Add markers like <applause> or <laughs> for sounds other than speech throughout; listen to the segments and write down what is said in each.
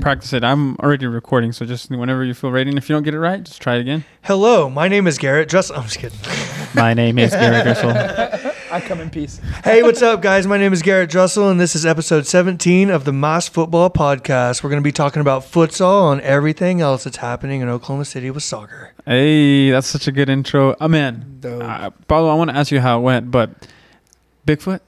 practice it. I'm already recording, so just whenever you feel ready. And if you don't get it right, just try it again. Hello, my name is Garrett. Just I'm just kidding. <laughs> My name is Garrett Dresel. I come in peace. hey, what's up, guys? My name is Garrett Dresel, and this is episode 17 of the Mas Futbol Podcast. We're going to be talking about futsal and everything else that's happening in Oklahoma City with soccer. Hey, that's such a good intro. Oh man, Dope. uh, Paulo, I want to ask you how it went, but Bigfoot,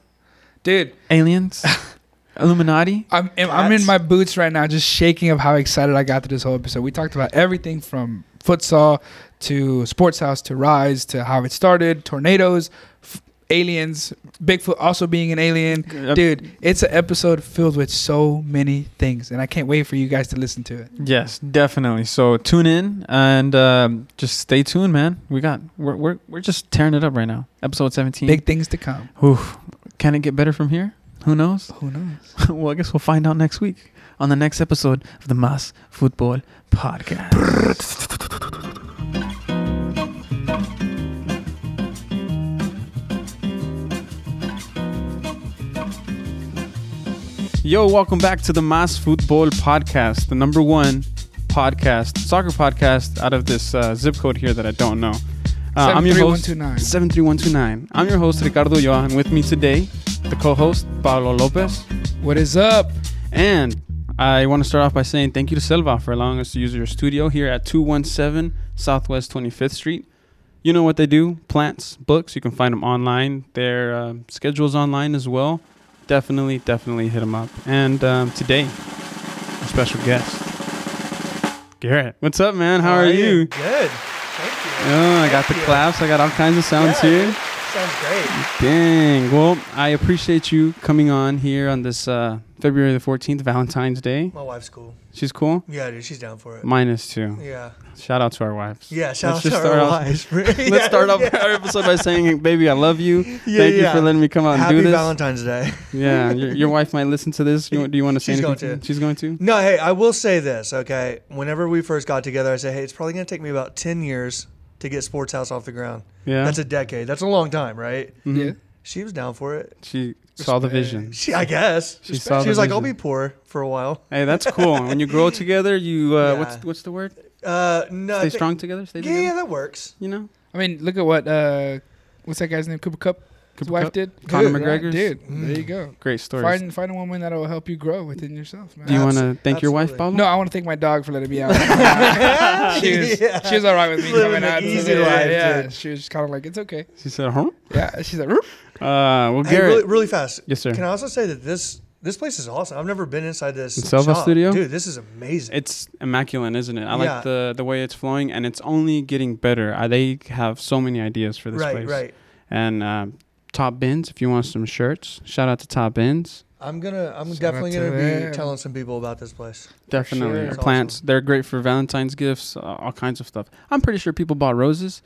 Dude, aliens, <laughs> Illuminati. I'm I'm in my boots right now, just shaking of how excited I got to this whole episode. We talked about everything from futsal to sports house to rise to how it started, tornadoes, f- aliens, Bigfoot also being an alien. Dude, it's an episode filled with so many things, and I can't wait for you guys to listen to it. Yes, definitely. So tune in and um, just stay tuned, man. We got we're we're we're just tearing it up right now. Episode 17. Big things to come. Oof. Can it get better from here? Who knows? Who knows? <laughs> well, I guess we'll find out next week on the next episode of the Mas Futbol Podcast. Yo, welcome back to the Mas Futbol Podcast, the number one podcast, soccer podcast out of this uh, zip code here that I don't know. Uh, I'm your host, 73129. 73129. I'm your host, Ricardo Yoa, and with me today, the co host, Pablo Lopez. What is up? And I want to start off by saying thank you to Selva for allowing us to use your studio here at 217 Southwest 25th Street. You know what they do plants, books. You can find them online. Their uh, schedule's online as well. Definitely, definitely hit them up. And um, today, a special guest, Garrett. What's up, man? How, are, you? Good. Oh, I got the you. claps. I got all kinds of sounds Yeah, here. Sounds great. Dang. Well, I appreciate you coming on here on this uh, February the 14th, Valentine's Day. My wife's cool. She's cool. Yeah, dude, she's down for it. Mine is too. Yeah. Shout out to our wives. Yeah, shout Let's out to start our off- wives. <laughs> Let's start off our episode by saying, "Baby, I love you. Yeah, Thank you for letting me come out and do this." Happy Valentine's Day. yeah, your, your wife might listen to this. You, do you want to say She's anything? going to. She's going to. No, hey, I will say this, okay? Whenever we first got together, I said, hey, it's probably going to take me about 10 years to get Sports House off the ground. Yeah. That's a decade. That's a long time, right? Mhm. Yeah. She was down for it. She saw the vision. She, I guess. She She, saw the was like, I'll be poor for a while. Hey, that's cool. when you grow <laughs> together, you uh, Yeah. what's what's the word? Uh, no. Stay think- strong together. Stay Yeah, together. yeah, that works. You know, I mean, look at what uh, what's that guy's name? Cooper Kupp. His wife Kupp, did. Conor Good, McGregor's. Dude, Mm. there you go. Great story. Find find a woman that'll help you grow within yourself, man. Do you want to thank your wife, absolutely. Pablo? no, I want to thank my dog for letting me out. <laughs> <laughs> she was Yeah. she was all right with me Living coming out. easy today. life, yeah, dude. she was kind of like, it's okay. She said, "Huh." Yeah, she said, "Roop." Uh, well, Hey, really, really fast. yes, sir. Can I also say that this this place is awesome? I've never been inside this In Selva shop. Studio? Dude, this is amazing. It's immaculate, isn't it? I Yeah. like the the way it's flowing, and it's only getting better. Uh, they have so many ideas for this right, place. right. right And um, Top Bins, if you want some shirts, shout out to Top Bins. I'm gonna. I'm Shout definitely to gonna be telling some people about this place. Definitely, sure. Plants. awesome. They're great for Valentine's gifts, uh, all kinds of stuff. I'm pretty sure people bought roses.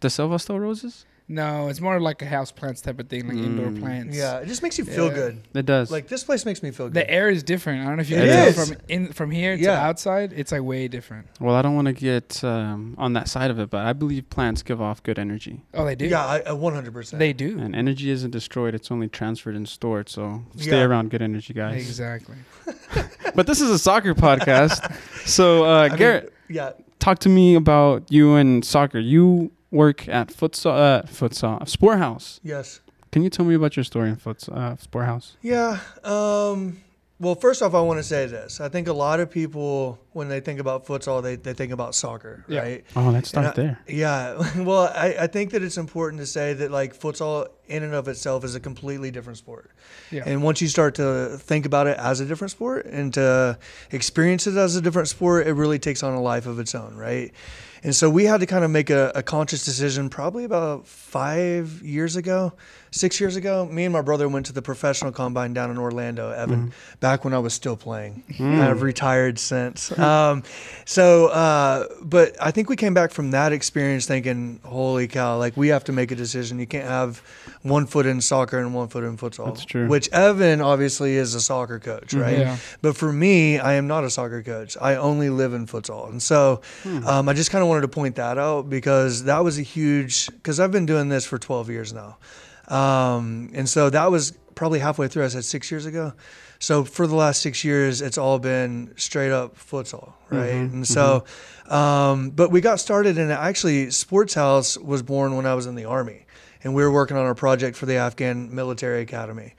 Does Selva still roses? No, it's more like a house plants type of thing, like indoor Mm. plants. Yeah, it just makes you feel Yeah. good. It does. Like this place makes me feel good. The air is different. I don't know if you It can tell is. from in from here to Yeah. outside. It's like way different. well, I don't want to get um, on that side of it, but I believe plants give off good energy, Oh, they do. yeah, I, I 100. percent they do. and energy isn't destroyed; it's only transferred and stored. So stay Yeah. around good energy, guys. Exactly. <laughs> But this is a soccer podcast, so uh, <laughs> I mean, Garrett, yeah, talk to me about you and soccer. You work at futsal, uh, futsal, Sport House. yes, Can you tell me about your story in futsal, uh, Sport House? yeah. Um, well, first off, I want to say this. I think a lot of people, when they think about futsal, they, they think about soccer, Yeah. right? Oh, let's start I- there. Yeah. <laughs> Well, I, I think that it's important to say that like futsal in and of itself is a completely different sport. Yeah. And once you start to think about it as a different sport and to experience it as a different sport, it really takes on a life of its own, right? And so we had to kind of make a, a conscious decision probably about five years ago, six years ago. Me and my brother went to the professional combine down in Orlando, Evan, back when I was still playing. I've retired since. um, so, uh, but I think we came back from that experience thinking, holy cow, like we have to make a decision. You can't have one foot in soccer and one foot in futsal. That's true. Which Evan obviously is a soccer coach, right? Yeah. But for me, I am not a soccer coach. I only live in futsal. And so um, I just kind of wanted to point that out because that was a huge, because I've been doing this for 12 years now. Um, and so that was probably halfway through. I said six years ago. So for the last six years, it's all been straight up futsal, right? Mhm, And so, um, but we got started, and actually, Sports House was born when I was in the army, and we were working on a project for the Afghan Military Academy.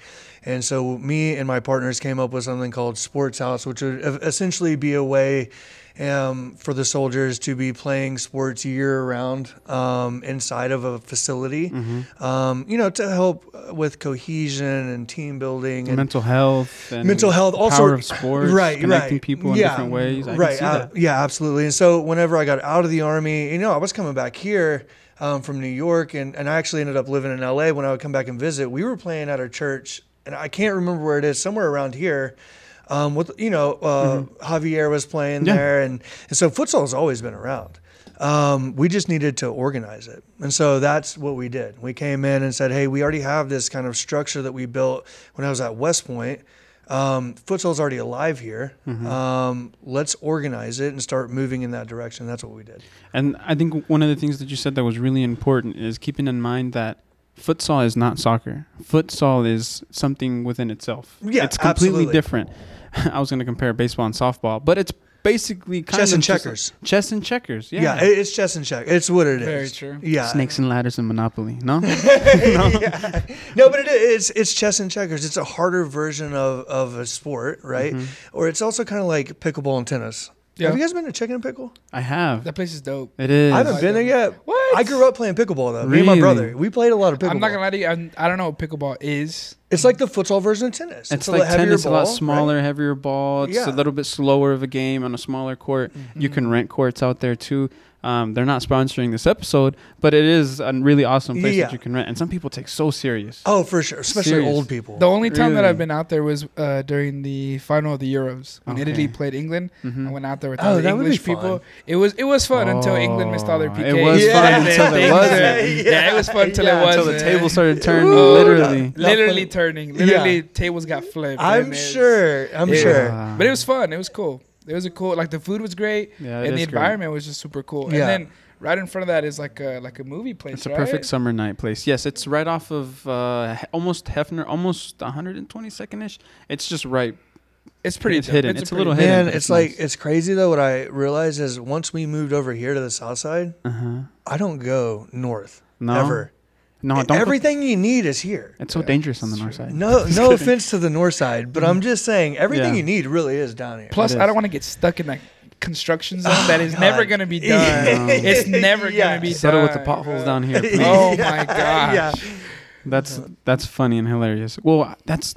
And so, me and my partners came up with something called Sports House, which would essentially be a way um, for the soldiers to be playing sports year round um, inside of a facility, Mm-hmm. um, you know, to help with cohesion and team building and mental health and mental health, all power of sports, right, connecting right. people in Yeah, different ways. I right. Uh, that. yeah, absolutely. And so whenever I got out of the army, you know, I was coming back here um, from New York, and, and I actually ended up living in LA. When I would come back and visit, we were playing at our church, and I can't remember where it is, somewhere around here. Um, with you know, uh, Javier was playing Mm-hmm. Yeah. there, and, and so futsal has always been around. Um, we just needed to organize it, and so that's what we did. We came in and said, "Hey, we already have this kind of structure that we built when I was at West Point. Um, futsal's already alive here. Mm-hmm. Um, let's organize it and start moving in that direction." That's what we did. And I think one of the things that you said that was really important is keeping in mind that futsal is not soccer. Futsal is something within itself. Yeah, it's completely absolutely. different. <laughs> I was going to compare baseball and softball, but it's basically kind Chess of and just- checkers. Chess and checkers. Yeah. Yeah, it's chess and check. It's what it is. Very true. Yeah, Snakes and ladders and Monopoly. <laughs> No. yeah. No, but it is. It's it's chess and checkers. It's a harder version of, of a sport, right? Mm-hmm. Or it's also kind of like pickleball and tennis. Yeah. Have you guys been to Chicken and Pickle? I have. That place is dope. It is. I haven't like been there yet. What? I grew up playing pickleball though. Me and my Really? brother, we played a lot of pickleball. I'm not gonna lie to you. I'm, I don't know what pickleball is. It's like the futsal version of tennis. It's, a like heavier tennis, a lot ball, right? smaller, heavier ball. It's Yeah. a little bit slower of a game on a smaller court. You mm-hmm. can rent courts out there too. Um, they're not sponsoring this episode, but it is a really awesome place Yeah. that you can rent. And some people take so serious. Oh, for sure, especially Serious. old people. The only time that I've been out there was uh, during the final of the Euros when Okay. Italy played England. Mhm. I went out there with Oh, all the that English people. It was it was fun until England missed all their Oh, PKs. <laughs> <laughs> it was fun until it wasn't. Yeah, it was fun until Yeah, it was Until the table started turning, Ooh, literally. that- literally turning. Literally, Yeah. tables got flipped. I'm sure. I'm Yeah. sure. Wow. But it was fun. It was cool. It was a cool. Like the food was great, Yeah, it and the is great. environment was just super cool. Yeah. And then right in front of that is like a like a movie place. It's a right? perfect summer night place. Yes, it's right off of uh, almost Hefner, almost 122nd ish. It's just right. It's pretty It's dope. hidden. It's a little pretty- hidden. Man, but it's it's like nice. it's crazy though. What I realized is once we moved over here to the south side, Uh huh. I don't go north No, ever. No, don't. go- Everything you need is here. it's so Yeah, dangerous on the north true. side. No, <laughs> no offense to the north side, but I'm just saying everything Yeah. you need really is down here. Plus, I don't want to get stuck in that construction zone Oh, that is God. <laughs> <laughs> never going to be done. Yeah. it's never Yeah. going to be Settle done. with the potholes bro. down here. please. Oh Yeah. my gosh. Yeah. That's that's funny and hilarious. Well, that's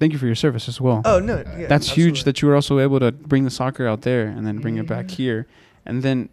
thank you for your service as well. Oh no, yeah, that's huge that you were also able to bring the soccer out there and then bring it back Mhm. here. And then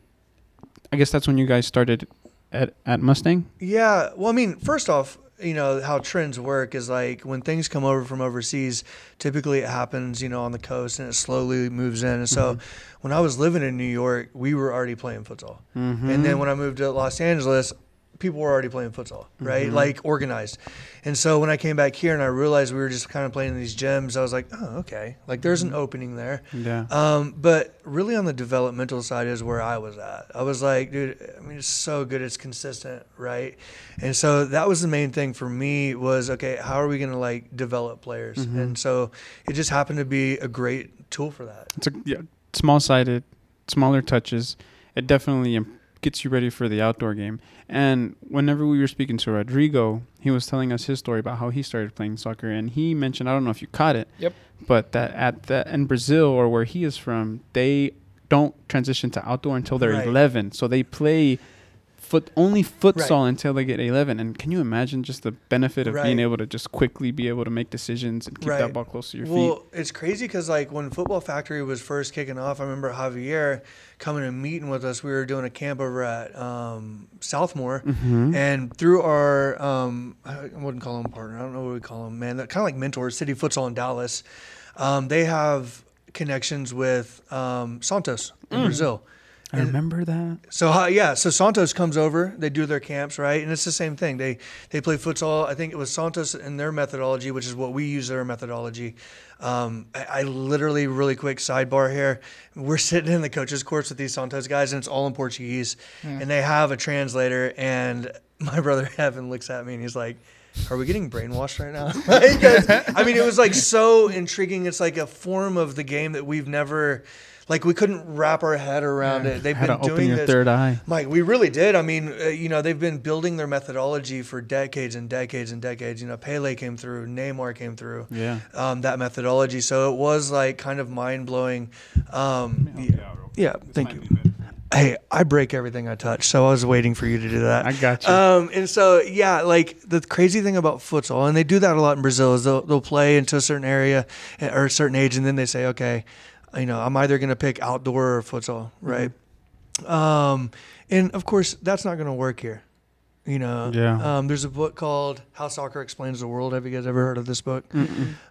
I guess that's when you guys started at at Mustang. Yeah. Well, I mean, first off, you know how trends work is like when things come over from overseas. Typically, it happens, you know, on the coast, and it slowly moves in. And so, when I was living in New York, we were already playing futsal. Mm-hmm. And then when I moved to Los Angeles, people were already playing futsal, right? Mhm. Like organized. And so when I came back here and I realized we were just kind of playing in these gyms, I was like, oh, okay. Like there's an opening there. yeah. Um, but really on the developmental side is where I was at. I was like, dude, I mean, it's so good. It's consistent, right? And so that was the main thing for me was, okay, how are we going to like develop players? Mhm. And so it just happened to be a great tool for that. It's a yeah, small sided, smaller touches. It definitely gets you ready for the outdoor game. And whenever we were speaking to Rodrigo, he was telling us his story about how he started playing soccer, and he mentioned I don't know if you caught it, Yep. but that at the in Brazil or where he is from, they don't transition to outdoor until they're Right. 11, so they play. Foot only futsal until they get 11, and can you imagine just the benefit of being able to just quickly be able to make decisions and keep that ball close to your feet? Well, it's crazy because like when Football Factory was first kicking off, I remember Javier coming and meeting with us. We were doing a camp over at um, Southmoore, Mhm. and through our um, I wouldn't call them partner. I don't know what we call them, man. Kind of like mentors. City Futsal in Dallas. Um, they have connections with um, Santos in Mm. Brazil. I remember that. So uh, yeah, so Santos comes over. They do their camps, right? And it's the same thing. They they play futsal. I think it was Santos and their methodology, which is what we use their methodology. Um, I, I literally, really quick sidebar here. We're sitting in the coaches' course with these Santos guys, and it's all in Portuguese, Yeah. and they have a translator. And <laughs> my brother Evan looks at me and he's like. are we getting brainwashed right now? <laughs> I mean, it was like so intriguing. It's like a form of the game that we've never, like, we couldn't wrap our head around it. They've been to open doing your this. third eye. Mike, we really did. I mean, uh, you know, they've been building their methodology for decades and decades and decades. You know, Pele came through, Neymar came through Yeah. um, that methodology. So it was like kind of mind blowing. Um, yeah, yeah, thank you. Hey, I break everything I touch, so I was waiting for you to do that. I got you. Um, and so yeah, like the crazy thing about futsal, and they do that a lot in Brazil, is they'll they'll play into a certain area eh, or a certain age, and then they say, okay, you know, I'm either going to pick outdoor or futsal, right? Um, and of course, that's not going to work here. You know, Yeah. Um, there's a book called How Soccer Explains the World. Have you guys ever heard of this book?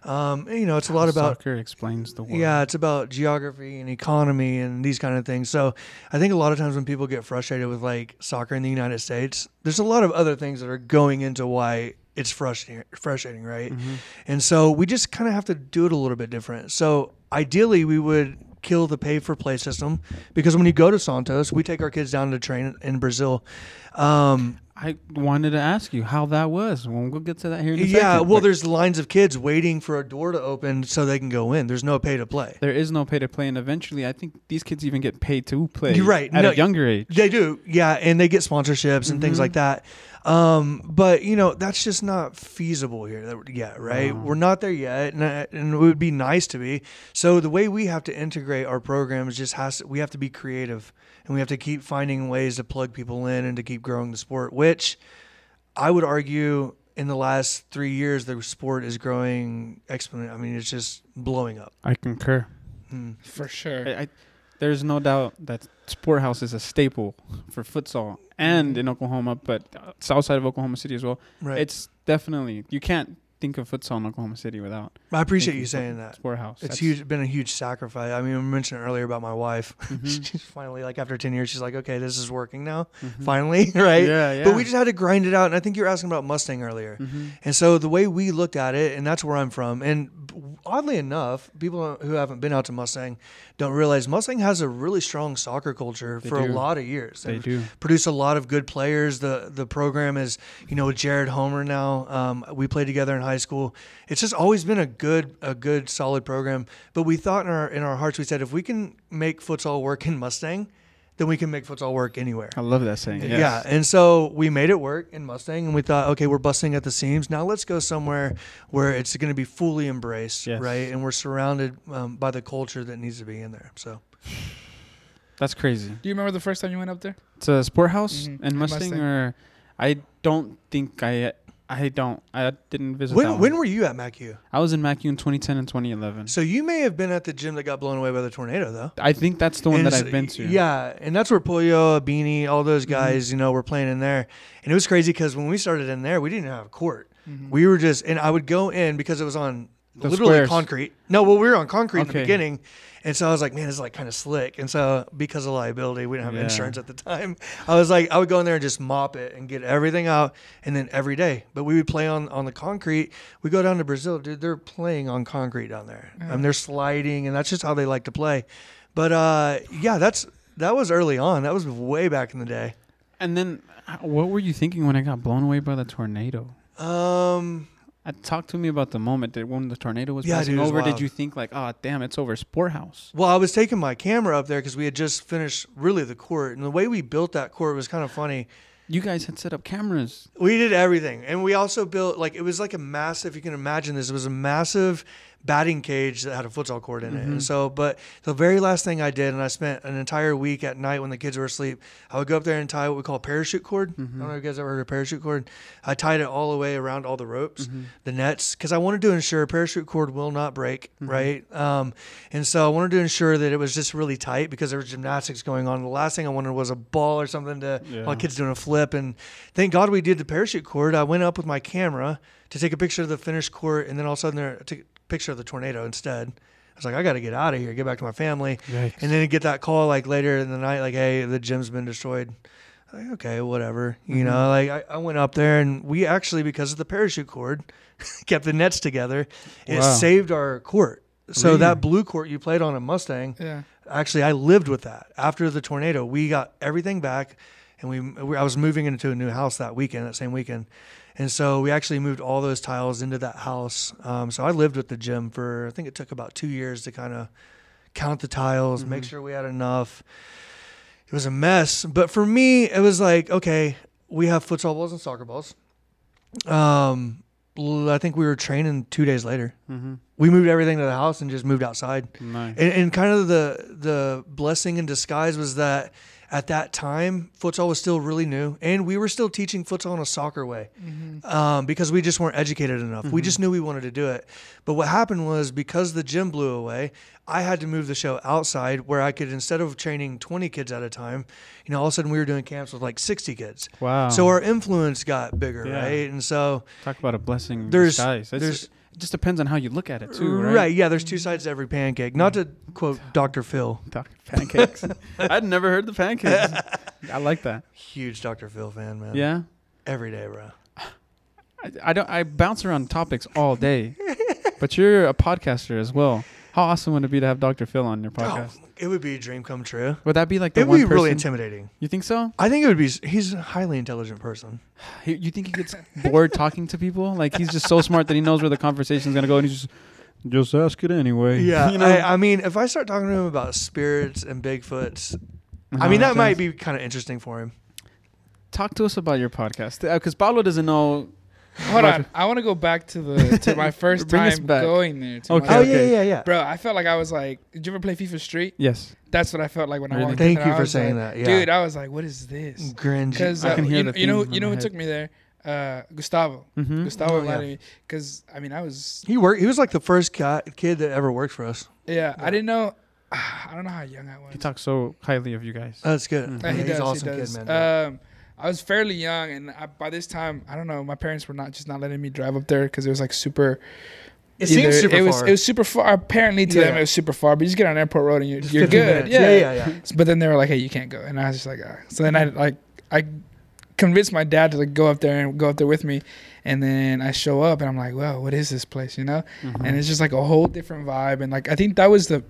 Um, you know, it's a lot about soccer explains the world. yeah, it's about geography and economy and these kind of things. So I think a lot of times when people get frustrated with like soccer in the United States, there's a lot of other things that are going into why it's frustrating, frustrating, right? Mm-hmm. And so we just kind of have to do it a little bit different. So ideally, we would kill the pay for play system because when you go to Santos, we take our kids down to train in Brazil. Um, I wanted to ask you how that was. Well, we'll get to that here in a yeah, second. well, there's lines of kids waiting for a door to open so they can go in. There's no pay to play. there is no pay to play, and eventually, I think these kids even get paid to play. You're right. at No, a younger age. They do, yeah, and they get sponsorships and things Mhm. like that. Um, but you know, that's just not feasible here that- yet, right? No. We're not there yet, and, uh, and it would be nice to be. So the way we have to integrate our programs just has to, we have to be creative, and we have to keep finding ways to plug people in and to keep growing the sport. Which I would argue in the last three years, the sport is growing exponentially. I mean, it's just blowing up. I concur. Mm. For sure. I, I, there's no doubt that Sport House is a staple for futsal and in Oklahoma, but uh, south side of Oklahoma City as well. Right. It's definitely you can't think of futsal in Oklahoma City without I appreciate you saying that. Sport House. It's That's- huge. Been a huge sacrifice. I mean, we mentioned earlier about my wife. <laughs> Mhm. she's finally like after ten years, she's like, okay, this is working now. Mhm. Finally, <laughs> right? Yeah, yeah. But we just had to grind it out. And I think you're asking about Mustang earlier. Mhm. And so the way we looked at it, and that's where I'm from. And oddly enough, people who haven't been out to Mustang don't realize Mustang has a really strong soccer culture They for a lot of years. They They've do. produced a lot of good players. The the program is, you know, with Jared Homer now. Um, we played together in high school. It's just always been a good a good solid program. But we thought in our in our hearts, we said if we can make futsal work in Mustang, then we can make futsal work anywhere. I love that saying. Yes. Yeah, and so we made it work in Mustang, and we thought, okay, we're busting at the seams. Now let's go somewhere where it's going to be fully embraced, Yes. right? And we're surrounded um, by the culture that needs to be in there. So That's crazy. Do you remember the first time you went up there? It's a Sport House Mhm. in Mustang, Mustang. or I don't think I. I don't. I didn't visit. when when were you at MacU? I was in MacU in 2010 and 2011. So you may have been at the gym that got blown away by the tornado, though. I think that's the one And that I've been to. Yeah, and that's where Pollo, Beanie, all those Mm-hmm. guys, you know, were playing in there. And it was crazy because when we started in there, we didn't have a court. Mhm. We were just, and I would go in because it was on The literally squares. concrete. No, well, we were on concrete in the beginning. And so I was like, man, it's like kind of slick. And so because of liability, we didn't have Yeah. insurance at the time. I was like, I would go in there and just mop it and get everything out. And then every day, but we would play on, on the concrete. We go down to Brazil, dude, they're playing on concrete down there. I mean, they're sliding and that's just how they like to play. But uh, yeah, that's, that was early on. That was way back in the day. And then, uh, what were you thinking when I got blown away by the tornado? Um, Uh, talk to me about the moment that when the tornado was Yeah, passing dude, was over. Did you think like, oh damn, it's over Sport House? Well, I was taking my camera up there because we had just finished really the court, and the way we built that court was kind of funny. You guys had set up cameras. We did everything, and we also built like it was like a massive. You can imagine this. It was a massive batting cage that had a futsal court in it. Mhm. And so, but the very last thing I did, and I spent an entire week at night when the kids were asleep, I would go up there and tie what we call parachute cord. I don't know if you guys ever heard of parachute cord. I tied it all the way around all the ropes, the nets, because I wanted to ensure parachute cord will not break, right? Um, and so I wanted to ensure that it was just really tight because there was gymnastics going on. The last thing I wanted was a ball or something to Yeah. while kids doing a flip. And thank God we did the parachute cord. I went up with my camera to take a picture of the finished court, and then all of a sudden there I took a picture of the tornado instead. I was like, I got to get out of here, get back to my family. Yikes. And then get that call like later in the night, like, hey, the gym's been destroyed. Like, okay, whatever. You Mm-hmm. know, like I, I went up there and we actually, because of the parachute cord, <laughs> kept the nets together. It Wow. saved our court. So Really? that blue court you played on a Mustang, Yeah. actually I lived with that. After the tornado, we got everything back. And we, we I was moving into a new house that weekend, that same weekend, and so we actually moved all those tiles into that house. Um, so I lived with the gym for I think it took about two years to kind of count the tiles, make Mhm. sure we had enough. It was a mess, but for me, it was like okay, we have futsal balls and soccer balls. Um, I think we were training two days later. Mm-hmm. We moved everything to the house and just moved outside. Nice. And, and kind of the the blessing in disguise was that at that time futsal was still really new, and we were still teaching futsal in a soccer way um, because we just weren't educated enough. We Mhm. just knew we wanted to do it. But what happened was because the gym blew away, I had to move the show outside where I could instead of training 20 kids at a time, you know, all of a sudden we were doing camps with like 60 kids. wow. So our influence got bigger, Yeah. right? And so talk about a blessing. in There's- there's- it just depends on how you look at it too, right? yeah, there's two sides to every pancake. Not hmm. to quote Dr. Phil, Doc- Pancakes. <laughs> I'd never heard the pancakes. <laughs> I like that. huge Dr. Phil fan, man. Yeah. every day, bro. I, I don't. I bounce around topics all day, but you're a podcaster as well. How awesome would it be to have Dr. Phil on your podcast? Oh, it would be a dream come true. Would that be like the It would one be really intimidating. You think so? I think it would be. He's a highly intelligent person. <sighs> He, you think he gets bored talking to people? Like he's just so smart that he knows where the conversation's gonna go, and he's just just ask it anyway. Yeah, <laughs> you know. I, I mean, if I start talking to him about spirits and Bigfoots, I mean, Uh-huh. that might be kind of interesting for him. Talk to us about your podcast because Pablo doesn't know. Hold on, I want to go back to the <laughs> to my first Bring us time back. going there. To Okay, my- oh okay. yeah, yeah, yeah. Bro, I felt like I was like, did you ever play FIFA Street? Yes, That's what I felt like when I Really? walked Thank in there. you I for was saying like, that. Yeah, Dude, I was like, what is this? Gringy. Because I uh, can hear you, the know- you know, theme you know my who took me there? Uh, Gustavo. mm-hmm. Gustavo Oh, yeah. invited me because I mean I was he worked. He was like the first cat, kid that ever worked for us. yeah, Yeah. I didn't know <sighs> I don't know how young I was. He talks so highly of you guys. That's good. Mm. Uh, he he's does. an awesome he does. kid, man. Yeah. Um, I was fairly young, and I, by this time, I don't know. My parents were not just not letting me drive up there because it was like super. it either- seems super it was, far. It was super far. Apparently, to them, it was super far. But you just get on airport road and you're, you're good. Yeah. yeah, yeah, yeah. But then they were like, "Hey, you can't go," and I was just like, ah. "So then I like I convinced my dad to like go up there and go up there with me, and then I show up and I'm like, "Well, what is this place?" You know? Mhm. and it's just like a whole different vibe and like i think that was the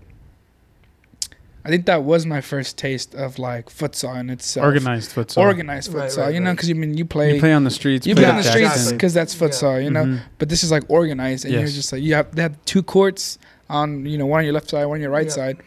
i think that was my first taste of like futsal in itself organized futsal. organized futsal right, you know right. because you mean you play You you play on the streets. play, play on the Jackson. streets because that's futsal you know Mhm. but this is like organized and you're just like you have they have two courts on you know one on your left side one on your right Yeah. side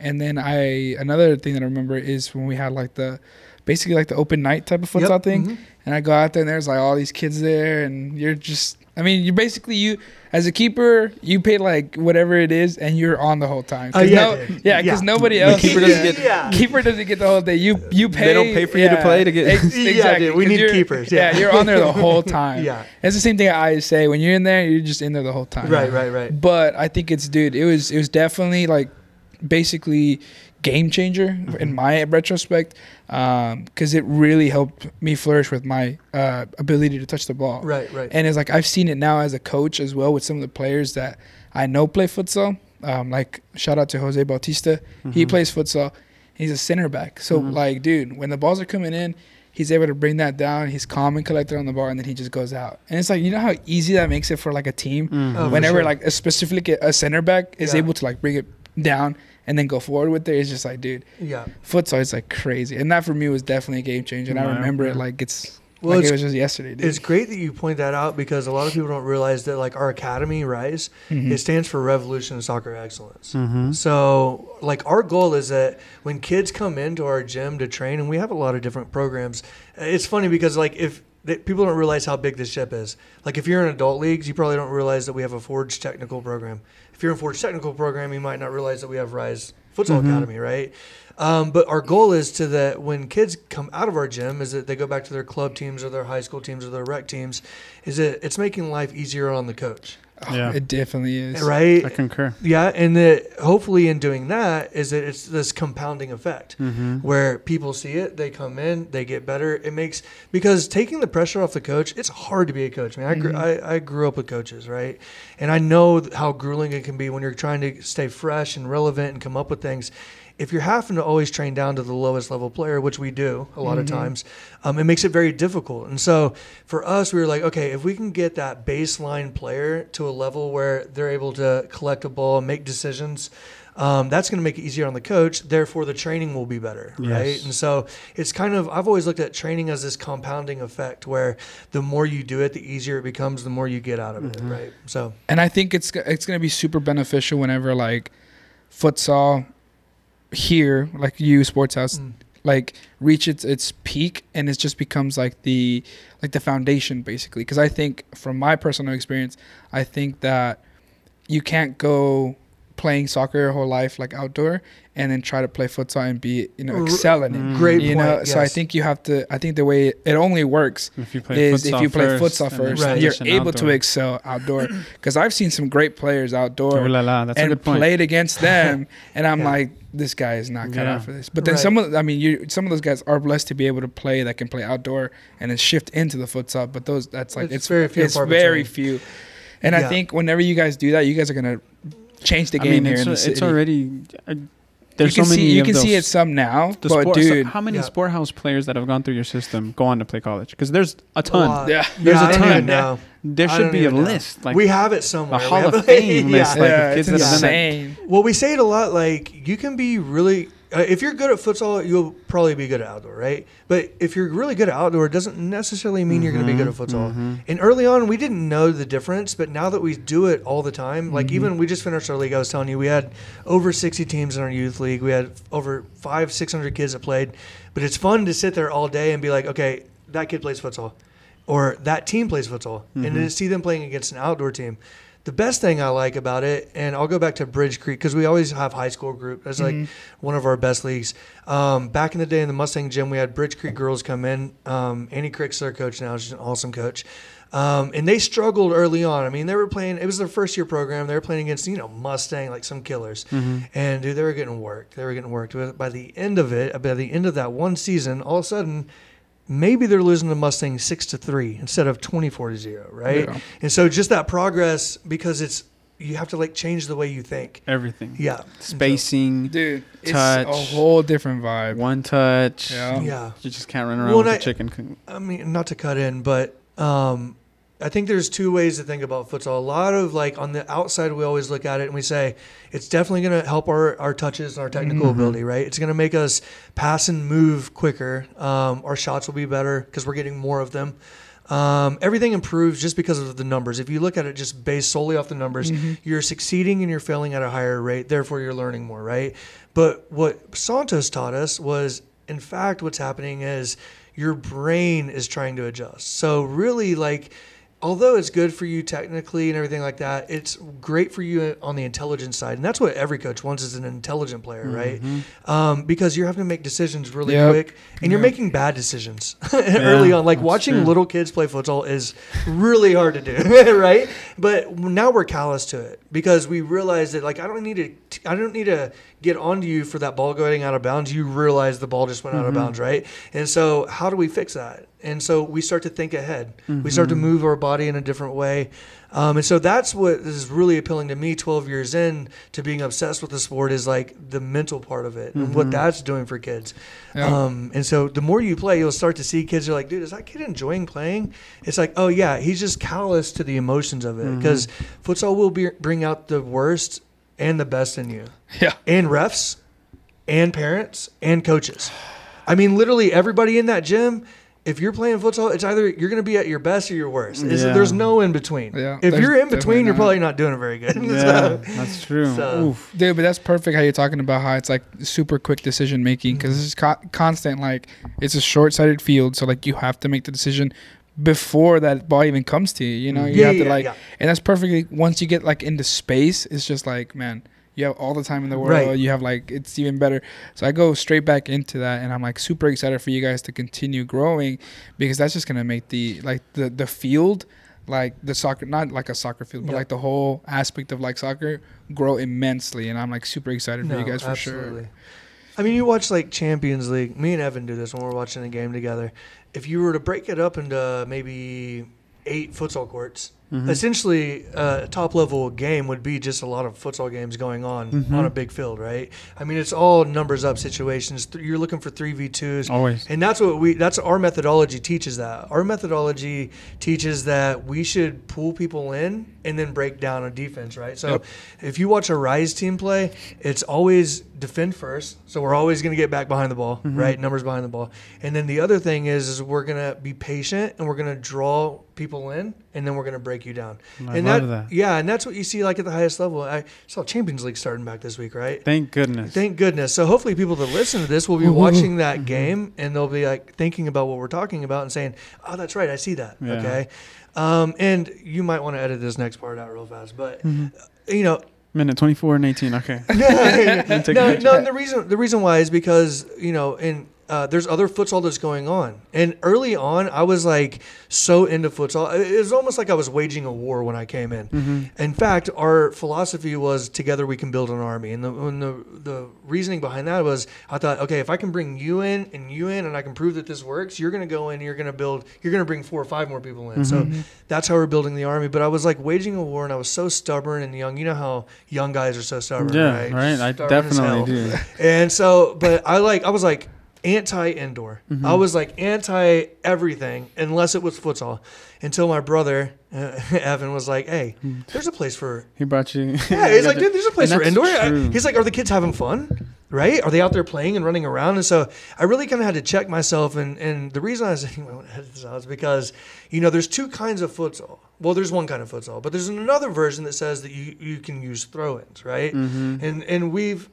and then i another thing that i remember is when we had like the basically like the open night type of futsal Yep, thing mhm. and I go out there and there's like all these kids there and you're just I mean you basically you as a keeper you pay like whatever it is and you're on the whole time. Oh 'Cause yeah, no- yeah, because nobody The else. keeper doesn't yeah. get- Yeah. Keeper doesn't get the whole day. You you pay. They don't pay for you to play to get- Ex- <laughs> Yeah, exactly. dude, we 'cause need you're- keepers, yeah. you're on there the whole <laughs> time. Yeah. It's the same thing I say. When you're in there, you're just in there the whole time. Right, right, right. But I think it's dude. It was it was definitely like basically game changer Mm-hmm. in my retrospect because it really helped me flourish with my uh, ability to touch the ball. Right, right. And it's like I've seen it now as a coach as well with some of the players that I know play futsal. Um, like shout out to Jose Bautista. He Mhm. plays futsal. He's a center back. So Mhm. like, dude, when the balls are coming in, he's able to bring that down. He's calm and collected on the ball, and then he just goes out. And it's like you know how easy that makes it for like a team. Oh, Whenever sure. like a specifically a center back is Yeah. able to like bring it down and then go forward with it, it's just like, dude, yeah. futsal is like crazy. And that for me was definitely a game changer. And I remember it like it's Well, like it's it was just yesterday, dude. It's great that you point that out because a lot of people don't realize that like our academy, Rise, Mhm. it stands for Revolution Soccer Excellence. Mhm. So, like, our goal is that when kids come into our gym to train, and we have a lot of different programs, it's funny because, like, if that people don't realize how big this ship is. Like, if you're in adult leagues, you probably don't realize that we have a Forge technical program. If you're in Forge technical program, you might not realize that we have Rise Futsal Mhm. Academy, right? Um, but our goal is to that when kids come out of our gym, is that they go back to their club teams or their high school teams or their rec teams, is that it's making life easier on the coach, Oh, Yeah. It definitely is. right? I concur. Yeah, and that hopefully in doing that is that it's this compounding effect Mm-hmm. where people see it, they come in, they get better. It makes because taking the pressure off the coach, it's hard to be a coach. Man, I, grew, Mhm. I I grew up with coaches, right? And I know how grueling it can be when you're trying to stay fresh and relevant and come up with things. If you're having to always train down to the lowest level player, which we do a lot Mhm. of times, um, it makes it very difficult. And so for us, we were like, okay, if we can get that baseline player to a level where they're able to collect a ball and make decisions, um, that's going to make it easier on the coach. Therefore, the training will be better, right? And so it's kind of I've always looked at training as this compounding effect, where the more you do it, the easier it becomes, the more you get out of it, right? So And I think it's it's gonna be super beneficial whenever like futsal here, like you sports house, mm, like reach its its peak and it just becomes like the like the foundation basically. Because I think from my personal experience, I think that you can't go playing soccer your whole life like outdoor and then try to play futsal and be you know R- excel in it. Mm. great You point. know, so I think you have to. I think the way it only works If you play is if you play futsal first, Right. you're transition able to excel outdoor. <clears throat> Because I've seen some great players outdoor Oh, la, la, that's a and good point. played against them, <laughs> and I'm Yeah. like, this guy is not cut Yeah. out for this. But then Right. some of, I mean, you some of those guys are blessed to be able to play that can play outdoor and then shift into the futsal. But those, that's like It's it's very few it's and very between. few. And I think whenever you guys do that, you guys are gonna change the I game mean, here it's, in the a- city. it's already. Uh, there's you can so many see you of can see it some now, The but sport, so dude, how many Yeah. sport house players that have gone through your system go on to play college? Because there's a A ton. lot. yeah, There's yeah, a I don't ton. even know. There should be a know. list, like we have it somewhere. We Hall of it- Fame <laughs> yeah. list, like yeah, kids it's that have done it. insane. Well, we say it a lot. Like you can be really, uh, if you're good at futsal, you'll probably be good at outdoor, right? But if you're really good at outdoor, it doesn't necessarily mean you're going to be good at futsal. mhm. And early on, we didn't know the difference, but now that we do it all the time, like Mhm. even we just finished our league. I was telling you, we had over 60 teams in our youth league. We had over five, 600 kids that played. But it's fun to sit there all day and be like, okay, that kid plays futsal, or that team plays futsal, and to see them playing against an outdoor team. The best thing I like about it, and I'll go back to Bridge Creek because we always have high school group. That's like Mhm. one of our best leagues. Um, back in the day in the Mustang gym, we had Bridge Creek girls come in. Um, Annie Crick's their coach now. She's an awesome coach. Um, and they struggled early on. I mean, they were playing, it was their first year program. They were playing against, you know, Mustang, like some killers. Mhm. And dude, they were getting worked. They were getting worked. But by the end of it, by the end of that one season, all of a sudden, maybe they're losing the Mustang six to three instead of 24 to zero, right? Yeah. And so just that progress, because it's, you have to like change the way you think. Everything. Yeah. Spacing, dude, it's Touch. a whole different vibe. one touch. Yeah. Yeah. You just can't run around Well, with and chicken. I mean, not to cut in, but um, I think there's two ways to think about futsal. A lot of like on the outside, we always look at it and we say it's definitely going to help our, our touches and our technical Mhm. ability, right? It's going to make us pass and move quicker. Um, our shots will be better because we're getting more of them. Um, everything improves just because of the numbers. If you look at it just based solely off the numbers, Mhm. you're succeeding and you're failing at a higher rate. Therefore, you're learning more, right? But what Santos taught us was, in fact, what's happening is your brain is trying to adjust. So, really, like, although it's good for you technically and everything like that, it's great for you on the intelligence side. And that's what every coach wants is an intelligent player, right? Mhm. Um, because you're having to make decisions really Yep. quick and you're making bad decisions <laughs> early on. Like watching true. little kids play football is really hard to do, <laughs> right? But now we're callous to it because we realize that like I don't need to I don't need to get onto you for that ball going out of bounds. You realize the ball just went out of Mhm. bounds, right? And so how do we fix that? And so we start to think ahead. We start to Mhm. move our body in a different way. Um, and so that's what is really appealing to me 12 years in to being obsessed with the sport is like the mental part of it and what Mhm. that's doing for kids. Yeah. Um, and so the more you play, you'll start to see kids are like, dude, is that kid enjoying playing? It's like, oh yeah, he's just callous to the emotions of it because futsal will be, bring out the worst and the best in you, yeah. and refs, and parents, and coaches. I mean, literally everybody in that gym. If you're playing futsal, it's either you're going to be at your best or your worst. Yeah. There's no in between. Yeah, if there's you're in between, you're probably not doing it very good. <laughs> Yeah, So- that's true. So- Oof. Dude, but that's perfect how you're talking about how it's like super quick decision making because it's mm-hmm. co- constant. Like it's a short sighted field, so like you have to make the decision before that ball even comes to you. You know, you yeah, have to yeah, like, yeah. and that's perfectly. Once you get like into space, it's just like man, you have all the time in the world. Right. You have like it's even better. So I go straight back into that, and I'm like super excited for you guys to continue growing because that's just gonna make the like the the field. Like the soccer, not like a soccer field, but like the whole aspect of like soccer grow immensely, and I'm like super excited for you guys for absolutely. sure. I mean, you watch like Champions League. Me and Evan do this when we're watching a game together. If you were to break it up into maybe eight futsal courts, Mhm. essentially uh, a top level game would be just a lot of futsal games going on Mhm. on a big field, right? I mean, it's all numbers up situations. Th- You're looking for three v twos. Always. And that's what we that's our methodology teaches that. Our methodology teaches that we should pull people in and then break down on defense, right? So Yep. if you watch a Rise team play, it's always defend first. So we're always going to get back behind the ball, Mm-hmm. right? Numbers behind the ball. And then the other thing is is we're going to be patient and we're going to draw people in and then we're going to break you down. I and love that. Yeah, and that's what you see like at the highest level. I saw Champions League starting back this week, right? Thank goodness. Thank goodness. So hopefully people that listen to this will be watching Mm-hmm. that game and they'll be like thinking about what we're talking about and saying, "Oh, that's right. I see that." Yeah. Okay. Um, and you might want to edit this next part out real fast, but Mm-hmm. you know, Minute 24 and 18. Okay. <laughs> no, no, no. and The reason the reason why is because you know, and uh, there's other futsal that's going on. And early on, I was like so into futsal. It was almost like I was waging a war when I came in. Mm-hmm. In fact, our philosophy was together we can build an army. And the, and the the reasoning behind that was I thought, okay, if I can bring you in and you in, and I can prove that this works, you're going to go in, you're going to build, you're going to bring four or five more people in. So that's how we're building the army. But I was like waging a war, and I was so stubborn and young. You know how young guys are so stubborn, Yeah, right? right. I Stubborn definitely do. And so, but I like, I was like anti indoor. Mm-hmm. I was like anti everything unless it was futsal. Until my brother uh, <laughs> Evan was like, "Hey, there's a place for." He brought you. <laughs> Yeah, he's like, "Dude, there's a place for indoor." True. he's like, "Are the kids having fun?" Right? Are they out there playing and running around? And so I really kind of had to check myself. And, and the reason I was <laughs> saying I want to edit this out is because, you know, there's two kinds of futsal. Well, there's one kind of futsal, but there's another version that says that you, you can use throw ins, right? Mhm. And, and we've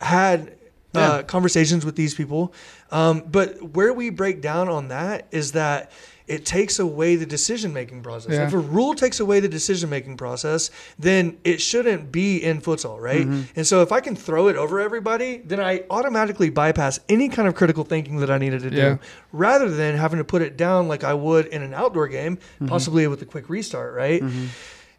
had Yeah. uh, conversations with these people. Um, but where we break down on that is that it takes away the decision making process. Yeah. If a rule takes away the decision making process, then it shouldn't be in futsal, right? Mm-hmm. And so if I can throw it over everybody, then I automatically bypass any kind of critical thinking that I needed to do, rather than having to put it down like I would in an outdoor game, Mm-hmm. possibly with a quick restart, right?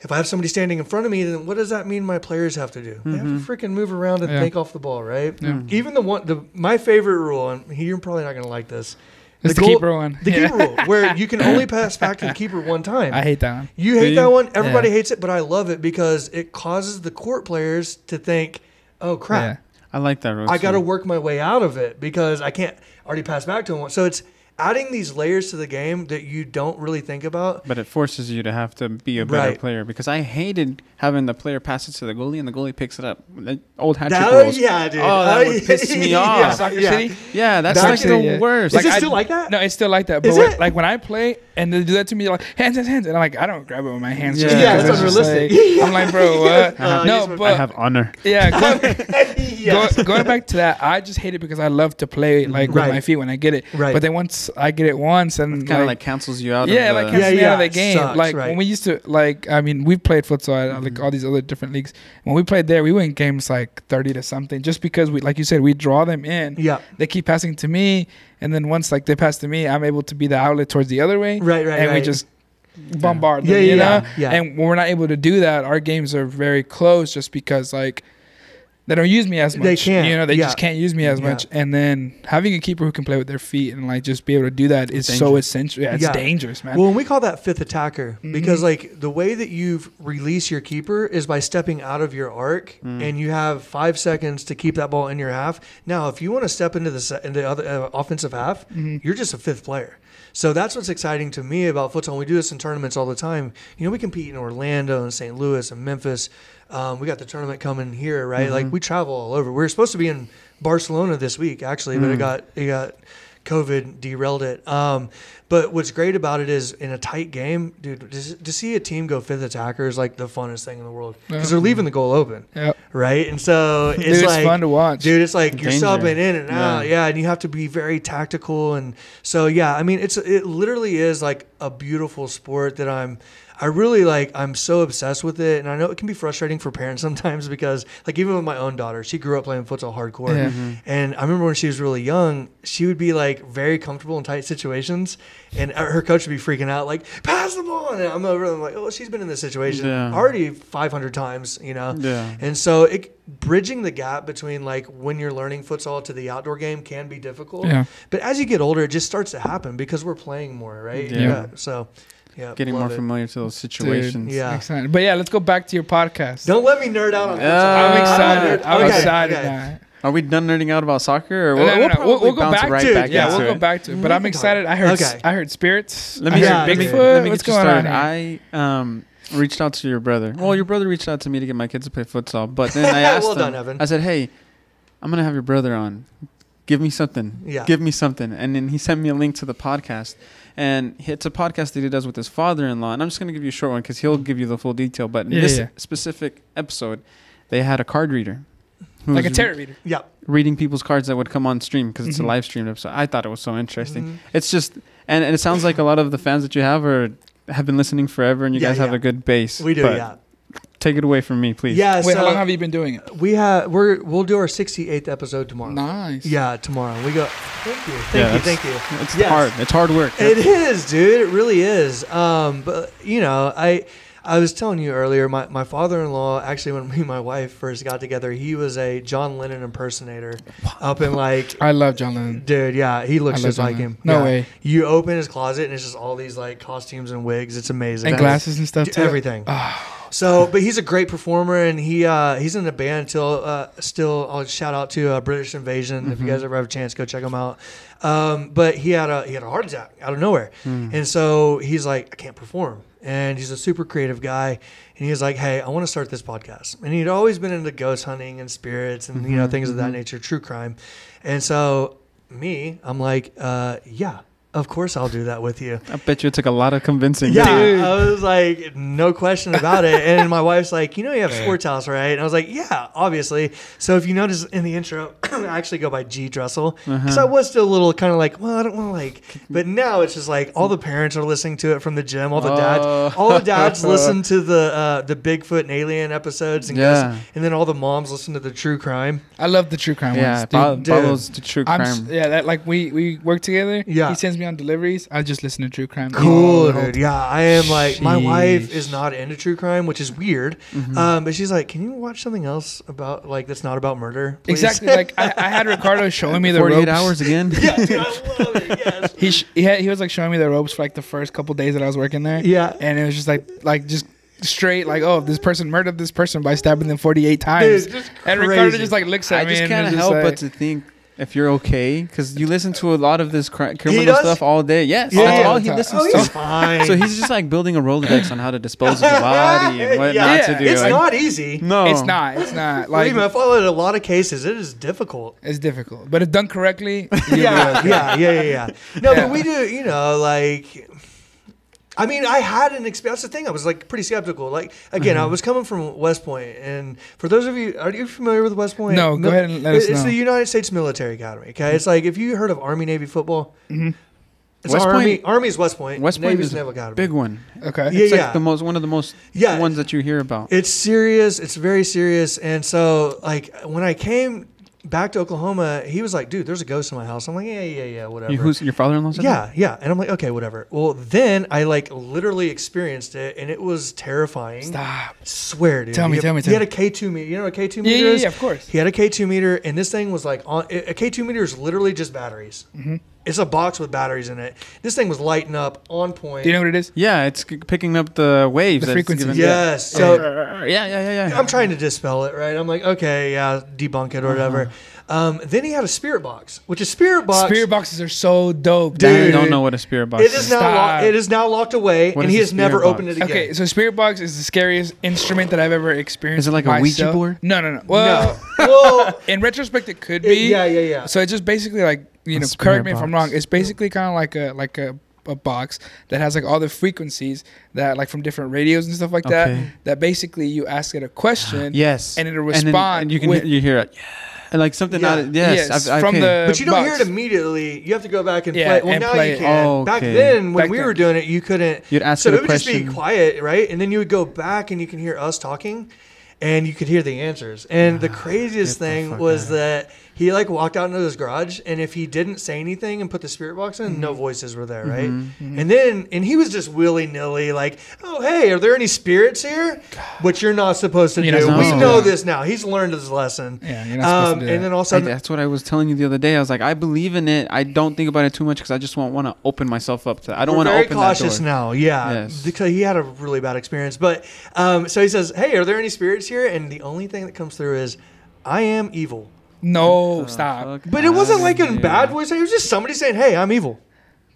If I have somebody standing in front of me, then what does that mean my players have to do? They have to mm-hmm. freaking move around and Yeah. think off the ball, right? Yeah. Mm-hmm. Even the one, the my favorite rule, and you're probably not going to like this. It's the goal- keeper one. The Yeah. keeper rule, where you can only <laughs> pass back to the keeper one time. I hate that one. you hate you? that one. Everybody Yeah. hates it, but I love it because it causes the court players to think, "Oh crap, Yeah. I like that rule. I got to work my way out of it because I can't already pass back to him." So it's adding these layers to the game that you don't really think about. But it forces you to have to be a better Right. player because I hated having the player pass it to the goalie and the goalie picks it up. The old hat trick That- rules. yeah, dude. Oh, that would piss me <laughs> yeah. off. Soccer yeah. City. Yeah, that's That's like actually- the yeah. worst. Is it I- still like that? No, it's still like that. But Is when- it? like when I play and they do that to me, like hands, hands, hands, and I'm like, I don't grab it with my hands. just Yeah, because it's just unrealistic. like- I'm like, bro, <laughs> what? Uh, no, but I have honor. yeah, going, <laughs> yes. go- going back to that, I just hate it because I love to play like with Right. my feet when I get it. Right. But then once I get it once, and Kind of like, cancels you out. yeah, of like the, cancels Yeah, me out of yeah, the game. sucks, like right. when we used to, like I mean, we played futsal at like Mm-hmm. all these other different leagues. When we played there, we win games like thirty to something, just because we, like you said, we draw them in. Yeah. They keep passing to me, and then once like they pass to me, I'm able to be the outlet towards the other way, Right, right, and we just bombard Yeah, them. yeah, you yeah, know, yeah. and when we're not able to do that, our games are very close, just because like. They don't use me as much. They can't, You know, they yeah. just can't use me as Yeah. much. And then having a keeper who can play with their feet and like just be able to do that is so Dangerous. essential. Yeah, it's Yeah. dangerous, man. Well, and we call that fifth attacker Mhm. because like the way that you release your keeper is by stepping out of your arc, Mm. and you have five seconds to keep that ball in your half. Now, if you want to step into the se- into other uh, offensive half, Mhm. you're just a fifth player. So that's what's exciting to me about futsal. We do this in tournaments all the time. You know, we compete in Orlando and St. Louis and Memphis. Um, we got the tournament coming here, right? Like Mhm. we travel all over. We are supposed to be in Barcelona this week, actually, but it Mm. got it got COVID derailed it. Um, but what's great about it is in a tight game, dude, to, to see a team go fifth attacker is like the funnest thing in the world because they're leaving the goal open, Yep. right? And so <laughs> it's Dude, it's like fun to watch. Dude, it's like you're Danger. subbing in and out, Yeah. yeah. and you have to be very tactical, and so yeah. I mean, it's it literally is like a beautiful sport that I'm. I really like. I'm so obsessed with it, and I know it can be frustrating for parents sometimes because, like, even with my own daughter, she grew up playing futsal hardcore, Yeah. Mm-hmm. and I remember when she was really young, she would be like very comfortable in tight situations, and uh, her coach would be freaking out, like, "Pass the ball!" And I'm over, I'm like, "Oh, she's been in this situation Yeah. already 500 times, you know." Yeah. And so it bridging the gap between like when you're learning futsal to the outdoor game can be difficult. Yeah. But as you get older, it just starts to happen because we're playing more, right? Yeah. So Yeah, getting more it. familiar to those Dude, situations. Yeah. excited. But yeah, let's go back to your podcast. Don't let me nerd out on. Uh, I'm excited. I'm okay, excited okay. Are we done nerding out about soccer, or No, we'll, no, we'll probably we'll- we'll go back right to- back Yeah, into we'll go back to it. But I'm excited. I heard. Okay. I heard spirits. Let me, heard Yeah, let me, Bigfoot. let me What's get you going on here? I um, reached out to your brother. Well, your brother reached out to me to get my kids to play futsal, but then I <laughs> asked Well him. done, Evan. I said, "Hey, I'm gonna have your brother on. Give me something. Yeah. Give me something." And then he sent me a link to the podcast, and it's a podcast that he does with his father-in-law. And I'm just gonna give you a short one because he'll give you the full detail. But in Yeah, this yeah. specific episode, they had a card reader. like a tarot reader. Yeah. reading people's cards that would come on stream because it's Mhm. a live stream episode. I thought it was so interesting. Mhm. It's just, and, and it sounds like a lot of the fans that you have are have been listening forever, and you Yeah, guys have a good base. We do. But Yeah. Take it away from me, please. Yeah. Wait, so how long have you been doing it? we have we're we'll do our 68th episode tomorrow. Nice. Yeah, tomorrow. We go. Thank you. Thank Yeah, you. Thank you. It's Yes. hard. It's hard work. It is, dude. It really is. Um, but you know, I I was telling you earlier, my, my father in law actually when <laughs> me and my wife first got together, he was a John Lennon impersonator up in like <laughs> I love John Lennon. Dude, yeah, he looks just like Lennon. him. No Yeah. way. You open his closet and it's just all these like costumes and wigs. It's amazing. And That is- glasses and stuff too. everything. Ah, So, but he's a great performer, and he uh, he's in a band till uh, still. I'll shout out to uh, British Invasion if you guys ever have a chance, go check him out. Um, but he had a he had a heart attack out of nowhere, and so he's like, I can't perform, and he's a super creative guy, and he's like, Hey, I want to start this podcast, and he'd always been into ghost hunting and spirits and you know things of that nature, true crime, and so me, I'm like, uh, yeah. Of course, I'll do that with you. I bet you it took a lot of convincing. Yeah, Dude. I was like, no question about it. And my wife's like, you know, you have Sports House, right? And I was like, yeah, obviously. So if you notice in the intro, <clears throat> I actually go by G Dresel because I was still a little kind of like, well, I don't want to like. But now it's just like all the parents are listening to it from the gym. All the dads, Oh. all the dads <laughs> listen to the uh, the Bigfoot and Alien episodes, and Yeah. goes, and then all the moms listen to the true crime. I love the true crime Yeah, ones. Ba- Dude. Dude. Pablo's the true I'm crime. yeah, that like we we work together. Yeah. he sends me on deliveries. I just listen to true crime. Cool, dude. Yeah, I am like my wife is not into true crime, which is weird. Mm-hmm. Um, but she's like, "Can you watch something else about like that's not about murder?" please?" Exactly. Like I, I had Ricardo <laughs> showing me the 48 ropes. hours again. <laughs> yeah, dude, I love it. Yes. He sh- he, had, he was like showing me the ropes for like the first couple days that I was working there. Yeah. and it was just like like just straight like oh this person murdered this person by stabbing them 48 times. Dude, and Ricardo just like looks at I me I just can't help like, but to think if you're okay because you listen to a lot of this cri- criminal stuff all day. Yes, Yeah. that's all All he time. listens Oh, to. he's fine. So he's just like building a Rolodex on how to dispose of the <laughs> body and what Yeah. not Yeah, to do. it's Like, not easy. no, it's not it's not like Believe me, I followed a lot of cases. It is difficult. it's difficult, but if done correctly, <laughs> Yeah, okay. yeah, yeah, yeah, yeah. No, Yeah. but we do. You know, like. I mean, I had an experience. That's the thing. I was like pretty skeptical. Like again, Mm-hmm. I was coming from West Point, and for those of you, are you familiar with West Point? No, go ahead and let us know. It's know. the United States Military Academy. Okay, it's like if you heard of Army Navy football, Mhm. it's West Army. Point- Army's West Point. West Point Navy's is Naval Academy. big one. Okay. Yeah, It's like yeah. the most one of the most Yeah. ones that you hear about. It's serious. It's very serious. And so, like, when I came back to Oklahoma, he was like, "Dude, there's a ghost in my house." I'm like, "Yeah, yeah, yeah, whatever." You, who's your father-in-law? said that? yeah, yeah. And I'm like, "Okay, whatever." Well, then I like literally experienced it, and it was terrifying. Stop. Swear, dude. Tell me, He- tell me, tell me. He had a K2 meter. You know what a K2 Yeah, meter yeah, is? yeah, of course. He had a K2 meter, and this thing was like on a K2 meter is literally just batteries. Mm-hmm. It's a box with batteries in it. This thing was lighting up on point. Do you know what it is? Yeah, it's c- picking up the waves. The that it's frequencies. yes. So Yeah, yeah, yeah, yeah. I'm trying to dispel it, right? I'm like, okay, yeah, debunk it or whatever. Um, then he had a spirit box, which is spirit box. Spirit boxes are so dope, Dude. I don't know what a spirit box It is now Stop. locked, it is now locked away, What and is he a has never spirit opened it again. Okay, so spirit box is the scariest instrument that I've ever experienced. Is it like a Ouija myself. board? No, no, no. Well, no, <laughs> well, in retrospect, it could it- be. yeah, yeah, yeah. So it's just basically like you A know, correct me if I'm wrong. It's basically kind of like a like a, a box that has like all the frequencies that like from different radios and stuff like Okay. that. That basically you ask it a question. <gasps> Yes, And it'll respond and you can with- hear, you hear it. Yeah, and like something Yeah. out. Of, yes, Yes, I've, from okay. the- but you don't hear it immediately. You have to go back and Yeah, play. Well, and now play you can. Back Okay. then, when Back we then. were doing it, you couldn't. You'd ask so it it a would just be quiet, right? And then you would go back and you can hear us talking, and you could hear the answers. And the craziest the thing was outta that he like walked out into his garage, and if he didn't say anything and put the spirit box in, no voices were there, right? Mm-hmm. And then and he was just willy nilly, like, "Oh hey, are there any spirits here?" Which you're not supposed to You're do. We know this now. He's learned his lesson. Yeah, you're not supposed Um, to do and that. then all of a I, sudden, that's what I was telling you the other day. I was like, I believe in it. I don't think about it too much because I just won't want to open myself up to. I don't want to open cautious that door. now. Yeah, Yes. because he had a really bad experience. But um, so he says, "Hey, are there any spirits here?" And the only thing that comes through is, "I am evil." No, stop. But it wasn't like in here. bad voice. It was just somebody saying, "Hey, I'm evil."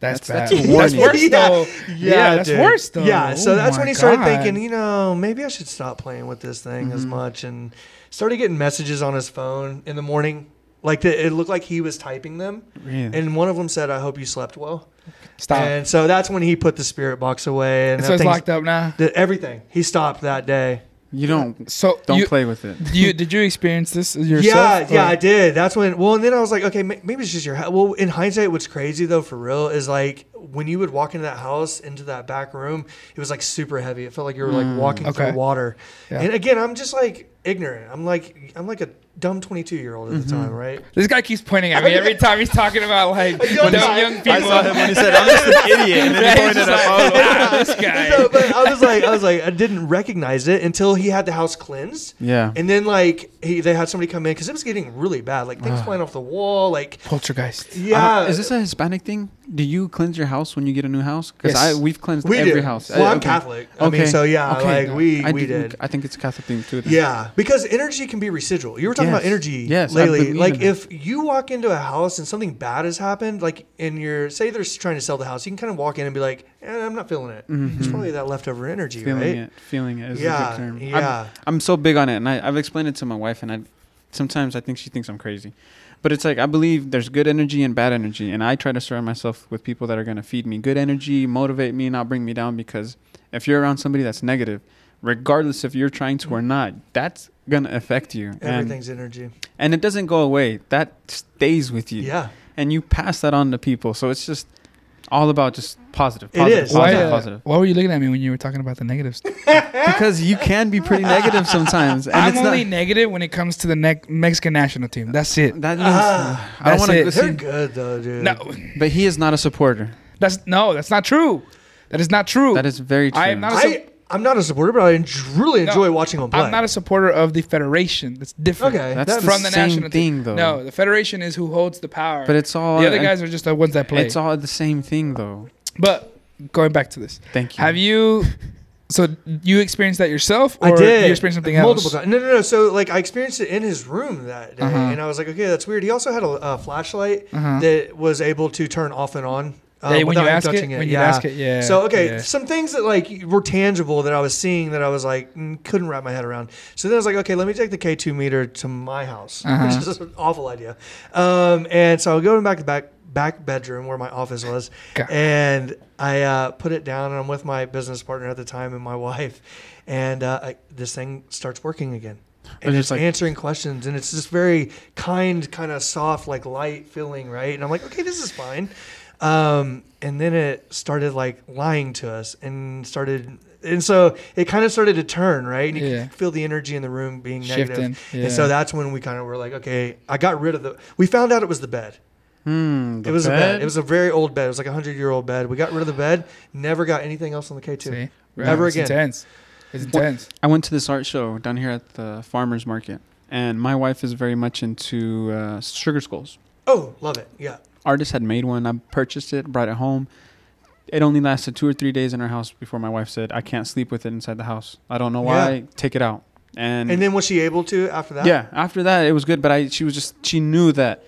That's, That's- bad. that's That's worse <laughs> Yeah. though. Yeah, that's dude. worse though. Yeah, so Oh that's when he started God. thinking, you know, maybe I should stop playing with this thing as mm-hmm. much, and started getting messages on his phone in the morning. Like the, it looked like he was typing them, Really? and one of them said, "I hope you slept well." Stop. And so that's when he put the spirit box away, and so it's locked up now. the- everything. He stopped that day. You don't So don't you, play with it. <laughs> you did you experience this yourself? Yeah, yeah, or- I did. That's when. Well, and then I was like, okay, maybe it's just your house. Well, in hindsight, what's crazy though, for real, is like when you would walk into that house, into that back room, it was like super heavy. It felt like you were like mm, walking Okay. through water. Yeah. And again, I'm just like ignorant. I'm like I'm like a dumb 22 year old at the time, right? This guy keeps pointing at me every <laughs> time he's talking about like young dumb guy. young people. I saw him when he said, <laughs> "I'm just an idiot," and then Yeah, he he's pointed just at like, Paulo. "Wow, this guy. <laughs> So, but I was like, I was like, I didn't recognize it until he had the house cleansed. Yeah. And then like he, they had somebody come in because it was getting really bad, like things flying off the wall, like Poltergeist. yeah. Uh, is this a Hispanic thing? Do you cleanse your house when you get a new house? Because Yes. I we've cleansed we every do. house. Well, Uh, I'm okay. Catholic. I mean, so yeah, Okay. like we I we did- did. I think it's a Catholic thing too. then. Yeah, because energy can be residual. You were talking Yes. about energy Yes, lately. Like if you walk into a house and something bad has happened, like in your say they're trying to sell the house, you can kind of walk in and be like, eh, "I'm not feeling it." It's probably that leftover energy, Mm-hmm. feeling right? it, feeling it is a Yeah, good term. yeah. I'm, I'm so big on it, and I, I've explained it to my wife, and I sometimes I think she thinks I'm crazy, but it's like I believe there's good energy and bad energy, and I try to surround myself with people that are gonna feed me good energy, motivate me, not bring me down. Because if you're around somebody that's negative, regardless if you're trying to or not, that's gonna affect you, and Everything's energy. and it doesn't go away. That stays with you, Yeah. and you pass that on to people. So it's just all about just positive, It positive. Why, uh, positive. why were you looking at me when you were talking about the negatives? <laughs> because you can be pretty negative sometimes, and I'm it's only not. negative when it comes to the ne- Mexican national team. That's it. That means Ah, I don't that's want it. to. They're good though, dude. No, But he is not a supporter. that's no, that's not true. That is not true. That is very true. I am not a I I'm not a supporter, but I en- really No, enjoy watching them play. I'm not a supporter of the federation. That's different. Okay, That's that- the from the same national thing, team. though. No, the federation is who holds the power. But it's all. the other guys are just the ones that play. It's all the same thing, though. but going back to this, Thank you. have you? So you experienced that yourself, or I did. you experienced something else? multiple times. No, no, no. So like I experienced it in his room that day, Uh-huh. and I was like, okay, that's weird. He also had a, a flashlight Uh-huh. that was able to turn off and on. Uh, Yeah, when you ask it, touching when you ask it, yeah. So okay, yeah. some things that like were tangible that I was seeing that I was like mm, couldn't wrap my head around. So then I was like, okay, let me take the K two meter to my house, <laughs> Uh-huh. which is an awful idea. Um, and so I go back to back back bedroom where my office was, God. and I uh, put it down, and I'm with my business partner at the time and my wife, and uh, I, this thing starts working again. And It's it's like- answering questions, and it's this very kind, kind of soft, like light feeling, right? And I'm like, okay, this is fine. Um, and then it started like lying to us and started, and so it kind of started to turn, right? And you Yeah. could feel the energy in the room being negative. Shifting, yeah. And so that's when we kind of were like, okay, I got rid of the, we found out it was the bed. Hmm, it was a bed. bed? It was a very old bed. It was like a hundred year old bed. We got rid of the bed. Never got anything else on the K two. See? Ever it's again. Intense. It's intense. I went to this art show down here at the farmers market, and my wife is very much into uh, sugar skulls. Oh, love it. Yeah. Artist had made one. I purchased it, brought it home. It only lasted two or three days in our house before my wife said, "I can't sleep with it inside the house. I don't know why. Yeah. Take it out." And, And then was she able to after that? yeah, after that it was good. But I, she was just, she knew that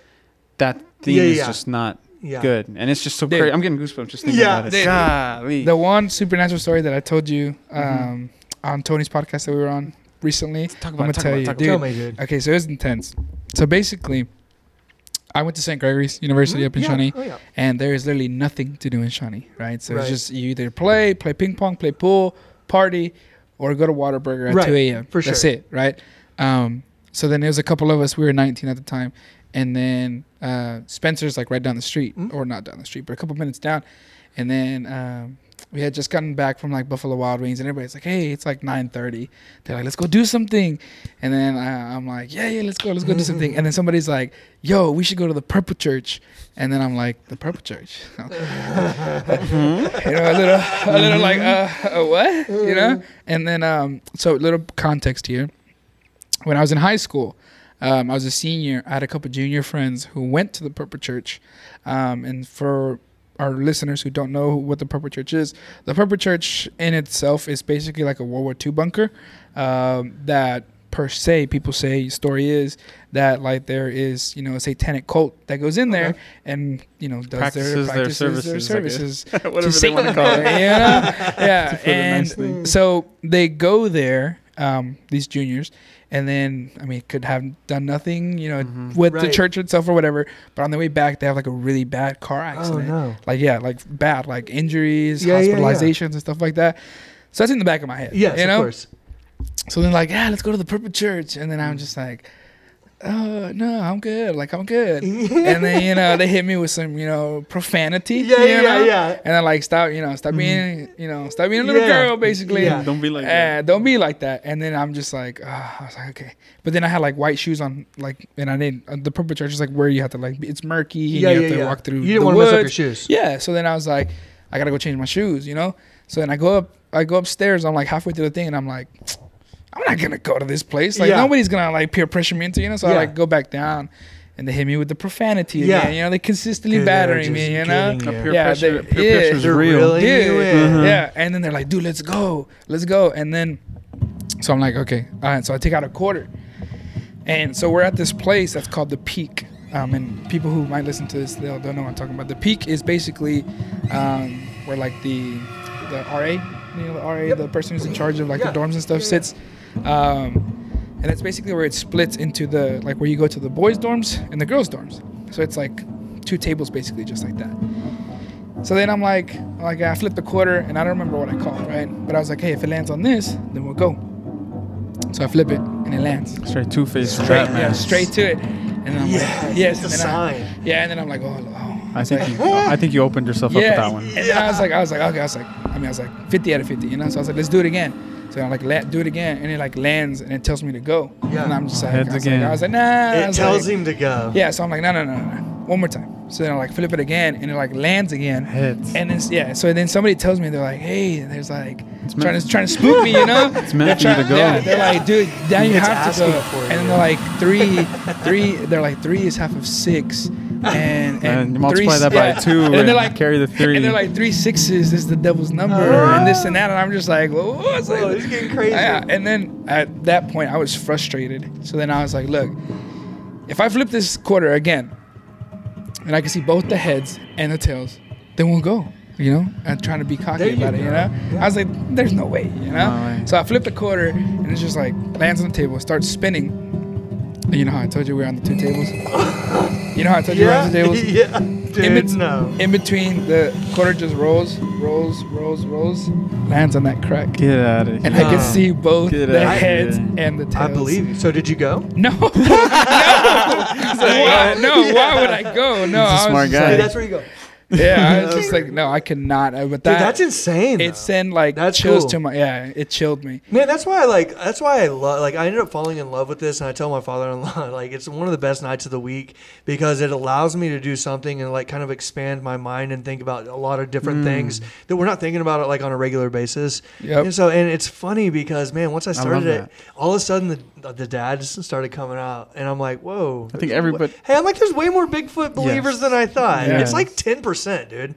that thing Yeah, is yeah. just not Yeah. good, and it's just so Dude. crazy. I'm getting goosebumps just thinking Yeah, about it. dude. Golly. The one supernatural story that I told you um, Mhm. on Tony's podcast that we were on recently. talk about, I'm gonna talk tell about you, talk dude. Tell me, dude. Okay, so it was intense. So basically, I went to St. Gregory's University up in yeah. Shawnee, Oh, yeah. and there is literally nothing to do in Shawnee, right? So Right. it's just you either play, play ping pong, play pool, party, or go to Whataburger at Right, 2 a.m. for That's sure. it, right? Um, so then there was a couple of us. We were 19 at the time, and then uh, Spencer's like right down the street, Mhm. or not down the street, but a couple minutes down. And then um, we had just gotten back from like Buffalo Wild Wings, and everybody's like, "Hey, it's like 9:30." They're like, "Let's go do something," and then I, I'm like, "Yeah, yeah, let's go, let's go do something." And then somebody's like, "Yo, we should go to the Purple Church," and then I'm like, "The Purple Church," <laughs> you know, a little, a little like, uh, uh, what, you know? And then, um, so a little context here. When I was in high school, um, I was a senior. I had a couple junior friends who went to the Purple Church, um, and for our listeners who don't know what the Purple Church is, the Purple Church in itself is basically like a World War II bunker um, that per se people say story is that like there is you know a satanic cult that goes in there Okay. and you know does Practices their their practices their services, services <laughs> Whatever they want to call it. you <laughs> know? yeah <laughs> put it and nicely. so they go there um, these juniors and then i mean could have done nothing you know Mhm. with the church itself or whatever but on the way back they have like a really bad car Oh accident no. like yeah, like bad, like injuries, Yeah, yeah, yeah. hospitalizations, and stuff like that. So that's in the back of my head. Yeah, you know. of course. So then like, yeah, let's go to the Purple Church, and then I'm just like, oh no, I'm good. Like I'm good. <laughs> and then you know they hit me with some you know profanity. Yeah, you yeah, know? yeah. And i like stop, you know, stop being, you know, stop being a little Mm-hmm. Yeah. girl, basically. Yeah. Don't be like Uh, that. don't be like that. And then I'm just like, ah, I was like, okay. But then I had like white shoes on, like, and I didn't. Uh, the purple church is like where you have to like, it's murky. And Yeah, you have yeah, to yeah. walk through. You didn't the want to mess up your shoes. Yeah. So then I was like, I gotta go change my shoes, you know. So then I go up, I go upstairs. I'm like halfway through the thing, and I'm like, I'm not gonna go to this place. Like Yeah. nobody's gonna like peer pressure me into, you know. So I like go back down, and they hit me with the profanity. Yeah. again, you know, they consistently Dude, battering me, you know. getting you. Peer Yeah, pressure, they- peer yeah. pressure's real. really Dude, in. Yeah, and then they're like, "Dude, let's go, let's go." And then, so I'm like, "Okay." All right, so I take out a quarter, and so we're at this place that's called the Peak. Um, and people who might listen to this, they'll, they'll know what I'm talking about. The Peak is basically um, where like the the RA, you know, the RA, the person who's in charge of like Yeah. the dorms and stuff, Yeah, yeah. sits. Um, and that's basically where it splits into the like where you go to the boys' dorms and the girls' dorms. So it's like two tables basically, just like that. So then I'm like, like I flipped the quarter and I don't remember what I called, right? But I was like, hey, if it lands on this, then we'll go. So I flip it and it lands. Straight two face Straight, trap, yeah, man. straight to it. And then I'm Yes, like, yes. And a then I, sign. yeah, and then I'm like, oh, oh. I think you, I think you opened yourself up yeah. with that one. And then I was like, I was like, okay, I was like, I mean, I was like 50 out of 50, you know? So I was like, let's do it again. So I'm like, let do it again, and it like lands and it tells me to go. Yeah. And I'm just like, Heads I was again. like, I was like, nah. I It was tells like, him to go. Yeah, so I'm like, no, no, no, no, no. One more time. So then I like flip it again, and it like lands again. Heads. And then yeah, so then somebody tells me they're like, hey, there's like It's trying meant- to trying to spook me, you know? <laughs> It's meant They're for you to go. Yeah, they're like, dude, now you It's have to go. for and then yeah. they're like three, three. They're like three is half of six, and and, And you multiply three- that by yeah. two and <laughs> and they're like carry the three. and they're like three sixes is the devil's number, and this and that, and I'm just like, well, what's Whoa, like, it's getting crazy. yeah. And then at that point, I was frustrated. So then I was like, look, if I flip this quarter again, and I can see both the heads and the tails, then we'll go. You know, and trying to be cocky There you about it. You know, Yeah. I was like, "There's no way." You know, No way. so I flipped the quarter, and it's just like lands on the table, starts spinning. And you know how I told you we are on the two tables. You know how I told you we are Yeah. on the tables. <laughs> yeah. Dude, In, bet- no. in between, the quarter just rolls, rolls, rolls, rolls, lands on that crack, Get out of here. and I Nah. can see both Get the outta heads here. and the tails. I believe you. So did you go? No, <laughs> no, <laughs> why, uh, no. Why would I go? No, He's a I was smart just guy. like- Dude, that's where you go. <laughs> yeah, I was <laughs> just like, no, I cannot. not. Uh, But Dude, that that's insane. it though. sent like That's chills cool. to my yeah. It chilled me. Man, that's why I like. That's why I love. Like, I ended up falling in love with this, and I tell my father-in-law, <laughs> like, it's one of the best nights of the week because it allows me to do something and like kind of expand my mind and think about a lot of different Mm. things that we're not thinking about it like on a regular basis. Yep. And so, and it's funny because man, once I love started it, that. all of a sudden the the dads started coming out, and I'm like, whoa. I think everybody- Hey, I'm like, there's way more Bigfoot believers Yes. than I thought. Yes. It's like ten percent, dude.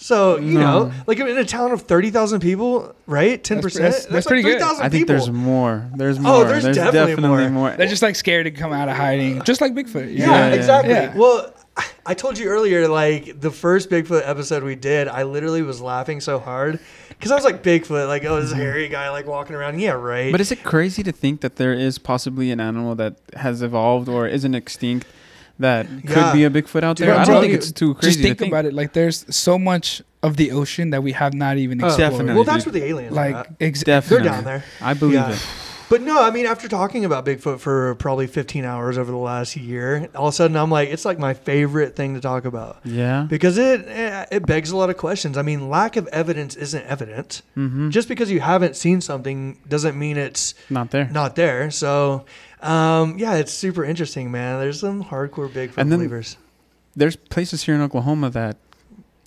So you No. know, like in a town of 30,000 people, right? Ten percent. that's- that's pretty good. I think there's more. There's Oh, more. there's definitely more. They're just like scared to come out of hiding, just like Bigfoot. you Yeah. Yeah, yeah. exactly. Yeah. Well, I told you earlier, like the first Bigfoot episode we did, I literally was laughing so hard because I was like Bigfoot, like oh, this hairy guy like walking around. Yeah, right. But is it crazy to think that there is possibly an animal that has evolved or isn't extinct that could Yeah. be a Bigfoot out there? I'm I don't telling think you, it's too crazy Just think to think. about it. Like there's so much of the ocean that we have not even Oh, explored. Definitely. well, that's dude. where the aliens are. Like at. ex- They're down there. I believe Yeah. it. But no, I mean, after talking about Bigfoot for probably 15 hours over the last year, all of a sudden I'm like, it's like my favorite thing to talk about Yeah. because it eh, it begs a lot of questions. I mean, lack of evidence isn't evident. Mm-hmm. Just because you haven't seen something doesn't mean it's not there. not there. So, um, yeah, it's super interesting, man. There's some hardcore Bigfoot And then- believers. There's places here in Oklahoma that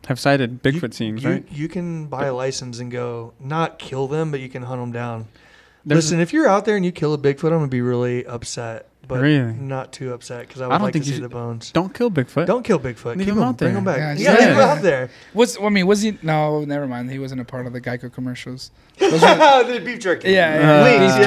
have cited Bigfoot you, scenes, you, right? You can buy a license and go not kill them, but you can hunt them down. There's- Listen, if you're out there and you kill a Bigfoot, I'm gonna be really upset, but Really? not too upset because I would I don't like to think you see should- the bones. Don't kill Bigfoot. Don't kill Bigfoot. Leave Keep him him out Bring there. him back. Yeah, Yeah, just- leave him yeah. out there. Was I mean, was he? No, never mind. He wasn't a part of the Geico commercials. <laughs> Those were- the beef jerky. yeah, yeah, Links,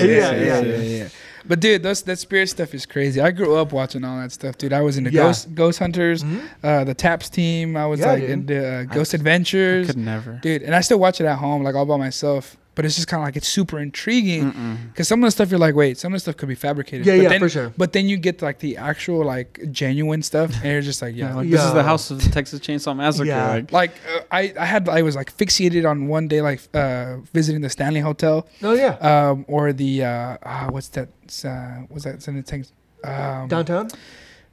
yeah, yeah, yeah, links, yeah. But dude, those that spirit stuff is crazy. I grew up watching all that stuff, dude. I was into Yeah. Ghost Ghost Hunters, Mhm. uh, the TAPS team. I was Yeah, like dude. into uh, Ghost I Adventures, could never. dude. And I still watch it at home, like all by myself. But it's just kind of like it's super intriguing because some of the stuff you're like, wait, some of the stuff could be fabricated. Yeah, but yeah, then, for sure. But then you get like the actual like genuine stuff, and you're just like, <laughs> Yeah, yeah, like this is the house of the Texas Chainsaw Massacre. Yeah. Like, like uh, I, I had I was like fixated on one day like uh visiting the Stanley Hotel Oh yeah, um or the uh ah, what's that uh what's that it's in the tank um downtown.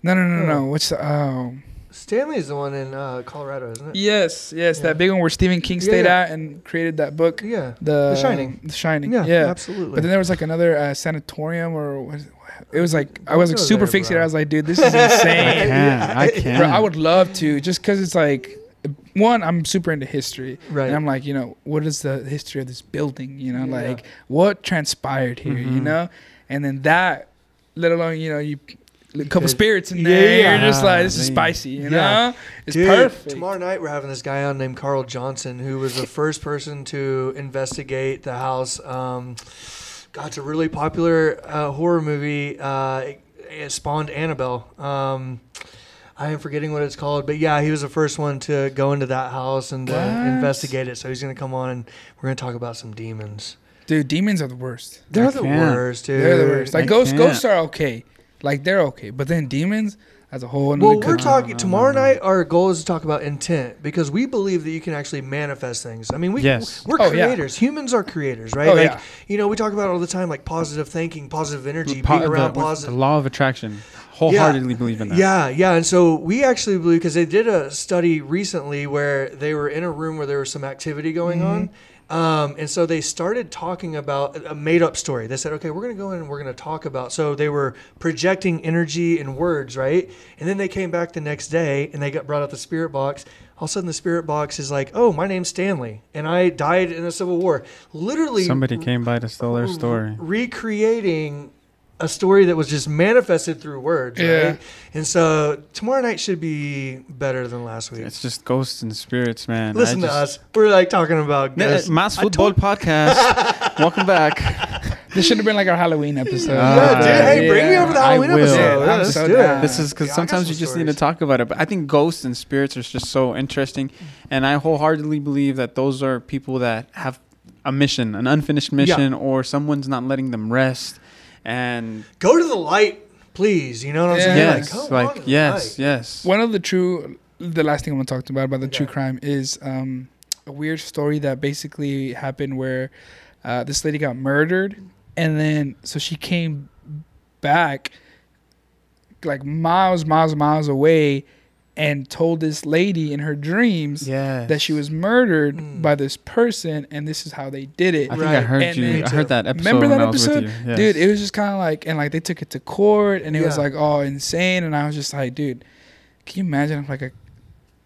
no no no no Oh. no what's the um Stanley's the one in uh, Colorado, isn't it? yes yes Yeah. that big one where Stephen King stayed yeah. at and created that book Yeah. the The Shining. the Shining Yeah, yeah, absolutely. but then there was like another uh, sanatorium or what, it was like I Don't was like super there, fixated bro. I was like dude this is <laughs> I insane can't. I can't. Bro, I would love to just because it's like one I'm super into history right. And I'm like, you know, what is the history of this building? You know, Yeah. like what transpired here, you Mhm. know? And then that, let alone, you know, you a couple spirits in there, yeah. you're just like, this is spicy, you Yeah. know? It's Dude, perfect. Tomorrow night we're having this guy on named Carl Johnson, who was the first person to investigate the house. Um, God, it's a really popular uh, horror movie. Uh, it, it spawned Annabelle. Um, I am forgetting what it's called, but yeah, he was the first one to go into that house and uh, investigate it. So he's gonna come on and we're gonna talk about some demons. Dude, demons are the worst. They're I the can't. worst, dude. They're the worst. Like I ghosts, can't. ghosts are okay. Like they're okay. But then demons, as a whole, Well, we're talking no, tomorrow no. night. Our goal is to talk about intent because we believe that you can actually manifest things. I mean, we Yes. we're Oh, yeah. creators. Humans are creators, right? Oh, like yeah. you know, we talk about it all the time, like positive thinking, positive energy, Po- being around the, positive. the law of attraction. Wholeheartedly believe in that. Yeah, yeah, and so we actually believe because they did a study recently where they were in a room where there was some activity going mm-hmm. on. Um, and so they started talking about a made up story. They said, okay, we're going to go in and we're going to talk about. So they were projecting energy and words, right? And then they came back the next day and they got brought out the spirit box. All of a sudden, the spirit box is like, oh, my name's Stanley and I died in the Civil War. Literally, Somebody came by to steal their story. recreating a story that was just manifested through words, Yeah. right? And so tomorrow night should be better than last week. It's just ghosts and spirits, man. Listen I to just, us. We're like talking about Yeah, ghosts. Mas Futbol told- Podcast. <laughs> Welcome back. This should have been like our Halloween episode. Yeah, dude. Hey, bring me over the I Halloween will. episode. Yeah, Yeah, I'm let's so do it. This is because Yeah, sometimes some you just need to talk about it. But I think ghosts and spirits are just so interesting, and I wholeheartedly believe that those are people that have a mission, an unfinished mission, or someone's not letting them rest. And Go to the light, please. You know what I'm Yeah. saying? yes, like, go like, on to the yes, yes. One of the true, the last thing I'm gonna talk about about the true crime is um, a weird story that basically happened where uh, this lady got murdered, and then so she came back like miles, miles, miles away, and told this lady in her dreams Yes. that she was murdered Mm. by this person, and this is how they did it. I think I heard And you. I heard that episode Remember that when I was episode? with you. Yes. Dude, it was just kind of like, and like they took it to court, and it was like all insane, and I was just like, dude, can you imagine if like a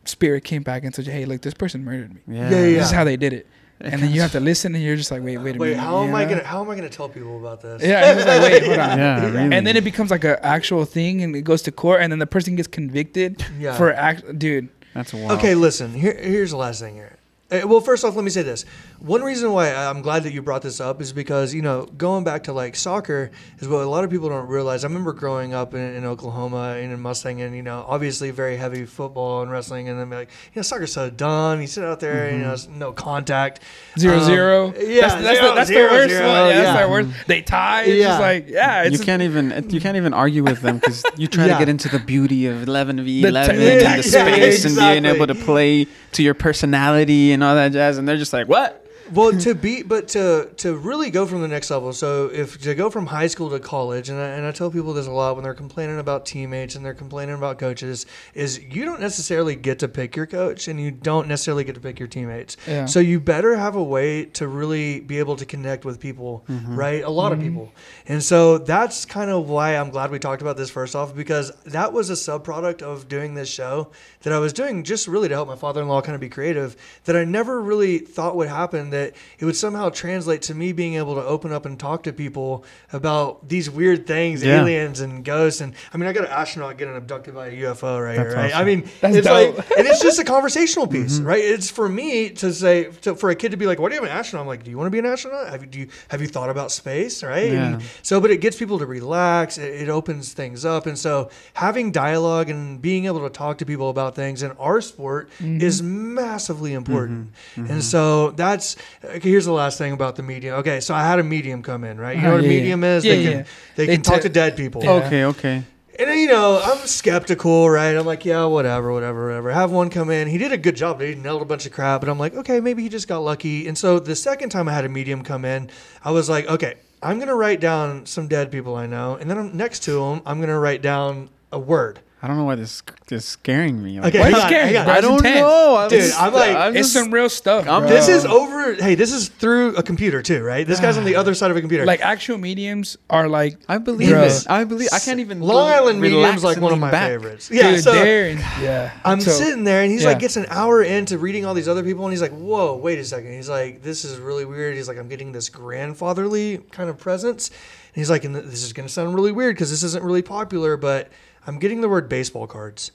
spirit came back and said, hey, look, this person murdered me. yeah, Yeah, yeah, This is how they did it, <laughs> and then you have to listen, and you're just like, wait, wait a Wait, minute. how you am I gonna how am I gonna tell people about this? Yeah, he like, wait, hold on. <laughs> Yeah, really. And then it becomes like an actual thing, and it goes to court, and then the person gets convicted Yeah. for act. Dude, That's wild. Okay, listen. Here, here's the last thing here. Uh, well, first off, let me say this. One reason why I'm glad that you brought this up is because you know going back to like soccer is what a lot of people don't realize. I remember growing up in, in Oklahoma and in Mustang, and you know obviously very heavy football and wrestling, and then like you know soccer's so dumb. You sit out there, you know, it's no contact. zero Um, zero. yeah, that's, that's, zero, the, that's zero, the worst zero, one. Yeah, yeah. that's the worst. They tie. It's Yeah. just like, yeah, it's you can't even you can't even argue with them because you try Yeah. to get into the beauty of 11 v The 11 and the space and being able to play to your personality and all that jazz and they're just like what well, hmm. to be, but to to really go from the next level. So if to go from high school to college, and I, and I tell people this a lot when they're complaining about teammates and they're complaining about coaches, is you don't necessarily get to pick your coach, and you don't necessarily get to pick your teammates. Yeah. So you better have a way to really be able to connect with people, mm-hmm. right? A lot of mm-hmm. people, and so that's kind of why I'm glad we talked about this first off because that was a subproduct of doing this show that I was doing just really to help my father-in-law kind of be creative. That I never really thought would happen. That it would somehow translate to me being able to open up and talk to people about these weird things, Yeah. aliens and ghosts. And I mean, I got an astronaut getting abducted by a UFO right That's here, right? I mean, That's it's dope. like, and it's just a conversational piece, Mm-hmm. right? It's for me to say, to, for a kid to be like, "What do you have an astronaut?" I'm like, "Do you want to be an astronaut? Have you do you, have you thought about space?" Right? And so, but it gets people to relax. It, it opens things up, and so having dialogue and being able to talk to people about things in our sport is massively important. Mm-hmm. And so that's okay, here's the last thing about the medium. Okay, so I had a medium come in, right? You know Uh-huh, what a yeah, yeah. medium is? Yeah, they can yeah. they, They can talk to dead people. Yeah. Okay, okay. And you know, I'm skeptical, right? I'm like, yeah, whatever, whatever, whatever. Have one come in. He did a good job. He nailed a bunch of crap. But I'm like, okay, maybe he just got lucky. And so the second time I had a medium come in, I was like, okay, I'm going to write down some dead people I know. And then I'm, next to them, I'm going to write down a word. I don't know why this this is scaring me. Like, Okay, Why hang is on, scary, hang I don't intense. know, I'm Dude, just- I'm like- I'm It's just- some real stuff. I'm- bro. This is over. Hey, this is through a computer too, right? This guy's on the <sighs> other side of a computer. like actual mediums are like I believe Bro. it. I believe. I can't even. Long Island medium's like one of my back. favorites. Yeah, dude, so they're <sighs> yeah. I'm So- sitting there and he's yeah. like gets an hour into reading all these other people and he's like, Whoa, wait a second. He's like, This is really weird. He's like, I'm getting this grandfatherly kind of presence. And he's like, and this is gonna sound really weird because this isn't really popular, but I'm getting the word baseball cards.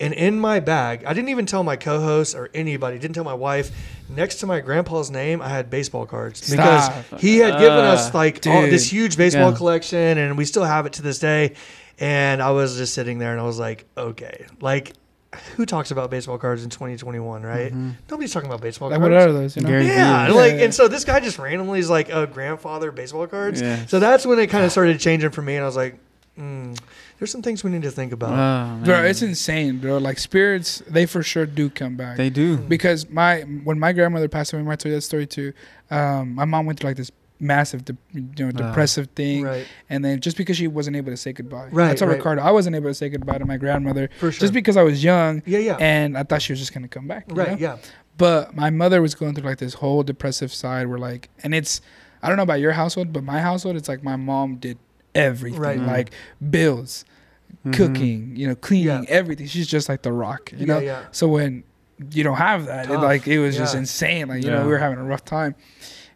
And in my bag, I didn't even tell my co-host or anybody, didn't tell my wife. Next to my grandpa's name, I had baseball cards because Stop. he had given us like all, this huge baseball Yeah. collection, and we still have it to this day. And I was just sitting there, and I was like, okay, like who talks about baseball cards in 2021, right? Nobody's talking about baseball like what cards. are those? You know? Gary Yeah, Vee. like Yeah. and so this guy just randomly is like a grandfather baseball cards. Yeah. So that's when it kind of started changing for me, and I was like, mm, "There's some things we need to think about." Oh, Bro, it's insane, bro. Like spirits, they for sure do come back. They do. because my when my grandmother passed away, I told you that story too. Um, my mom went through like this massive, de- you know, Ah. depressive thing, right, and then just because she wasn't able to say goodbye, Right, I told right. Ricardo I wasn't able to say goodbye to my grandmother for sure. just because I was young yeah, yeah, and I thought she was just gonna come back. you right, know? yeah, But my mother was going through like this whole depressive side where like, and it's, I don't know about your household, but my household, it's like my mom did everything, Right. Like bills, Mhm. cooking, you know, cleaning, Yeah. everything. She's just like the rock, you know. yeah, yeah. So when you don't have that, it, like it was just insane. Like you know, we were having a rough time,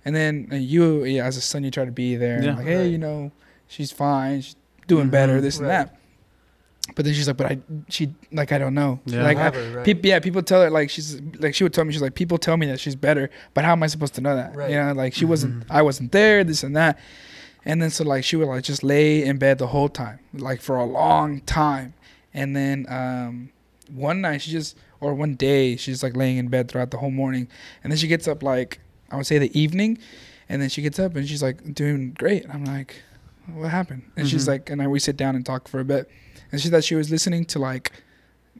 and then uh, you, yeah, as a son, you try to be there, and Yeah. like, hey, Right. you know, she's fine, she's doing Mhm. better, this and that. But then she's like, but I, she, like, I don't know. Yeah. Like, I, her, right. peop yeah, people tell her like she's like she would tell me she's like people tell me that she's better, but how am I supposed to know that? Right. You know, like she wasn't, Mhm. I wasn't there, this and that, and then so like she would like just lay in bed the whole time, like for a long time, and then um, one night she just or one day she's like laying in bed throughout the whole morning, and then she gets up like I would say the evening, and then she gets up and she's like doing great. I'm like, what happened? And she's Mhm. like, and then we sit down and talk for a bit, and she said she was listening to like,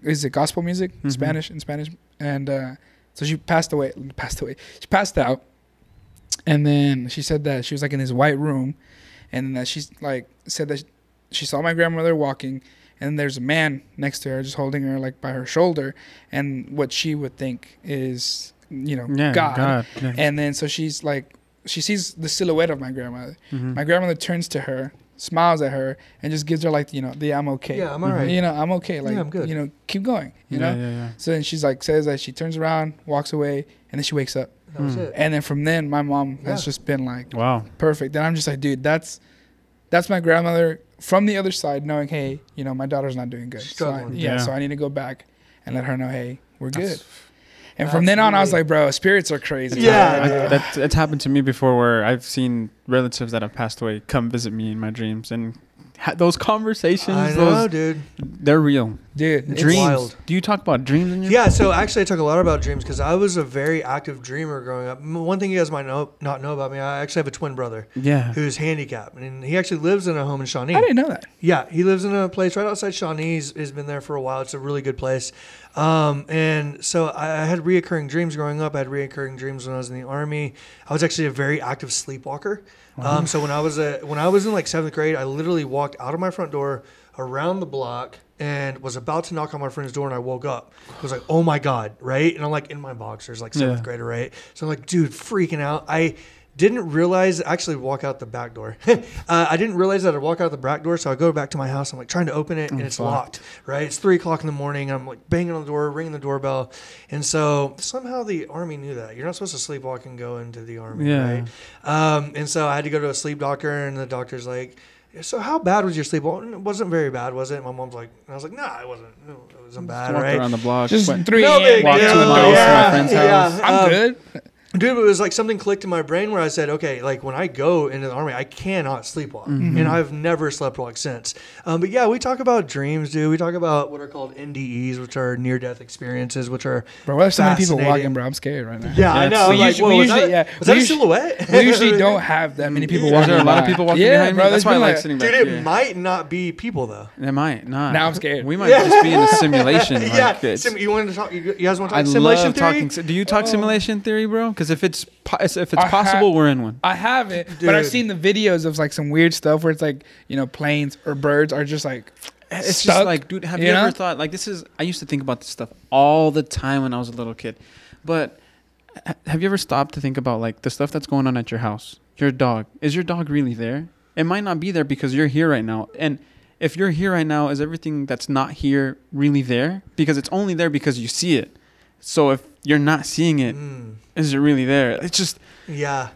is it gospel music, Mhm. Spanish in Spanish, and uh, so she passed away. Passed away. She passed out, and then she said that she was like in this white room, and that she's like said that she saw my grandmother walking, and there's a man next to her just holding her like by her shoulder, and what she would think is you know Yeah. God. God. Yeah. And then so she's like, she sees the silhouette of my grandmother. Mhm. My grandmother turns to her, smiles at her, and just gives her like, you know, the I'm okay. Yeah, I'm Mhm. alright. You know, I'm okay. Like, Yeah, I'm good. you know, keep going. You yeah, know. Yeah. Yeah. So then she's like, says that she turns around, walks away, and then she wakes up. That was Hmm. it. And then from then, my mom has Yeah. just been like Wow. perfect. And I'm just like, dude, that's that's my grandmother from the other side, knowing, hey, you know, my daughter's not doing good. So I, Struggling. yeah, Yeah. so I need to go back and let her know, hey, we're good. And from then on, I was like, bro, spirits are crazy. Yeah. I, that that's happened to me before, where I've seen relatives that have passed away come visit me in my dreams, and ha- those conversations, I know, those dude. they're real. dude. it's- dreams. wild. Do you talk about dreams in your? Yeah, so actually, I talk a lot about dreams because I was a very active dreamer growing up. One thing you guys might know, not know about me, I actually have a twin brother Yeah. who's handicapped, and he actually lives in a home in Shawnee. I didn't know that. Yeah, he lives in a place right outside Shawnee. He's, he's been there for a while. It's a really good place. Um, and so I, I had reoccurring dreams growing up. I had reoccurring dreams when I was in the army. I was actually a very active sleepwalker. Um, so when I was a, when I was in like seventh grade, I literally walked out of my front door around the block and was about to knock on my friend's door and I woke up. I was like, oh my God, right? And I'm like in my boxers, like seventh Yeah. grader, right? So I'm like, dude, freaking out. I didn't realize actually walk out the back door. <laughs> uh, I didn't realize that I'd walk out the back door, so I go back to my house. I'm like trying to open it, and Oh, it's locked. Right? It's three o'clock in the morning. I'm like banging on the door, ringing the doorbell, and so somehow the army knew that you're not supposed to sleepwalk and go into the army. Yeah. Right? Um, and so I had to go to a sleep doctor, and the doctor's like. So how bad was your sleep? Well, it wasn't very bad, was it? My mom's like, and I was like, nah, it wasn't. It wasn't bad, Walked right? around the block. Just went- three No big deal. two miles to my friend's house. I'm Um, good. Dude, it was like something clicked in my brain where I said, okay, like when I go into the army, I cannot sleepwalk. Mm-hmm. And I've never sleptwalked since. Um, but yeah, we talk about dreams, dude. We talk about what are called NDEs, which are near death experiences, which are. Bro, there's so many people walking, bro. I'm scared right now. Yeah, I know. we I'm like, usually- whoa, we was usually- that, yeah, was that we a silhouette? We usually don't have that many people walking. Is there a lot of people walking yeah, behind me? bro, That's why I been like like- sitting Dude, it here. might not be people, though. It might not. Now I'm scared. We might just be in a simulation. <laughs> Yeah. it's- Sim- you want to talk? You you guys want to I talk simulation love theory? talking. Do you talk Oh. simulation theory, bro? Because if it's po- if it's I ha- possible, we're in one. I haven't, but I've seen the videos of like some weird stuff where it's like you know planes or birds are just like It's stuck, just like, dude, have you, you ever know? thought like this is? I used to think about this stuff all the time when I was a little kid, but have you ever stopped to think about like the stuff that's going on at your house? Your dog is your dog really there? It might not be there because you're here right now, and if you're here right now, is everything that's not here really there? Because it's only there because you see it. So if you're not seeing it, Mm, is it really there? It's just yeah.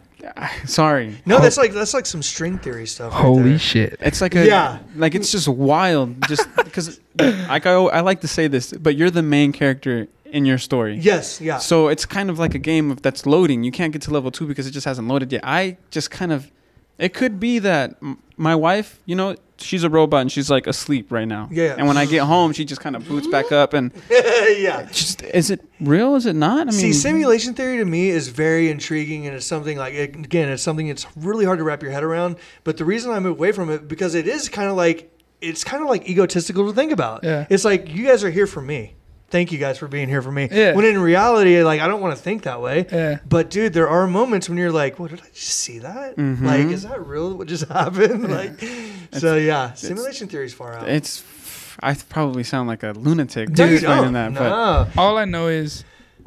sorry. No, that's like that's like some string theory stuff. holy there. shit. It's like a Yeah. like it's just wild. Just <laughs> because like I, I like to say this, but you're the main character in your story. Yes. Yeah. So it's kind of like a game of that's loading. You can't get to level two because it just hasn't loaded yet. I just kind of, it could be that m- my wife, you know, she's a robot and she's like asleep right now. Yeah. And when I get home, she just kind of boots back up and <laughs> yeah. just is it real? Is it not? I mean, See, simulation theory to me is very intriguing, and it's something like again, it's something it's really hard to wrap your head around. But the reason I move away from it because it is kind of like it's kind of like egotistical to think about. Yeah. It's like you guys are here for me. Thank you guys for being here for me. Yeah. When in reality, like I don't want to think that way. Yeah. But dude, there are moments when you're like, "What did I just see that? Mhm. Like, is that real? What just <laughs> happened?" like, so yeah, simulation theory is far out. it's. I probably sound like a lunatic No, you explaining don't. that, but All I know is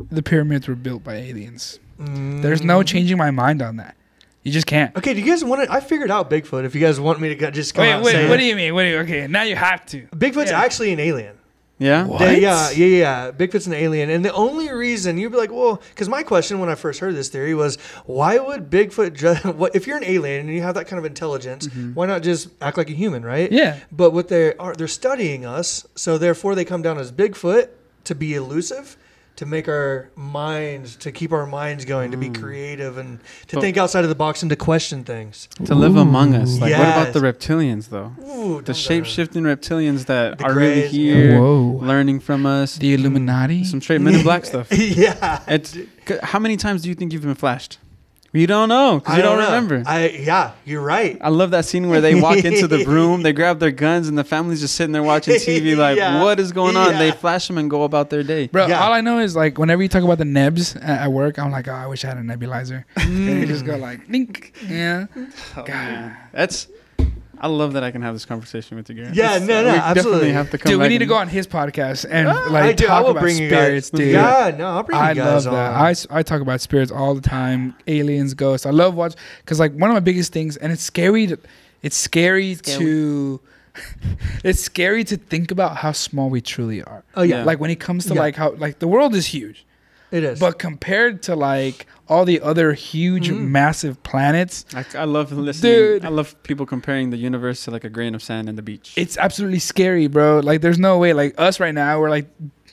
the pyramids were built by aliens. Mm. There's no changing my mind on that. You just can't. Okay, do you guys want to? I figured out Bigfoot. If you guys want me to go- just come Wait, out and wait. say What it. do you mean? What do you? Okay, now you have to. Bigfoot's Yeah. actually an alien. Yeah. What? Yeah, yeah, yeah, yeah. Bigfoot's an alien, and the only reason you'd be like, well, because my question when I first heard this theory was, why would Bigfoot? Ju- <laughs> what if you're an alien and you have that kind of intelligence? Mm-hmm. Why not just act like a human, right? Yeah. But what they are, they're studying us, so therefore they come down as Bigfoot to be elusive. To make our minds, to keep our minds going, to be mm. creative, and to But- think outside of the box and to question things. To live among us. Like, what about the reptilians, though? Ooh, The don't- shape shifting reptilians that The are really here, Whoa. learning from us. The Illuminati. Some straight Men in Black <laughs> stuff. yeah. It's how many times do you think you've been flashed? You don't know because you don't, know. remember. I, I yeah, you're right. I love that scene where they walk into the <laughs> room, they grab their guns, and the family's just sitting there watching <laughs> TV. Like, Yeah. what is going on? They flash them and go about their day. Bro, Yeah. all I know is like whenever you talk about the nebs at, at work, I'm like, oh, I wish I had a nebulizer. <laughs> and you just go mm. like, dink. Yeah. Oh, God. man. That's. I love that I can have this conversation with you, Garrett. Yeah, It's- no, no, we absolutely. definitely have to come. Dude, we need to and- go on his podcast and Ah, like I do. I talk will about bring you spirits, guys. dude. Yeah, no, I'll bring I you guys love that. on. I, s- I talk about spirits all the time, aliens, ghosts. I love watch because like one of my biggest things, and it's scary. To, it's scary, to. <laughs> it's scary to think about how small we truly are. oh yeah, Yeah. Like when it comes to Yeah. like how like the world is huge, it is. but compared to like all the other huge, Mhm. massive planets, I, I love listening. Dude. I love people comparing the universe to like a grain of sand in the beach. it's absolutely scary, bro. Like there's no way. Like us right now, we're like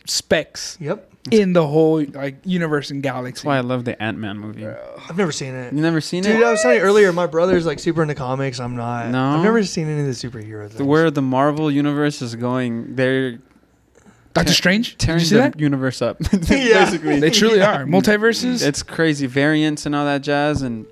specks yep, in the whole like universe and galaxy. That's why I love the Ant Man movie. I've never seen it. You never seen Dude, it? Dude, I was telling you earlier, my brother's like super into comics. I'm not. No? I've never seen any of the superhero things. Where the Marvel universe is going, they're Doctor Strange. Did tearing the that? universe up. <laughs> Yeah. Basically, They truly are multiverses. it's crazy variants and all that jazz, and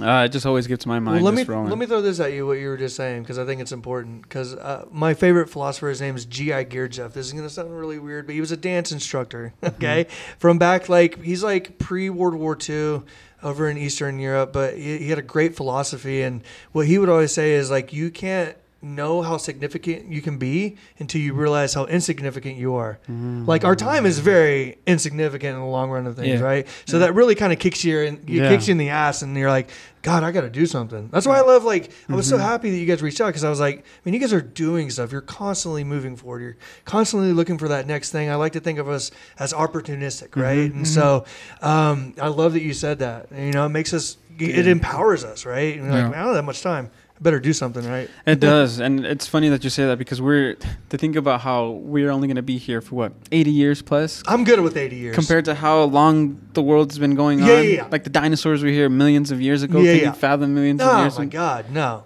uh, it just always gets my mind Well, let me rolling. let me throw this at you. What you were just saying, because I think it's important. Because uh, my favorite philosopher, his name is G.I. Gurdjieff. This is gonna sound really weird, but he was a dance instructor. <laughs> Okay, from back like he's like pre World War II, over in Eastern Europe. But he, he had a great philosophy, and what he would always say is like you can't know how significant you can be until you realize how insignificant you are. Like our time is very insignificant in the long run of things, Yeah. right? So that really kind of kicks you in, it Yeah. kicks you in the ass, and you're like, God, I got to do something. That's why I love like I was so Mm-hmm. happy that you guys reached out because I was like, I mean, you guys are doing stuff. You're constantly moving forward. You're constantly looking for that next thing. I like to think of us as opportunistic, Mm-hmm. right? And so um, I love that you said that. And, you know, it makes us, it empowers us, right? And you're Yeah. like, I don't have that much time. Better do something, right? It does, and it's funny that you say that because we're to think about how we're only going to be here for what 80 years plus I'm good with 80 years. compared to how long the world's been going Yeah, on. yeah, yeah. Like the dinosaurs were here millions of years ago. Yeah, Can yeah. you fathom millions of Oh years? my ago? God, no.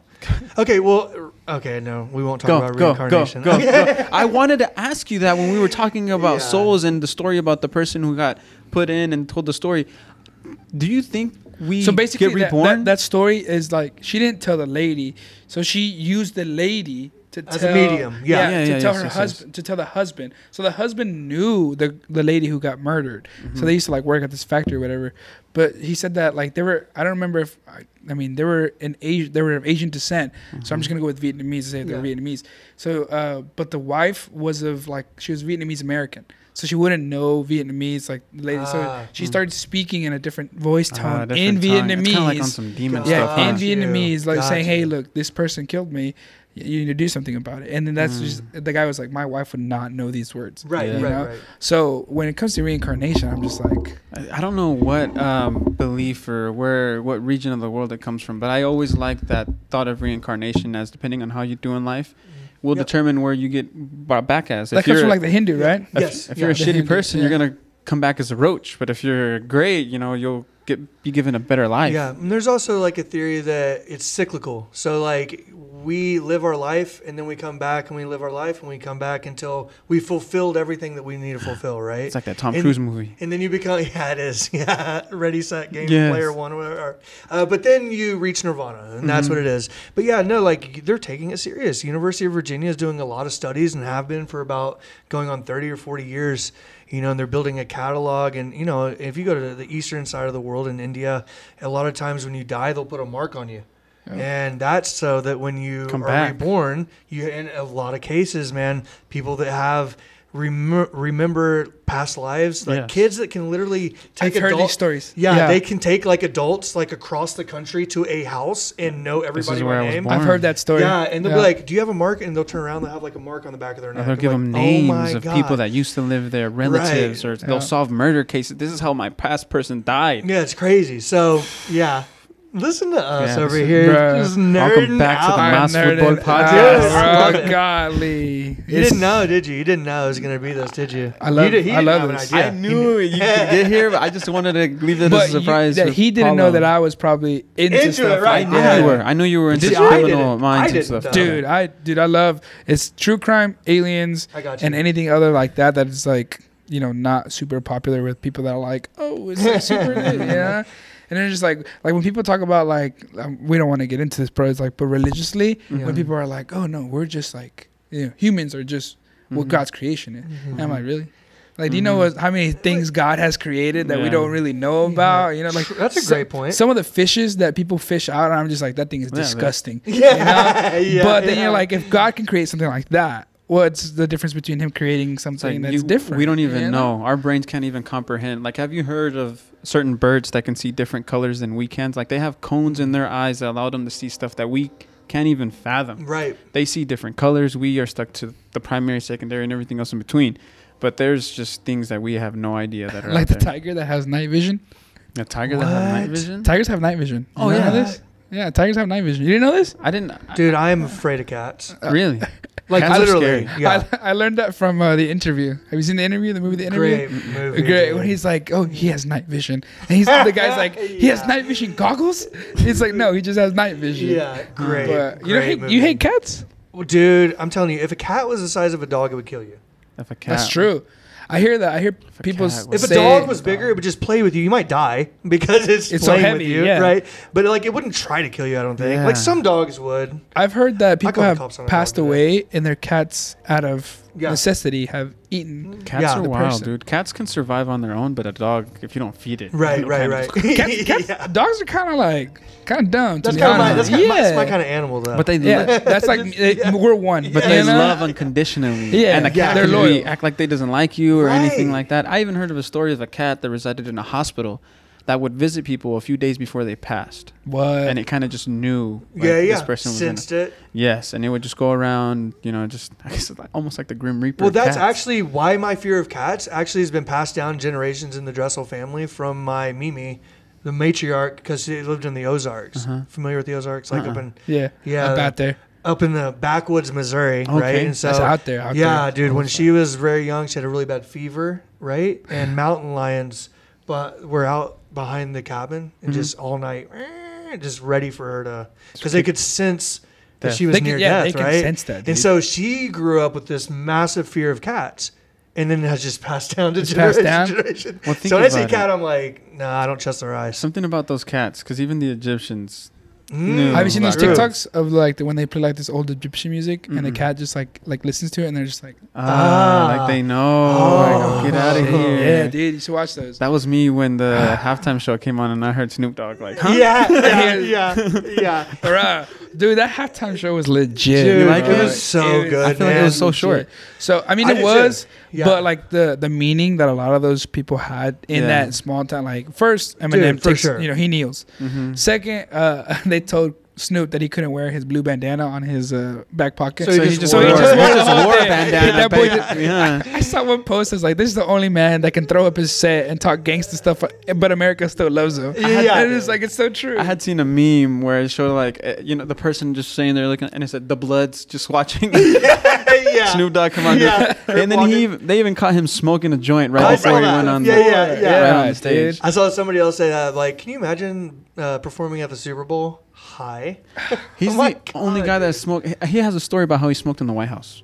Okay, well, okay, no, we won't talk Go, about go, reincarnation. go, go. <laughs> I wanted to ask you that when we were talking about Yeah. souls and the story about the person who got put in and told the story. Do you think we so basically, get that, reborn? that, that story is like she didn't tell the lady, so she used the lady to As a tell medium, yeah. Yeah, to yeah, tell yes, her yes, yes. husband to tell the husband. So the husband knew the the lady who got murdered. Mm-hmm. So they used to like work at this factory or whatever. But he said that like they were I don't remember if I, I mean they were in Asia they were of Asian descent. So Mm-hmm. I'm just gonna go with Vietnamese to say they're Yeah. Vietnamese. So uh, but the wife was of like she was Vietnamese American. So she wouldn't know Vietnamese like the lady. Ah. so she started speaking in a different voice Ah, tone different in tongue. Vietnamese. It's kind like on some demon Got Yeah, in you. Vietnamese, like Got saying, "Hey, you. look, this person killed me. You need to do something about it." And then that's Mm. just the guy was like, "My wife would not know these words." Right, Yeah. right, You know? right. So when it comes to reincarnation, I'm just like, I I don't know what um, belief or where, what region of the world it comes from, but I always like that thought of reincarnation as depending on how you do in life, will Yep. determine where you get brought back as. that comes from like the Hindu, right? if, Yes, if you're a yeah. The shitty Hindu, person, yeah. you're gonna come back as a roach. But if you're great, you know, you'll get be given a better life. Yeah, and there's also like a theory that it's cyclical. So like we live our life and then we come back and we live our life and we come back until we fulfilled everything that we need to <sighs> fulfill, right? It's like that Tom And- Cruise movie. and then you become <laughs> yeah it is <laughs> yeah ready set game Yes. player one or whatever uh, but then you reach nirvana and that's Mm-hmm. what it is but yeah no like they're taking it serious university of virginia is doing a lot of studies and have been for about going on 30 or 40 years you know and they're building a catalog. And you know if you go to the eastern side of the world in india a lot of times when you die they'll put a mark on you. And that's so that when you Come are back. reborn, you in a lot of cases, man, people that have rem- remember past lives, like Yes. kids that can literally take I've heard adult- these stories. Yeah, Yeah. they can take like adults like across the country to a house and know everybody by name. I've heard that story. Yeah, and they'll Yeah. be like, "Do you have a mark?" And they'll turn around, they'll have like a mark on the back of their Or neck. they'll give like, them "Oh names my of God." people that used to live there, relatives, or they'll solve murder cases. This is how my past person died. Yeah, it's crazy. So yeah, listen to us Yeah, over here, Bruh. just Welcome nerding back to the out. I'm Mas nerded Futbol out, Podcast. bro. Oh, <laughs> golly, You It's- didn't know, did you? You didn't know it was gonna be this, did you? I love- You did, he I didn't love have this. Idea. I knew you could <laughs> get here, but I just wanted to leave it as a you- surprise. that for he didn't know Paulo. that I was probably into, Into stuff it, right. I knew that. you were. I knew you were into Did you? I criminal didn't. I minds and didn't, stuff. though. dude i dude i love it's true crime aliens I got you. and anything other like that that is like you know not super popular with people that are like oh it's like super <laughs> lit, yeah and they're just like like when people talk about like um, we don't want to get into this but it's like but religiously Yeah. when people are like oh no we're just like you know humans are just what Mhm. god's creation is Mhm. and i'm like really like do you know what, how many things god has created that we don't really know about you know like <laughs> That's a so- great point. some of the fishes that people fish out i'm just like that thing is Yeah, disgusting <laughs> yeah, yeah, but then yeah. you're like, if God can create something like that, what's the difference between Him creating something like that's you- different? We don't even you know. Our brains can't even comprehend. Like, have you heard of certain birds that can see different colors than we can? Like, they have cones in their eyes that allow them to see stuff that we can't even fathom. right. They see different colors. We are stuck to the primary, secondary, and everything else in between. But there's just things that we have no idea that are <laughs> Like the there. tiger that has night vision. A tiger that has night vision. Tigers have night vision. You Oh, know yeah. this? Yeah, tigers have night vision. You didn't know this? I didn't. Dude, I am afraid of cats. really? <laughs> Like Cats are literally. scary. Yeah. I, I learned that from uh, the interview. Have you seen the interview? The movie, The Interview. Great movie. Great. When he's like, "Oh, he has night vision," and he's the guy's like, <laughs> "He has Yeah. night vision goggles." He's like, "No, he just has night vision." Yeah, great. But you don't great hate, movie. you hate cats? Well, dude, I'm telling you, if a cat was the size of a dog, it would kill you. If a cat, That's true. I hear that. I hear If people s- If a say- dog was bigger, it would just play with you. You might die <laughs> because it's, It's so playing heavy, with you, yeah. right? But like, it wouldn't try to kill you. I don't think. Yeah. Like some dogs would. I've heard that people call the have cops on a dog passed today. away and their cats, out of Yeah. necessity, have eaten. Mm. Cats Yeah. are wild, person. dude. Cats can survive on their own, but a dog, if you don't feed it, Right, right, right. Cats, <laughs> cats, Yeah. Dogs are kind of like kind of dumb. That's be kind of my. honest. That's, kind of my, that's my kind of animal, though. But they, yeah, that's like <laughs> Yeah. we're one. but they you love unconditionally. <laughs> Yeah, and a yeah, cat they're loyal. be- act like they doesn't like you or anything like that. I even heard of a story of a cat that resided in a hospital that would visit people a few days before they passed, What? and it kind of just knew. Like, yeah, yeah. This person was gonna, Sensed it. yes, and it would just go around, you know, just <laughs> I guess like, almost like the Grim Reaper. Well, that's cats. actually why my fear of cats actually has been passed down generations in the Dresel family from my Mimi, the matriarch, because she lived in the Ozarks. Uh-huh. Familiar with the Ozarks? Like up Uh-uh. in yeah, Yeah. up out there. up in the backwoods, Missouri, right? Okay. And so That's out there. Out yeah, there. dude. When she was very young, she had a really bad fever, right? And <sighs> mountain lions, but were out behind the cabin and Mhm. just all night, eh, just ready for her to, because they could sense that she was near yeah, death, they right? sense that. And so she grew up with this massive fear of cats. And then it has just passed down to It's generation down? generation. Well, so when I see cat, it. I'm like, nah, I don't trust their eyes. something about those cats, because even the Egyptians. Mm, Have Have you seen those true. TikToks of like the, when they play like this old Egyptian music and the cat just like like listens to it and they're just like, Ah, Ah. like they know. Oh. like, get out of here. yeah, dude, you should watch those. That was me when the <sighs> halftime show came on and I heard Snoop Dogg like, huh? Yeah, yeah, <laughs> <laughs> yeah, yeah. Bruh. Dude, that halftime show was legit. Dude, like it was so It good. I feel like it was so short. So I mean, it was, Yeah. but like the the meaning that a lot of those people had in Yeah. that small town. Like first, Eminem Dude, for takes, sure. you know, he kneels. Mm-hmm. Second, uh, <laughs> they told Snoop that he couldn't wear his blue bandana on his uh, back pocket. So he just so wore- he just, he just wore a <laughs> bandana, That boy baby. Yeah. I saw one post that's like, "This is the only man that can throw up his set and talk gangster stuff, but America still loves him." Yeah. and it's like it's so true. I had seen a meme where it showed like uh, you know the person just saying they're looking and it said the Bloods just watching <laughs> <laughs> yeah. Snoop Dogg come on, Yeah. and then he even, they even caught him smoking a joint right I before he went on Yeah, the, yeah, yeah. right on the stage. I saw somebody else say that. Like, can you imagine uh, performing at the Super Bowl high? <laughs> He's Oh the only God, guy that dude. smoked. He has a story about how he smoked in the White House.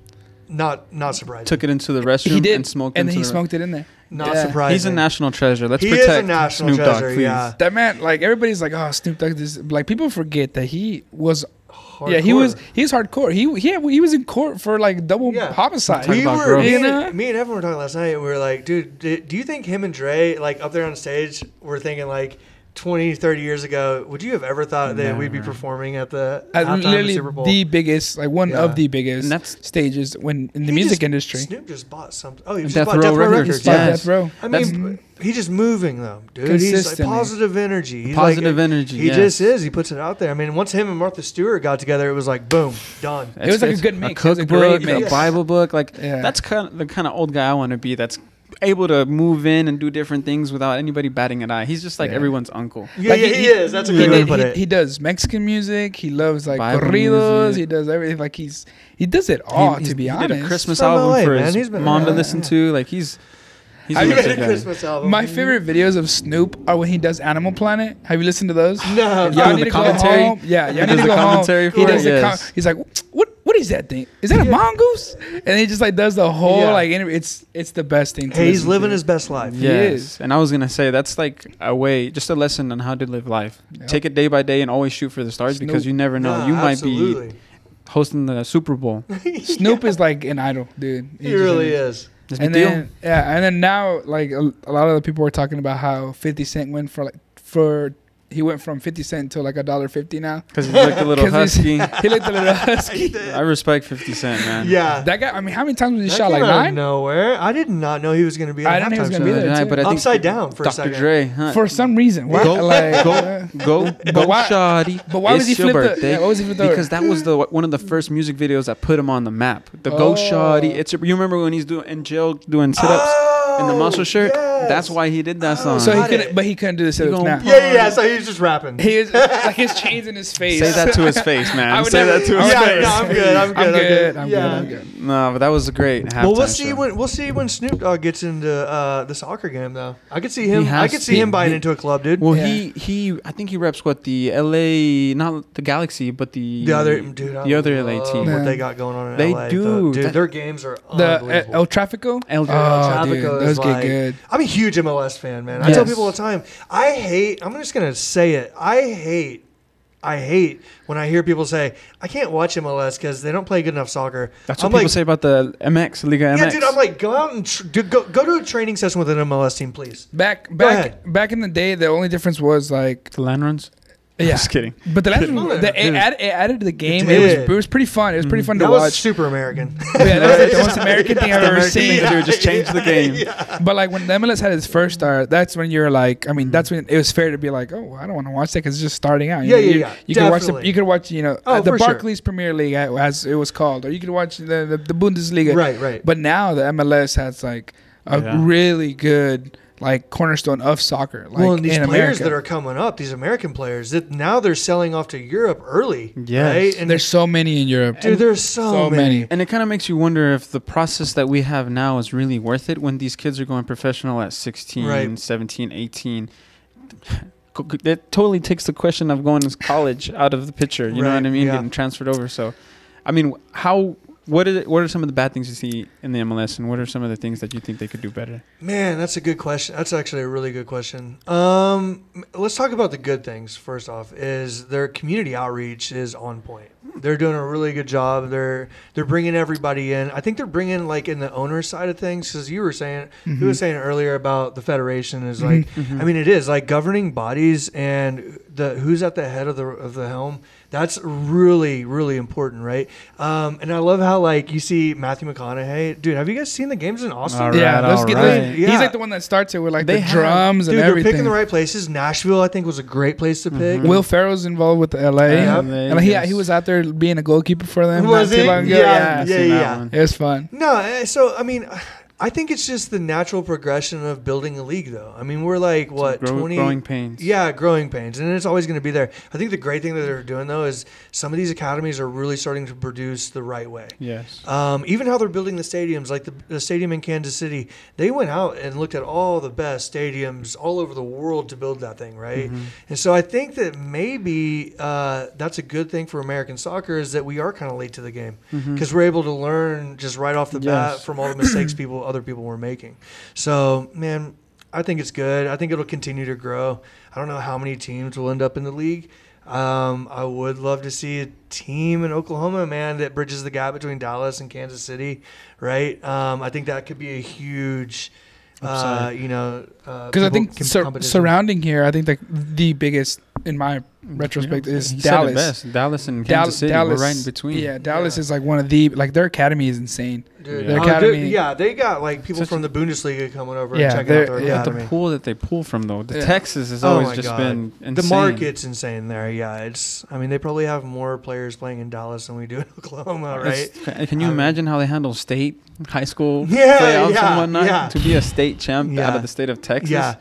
Not, not surprising. Took it into the restroom he did, and smoked. and then he the- smoked it in there. not Yeah. surprising. He's a national treasure. Let's He is a protect national Snoop Dogg, please. yeah. That man, like everybody's like, "Oh, Snoop Dogg." This like people forget that he was. Hardcore. Yeah, he was. He's hardcore. He he he was in court for like double Yeah. homicide. We about were, me, and, know? me and everyone were talking last night. We were like, dude, do, do you think him and Dre, like up there on stage, were thinking like 20, 30 years ago, would you have ever thought that we'd be performing at the At halftime the literally Super Bowl? the biggest, like one Yeah. of the biggest And that's stages when in the He music just- industry. Snoop just bought something. Oh, he just Death bought Row Death Row Records, Records. Spot yeah. Death Row. I That's- mean, he's just moving though, dude. He's like positive energy. He's positive like, energy. He yes. just is. He puts it out there. I mean, once him and Martha Stewart got together, it was like boom, done. It was like a It's- good mix. A It was a cookbook, a. Bible book. Like Yeah. that's kind of the kind of old guy I want to be. That's able to move in and do different things without anybody batting an eye. He's just like Yeah. everyone's uncle. Yeah, Like, yeah, he- he, is. That's a he, good way to put he, it. he does Mexican music. He loves like Bible corridos. music. He does everything. Like he's he does it all. He- to be he honest, did a Christmas From album LA, for man. his He's been mom to around. listen to. Like he's he's Have a you He guys did a. Christmas album. My favorite videos of Snoop are when he does Animal Planet. Have you listened to those? No, Y'all Oh, need the to commentary? go home. Yeah, He y'all does need to the go home. commentary He does it? the com- He's like, what? What is that thing? Is that a mongoose? And he just like does the whole Yeah. like. interview. It's it's the best thing. To Hey, he's listen living to. his best life. He Yes. is. And I was gonna say that's like a way, just a lesson on how to live life. Yep. Take it day by day and always shoot for the stars because Snoop. you never know. Nah, you might be hosting the Super Bowl. <laughs> Snoop is like an idol, dude. He really is. It's And big deal. then yeah, and then now like a, a lot of the people were talking about how Fifty Cent went for like for he went from Fifty Cent to like a dollar fifty now. Because he looked a little <laughs> 'Cause he's- husky. <laughs> He looked a little <laughs> husky. I respect 50 Cent, man. Yeah. That guy. I mean, how many times was he That shot? Like out of nine. nowhere. I did not know he was going to be. I in didn't know he was gonna be show. there. Yeah, too. but I think Upside down for a Dr. second. Dre, huh? For some reason, why? Go- like, go- uh, go, go, why- shoddy. but why was he It's your flipped? The, birthday. yeah, what was he flipped because that was the one of the first music videos that put him on the map. The Go Oh. Shoddy. It's you remember when he's doing in jail doing sit ups in the muscle shirt? Oh, Yes. That's why he did that Oh, song. So he Got couldn't, it. but he couldn't do this You to gonna- snap. Yeah, yeah, yeah. So he's just rapping. He was <laughs> like his chains in his face. Say that to his <laughs> face, I man. would Say never- that to I his yeah, face. no, I'm good. I'm good. I'm good. I'm yeah. good. I'm good. No, but that was a great halftime Well, we'll see show. when we'll see when Snoop Dogg gets into uh, the soccer game, though. I could see him. He I could see to. him buying He- into a club, dude. Well, Yeah. he he I think he reps what the L.A. not the Galaxy, but the the other dude, I the other LA love team. What they got going on in They LA, do. dude. That- their games are The uh, unbelievable. El Trafico. El- oh, Trafico dude, is those get like- good. I'm a huge MLS fan, man. I Yes. tell people all the time. I hate. I'm just gonna say it. I hate. I hate when I hear people say I can't watch MLS because they don't play good enough soccer. That's what I'm people like, say about the MX Liga MX. Yeah, dude. I'm like, go out and tr- dude, go go to a training session with an MLS team, please. Back back back in the day, the only difference was like the land runs. Yeah. Just kidding. But the last Kidding. one, the, it, Dude. added, it added to the game. It It, was it was pretty fun. It was pretty fun That to was watch. super American. <laughs> yeah, that was like the most <laughs> American thing I've ever seen. thing to do, just change the <laughs> game. But like when the MLS had its first start, that's when you're like, I mean, that's when it was fair to be like, oh, I don't want to watch that because it's just starting out. You Yeah, know, yeah, you, yeah, You could watch the, you could watch, you know, Oh, uh, the for sure. Barclays Premier League uh, as it was called, or you could watch the the, the Bundesliga. Right, right. But now the MLS has like a Yeah. really good like cornerstone of soccer. Like well, and these in players America. that are coming up, these American players, that now they're selling off to Europe early. Yes. Right? And there's so many in Europe. dude, there's so, so many. many. And it kind of makes you wonder if the process that we have now is really worth it when these kids are going professional at 16, Right. 17, 18. Co- co- That totally takes the question of going to college out of the picture. You know what I mean? yeah. Getting transferred over. So, I mean, how? What are what are some of the bad things you see in the MLS, and what are some of the things that you think they could do better? Man, that's a good question. That's actually a really good question. Um, let's talk about the good things first off. Is their community outreach is on point. They're doing a really good job. They're they're bringing everybody in. I think they're bringing like in the owner side of things because you were saying you were mm-hmm. saying earlier about the federation is mm-hmm. like mm-hmm. I mean it is like governing bodies and the who's at the head of the of the helm. That's really really important, right? Um, and I love how like you see Matthew McConaughey, dude. Have you guys seen the games in Austin? All yeah, right, all get- right. those- Yeah. he's like the one that starts it with like They the have- drums Dude, and they're everything. picking the right places. Nashville, I think, was a great place to pick. Will Ferrell's involved with the LA, Yep. and he he was out there being a goalkeeper for them. Was not too long ago. Yeah, Yeah, I've yeah, seen yeah. it was fun. No, eh, so I mean, I think it's just the natural progression of building a league, though. I mean, we're like what Grow- twenty growing pains. Yeah, growing pains, and it's always going to be there. I think the great thing that they're doing though is some of these academies are really starting to produce the right way. Yes. Um, even how they're building the stadiums, like the, the stadium in Kansas City, they went out and looked at all the best stadiums all over the world to build that thing, right? Mm-hmm. And so I think that maybe uh, that's a good thing for American soccer is that we are kind of late to the game because we're able to learn just right off the bat Mm-hmm. From all the mistakes people, other people were making. So, man, I think it's good. I think it'll continue to grow. I don't know how many teams will end up in the league. Um, I would love to see a team in Oklahoma, man, that bridges the gap between Dallas and Kansas City, right? Um, I think that could be a huge, uh, you know, Because I think sur- surrounding here, I think the biggest in my retrospect Yeah, is he said it Dallas. best. Dallas and Dal- Kansas City. Dallas, We're right in between. Yeah, Dallas Yeah. is like one of the like their academy is insane. Dude, Their oh, academy- dude, yeah, they got like people Such from the Bundesliga coming over Yeah, and checking out their yeah. But the pool that they pull from though, the Yeah. Texas has Oh always my just God. been insane. The market's insane there. Yeah, it's. I mean, they probably have more players playing in Dallas than we do in <laughs> Oklahoma, right? It's- Can you I mean- imagine how they handle state, high school Yeah, playoffs yeah, and whatnot? yeah. To be a state champ Yeah. out of the state of Texas. Yeah.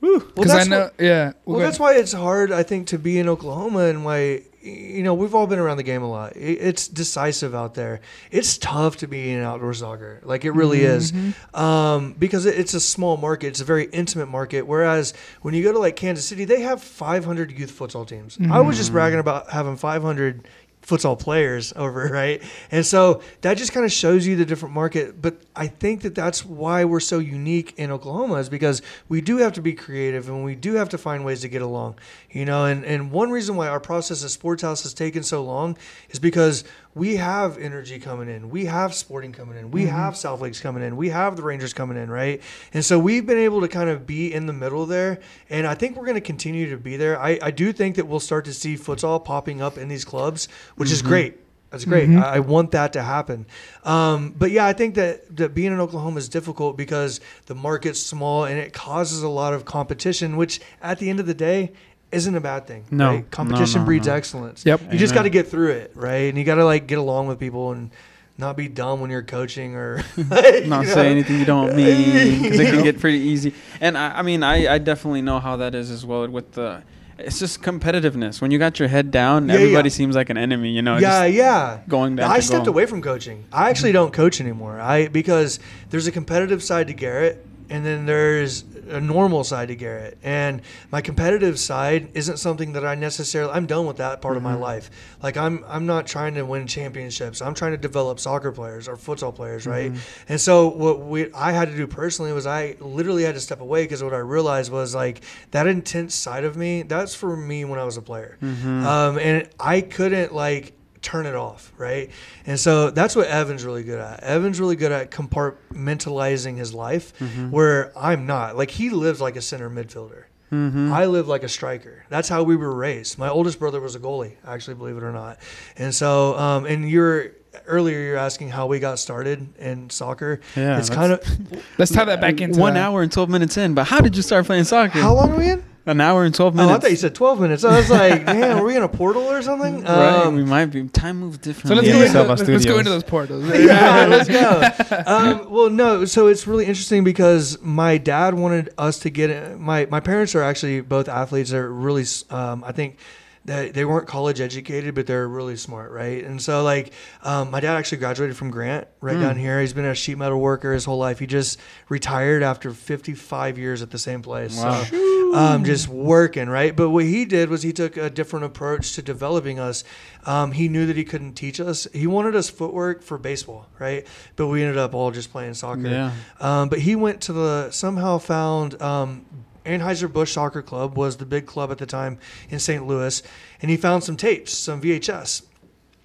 Well, I that's know, what- yeah. Well, go that's why it's hard, I think, to be in Oklahoma and why, you know, we've all been around the game a lot. It- It's decisive out there. It's tough to be an outdoor soccer. Like, it really is. Um, because it- it's a small market, it's a very intimate market. Whereas when you go to, like, Kansas City, they have 500 youth futsal teams. I was just bragging about having 500 futsal players over, <laughs> right? And so that just kind of shows you the different market. But I think that that's why we're so unique in Oklahoma is because we do have to be creative and we do have to find ways to get along, you know. And and one reason why our process at Sports House has taken so long is because we have energy coming in, we have Sporting coming in, we mm-hmm. have South Lakes coming in, we have the Rangers coming in, right? And so we've been able to kind of be in the middle there, and I think we're going to continue to be there. I, I do think that we'll start to see futsal popping up in these clubs, which is mm-hmm. great. That's great. Mm-hmm. I, I want that to happen. Um, but yeah, I think that, that being in Oklahoma is difficult because the market's small and it causes a lot of competition, which at the end of the day isn't a bad thing. No. right? competition No, no, breeds no. excellence. Yep. You just got to get through it, right? And you got to like get along with people and not be dumb when you're coaching or <laughs> <laughs> not say anything you don't mean because it can <laughs> get pretty easy. And I, I mean, I, I definitely know how that is as well with the. It's just competitiveness. When you got your head down, Yeah, everybody yeah. seems like an enemy. You know. yeah, just yeah. Going down. I stepped goal. away from coaching. I actually don't coach anymore. I because there's a competitive side to Garrett, and then there's a normal side to Garrett. And my competitive side isn't something that I necessarily. I'm done with that part of my mm-hmm. life. Like I'm I'm not trying to win championships. I'm trying to develop soccer players or futsal players, right? Mm-hmm. And so what we I had to do personally was I literally had to step away because what I realized was like that intense side of me. That's for me when I was a player, mm-hmm. um, and I couldn't like turn it off, right? And so that's what Evan's really good at. Evan's really good at compartmentalizing his life, where I'm not. Like he lives like a center midfielder. I live like a striker. That's how we were raised. My oldest brother was a goalie, actually, believe it or not. And so, um, and you're earlier you're asking how we got started in soccer. Yeah, it's kind of <laughs> Let's tie that back into one that. hour and twelve minutes in. But how did you start playing soccer? how long are we in? An hour and twelve minutes. Oh, I thought you said 12 minutes. I was like, man, are we in a portal or something? <laughs> right. Um, we might be. Time moves So differently. let's in go, into, let's, let's go into those portals. yeah, <laughs> let's go. Um, well, no. So it's really interesting because my dad wanted us to get in. My my parents are actually both athletes. They're really, um, I think. that they weren't college educated, but they're really smart, right? And so, like, um, my dad actually graduated from Grant right down here. He's been a sheet metal worker his whole life. He just retired after 55 years at the same place. Wow. So, um, just working, right? But what he did was he took a different approach to developing us. Um, he knew that he couldn't teach us. He wanted us footwork for baseball, right? But we ended up all just playing soccer. Yeah. Um, but he went to the somehow found um, Anheuser Busch Soccer Club was the big club at the time in St. Louis, and he found some tapes, some VHS.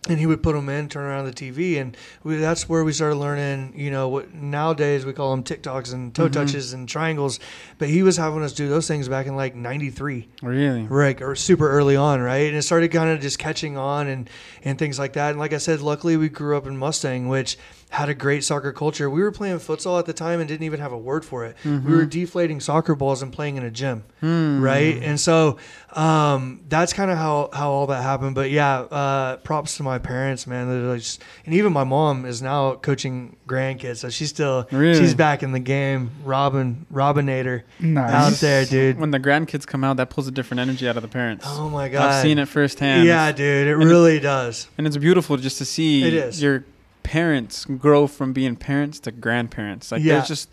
And he would put them in, turn around the TV, and we, that's where we started learning. You know, what nowadays we call them TikToks and toe mm-hmm. touches and triangles, but he was having us do those things back in like '93 Really. right or super early on right and it started kind of just catching on and and things like that and like i said luckily we grew up in mustang which had a great soccer culture we were playing futsal at the time and didn't even have a word for it we were deflating soccer balls and playing in a gym right and so um, that's kind of how how all that happened but yeah uh, props to my parents man like just, and even my mom is now coaching grandkids so she's still Really? she's back in the game robin robinator Nice. out there dude When the grandkids come out, that pulls a different energy out of the parents. oh my god I've seen it firsthand. Yeah, dude, it it- really does. And it's beautiful just to see It is. your parents grow from being parents to grandparents. Like Yeah. there's just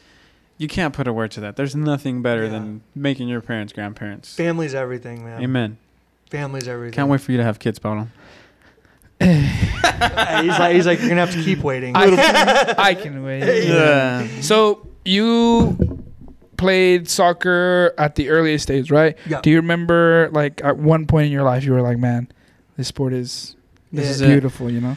you can't put a word to that. There's nothing better Yeah. than making your parents grandparents. Family's everything, man. Amen. Family's everything. Can't wait for you to have kids, Paulo. <laughs> He's like, he's like, you're gonna have to keep waiting. I can, I can wait. <laughs> Yeah. So you played soccer at the earliest stage, right? Yeah. Do you remember, like, at one point in your life, you were like, "Man, this sport is this Yeah. is it. beautiful," you know?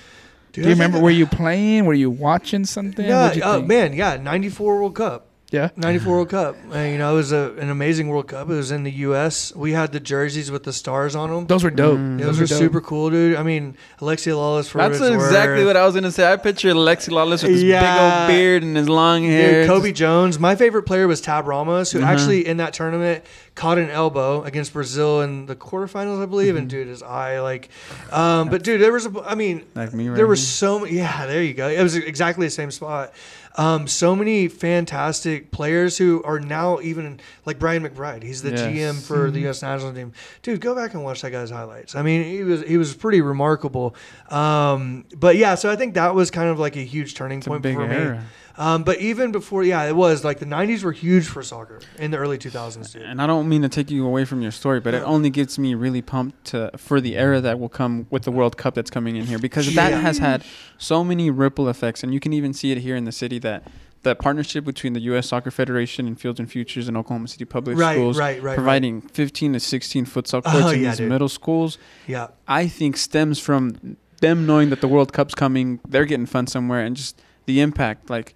Dude, Do you remember? Were you playing? Were you watching something? Yeah, you oh think? man, yeah, '94 World Cup. Yeah. 94 World Cup. Uh, you know, it was a, an amazing World Cup. It was in the U.S. We had the jerseys with the stars on them. Those were dope. Mm. Those were were dope. super cool, dude. I mean, Alexi Lalas for That's what it's exactly worth. what I was gonna say. I picture Alexi Lalas with his big old beard and his long hair. Dude, Cobi Jones. My favorite player was Tab Ramos, who Mhm. actually in that tournament caught an elbow against Brazil in the quarterfinals, I believe. And dude, his eye, like, um, but dude, there was a, I mean, like me, right there were so many. Yeah, there you go. It was exactly the same spot. Um, so many fantastic players who are now even like Brian McBride. He's the Yes. GM for the U.S. national team. Dude, go back and watch that guy's highlights. I mean, he was he was pretty remarkable. Um, but yeah, so I think that was kind of like a huge turning It's a point big for me. Um, but even before, yeah, it was like the '90s were huge for soccer in the early 2000s, dude. And I don't mean to take you away from your story, but it only gets me really pumped to, for the era that will come with the World Cup that's coming in here because that has had so many ripple effects, and you can even see it here in the city that the partnership between the U.S. Soccer Federation and Fields and Futures and Oklahoma City Public Right, Schools, right, right, providing 15 to 16 futsal courts Oh, in yeah, these dude. middle schools, Yeah, I think stems from them knowing that the World Cup's coming, they're getting fun somewhere, and just the impact. Like,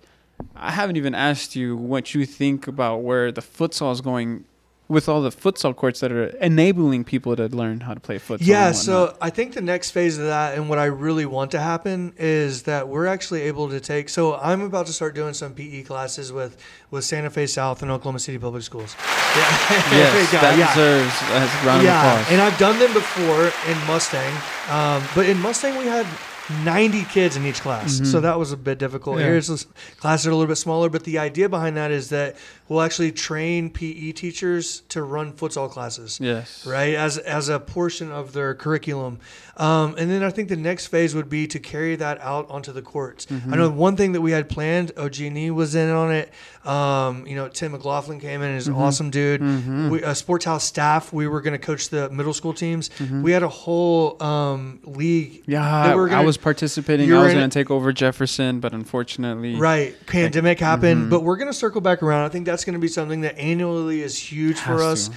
I haven't even asked you what you think about where the futsal is going with all the futsal courts that are enabling people to learn how to play futsal. Yeah, so. I think the next phase of that and what I really want to happen is that we're actually able to take so I'm about to start doing some PE classes with with Santa Fe South and Oklahoma City Public Schools. <laughs> Yeah. Yes, <laughs> go, that yeah. deserves a round of yeah, applause. and I've done them before in Mustang. Um, but in Mustang we had 90 kids in each class. So that was a bit difficult. Yeah. Here's classes are a little bit smaller, but the idea behind that is that we'll actually train PE teachers to run futsal classes. Yes. Right, as as a portion of their curriculum, um, and then I think the next phase would be to carry that out onto the courts. I know one thing that we had planned. OG&E was in on it. Um, you know, Tim McLaughlin came in, is an awesome dude. We, uh, Sports House staff, we were going to coach the middle school teams. We had a whole um, league. Yeah, that we were I gonna- was participating. you I was going to take over Jefferson, but unfortunately, Right, pandemic happened, mm-hmm. but we're going to circle back around. I think that's going to be something that annually is huge Has for us.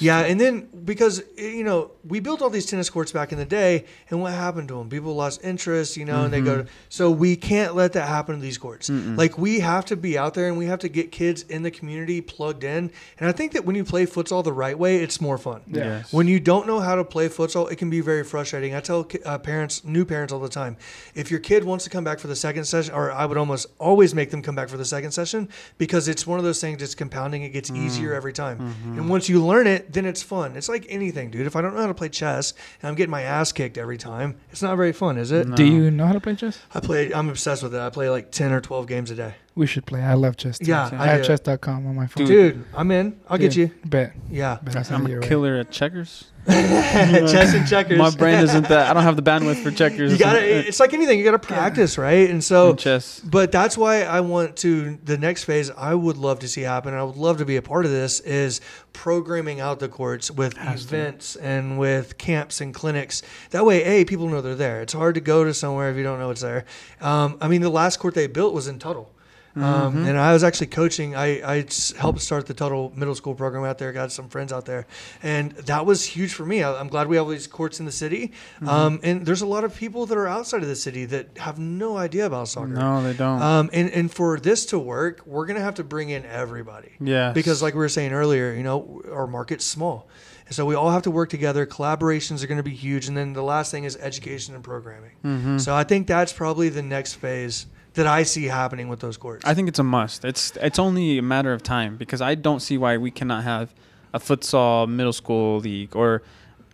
Yeah, to. and then because eh, you know we built all these tennis courts back in the day, and what happened to them? People lost interest, you know, and they go. Mm-hmm. To, so we can't let that happen to these courts. Like we have to be out there, and we have to get kids in the community plugged in. And I think that when you play futsal the right way, it's more fun. Yeah. Yes. When you don't know how to play futsal, it can be very frustrating. I tell uh, parents, new parents, all the time, if your kid wants to come back for the second session, or I would almost always make them come back for the second session because it's one of those things that's compounding. It gets easier every time, and once you learn it, then it's fun. It's like anything, dude. If I don't know how to play chess and I'm getting my ass kicked every time, it's not very fun, is it? Do you know how to play chess? I play. I'm obsessed with it. I play like ten or twelve games a day. We should play. I love chess. Too. Yeah, I, I have do. chess.com on my phone. Dude, I'm in. I'll get you. Bet. Yeah, Bet I'll send I'm it your a way. killer at checkers. <laughs> chess and checkers. My brain <laughs> isn't that. I don't have the bandwidth for checkers. You gotta. It's like anything. You gotta practice, right? And so in chess. But that's why I want to the next phase I would love to see happen. And I would love to be a part of this is programming out the courts with Has to. events and with camps and clinics. That way, a people know they're there. It's hard to go to somewhere if you don't know it's there. Um, I mean, the last court they built was in Tuttle. Um, Mm-hmm. and I was actually coaching. I helped start the Tuttle Middle School program out there. Got some friends out there, and that was huge for me. I, I'm glad we have all these courts in the city. Mm-hmm. Um, and there's a lot of people that are outside of the city that have no idea about soccer. No, they don't. Um, and, and for this to work, we're going to have to bring in everybody. Yeah. Because, like we were saying earlier, you know, our market's small. And so we all have to work together. Collaborations are going to be huge. And then the last thing is education and programming. Mm-hmm. So I think that's probably the next phase that I see happening with those courts. I think it's a must. It's it's only a matter of time because I don't see why we cannot have a futsal middle school league or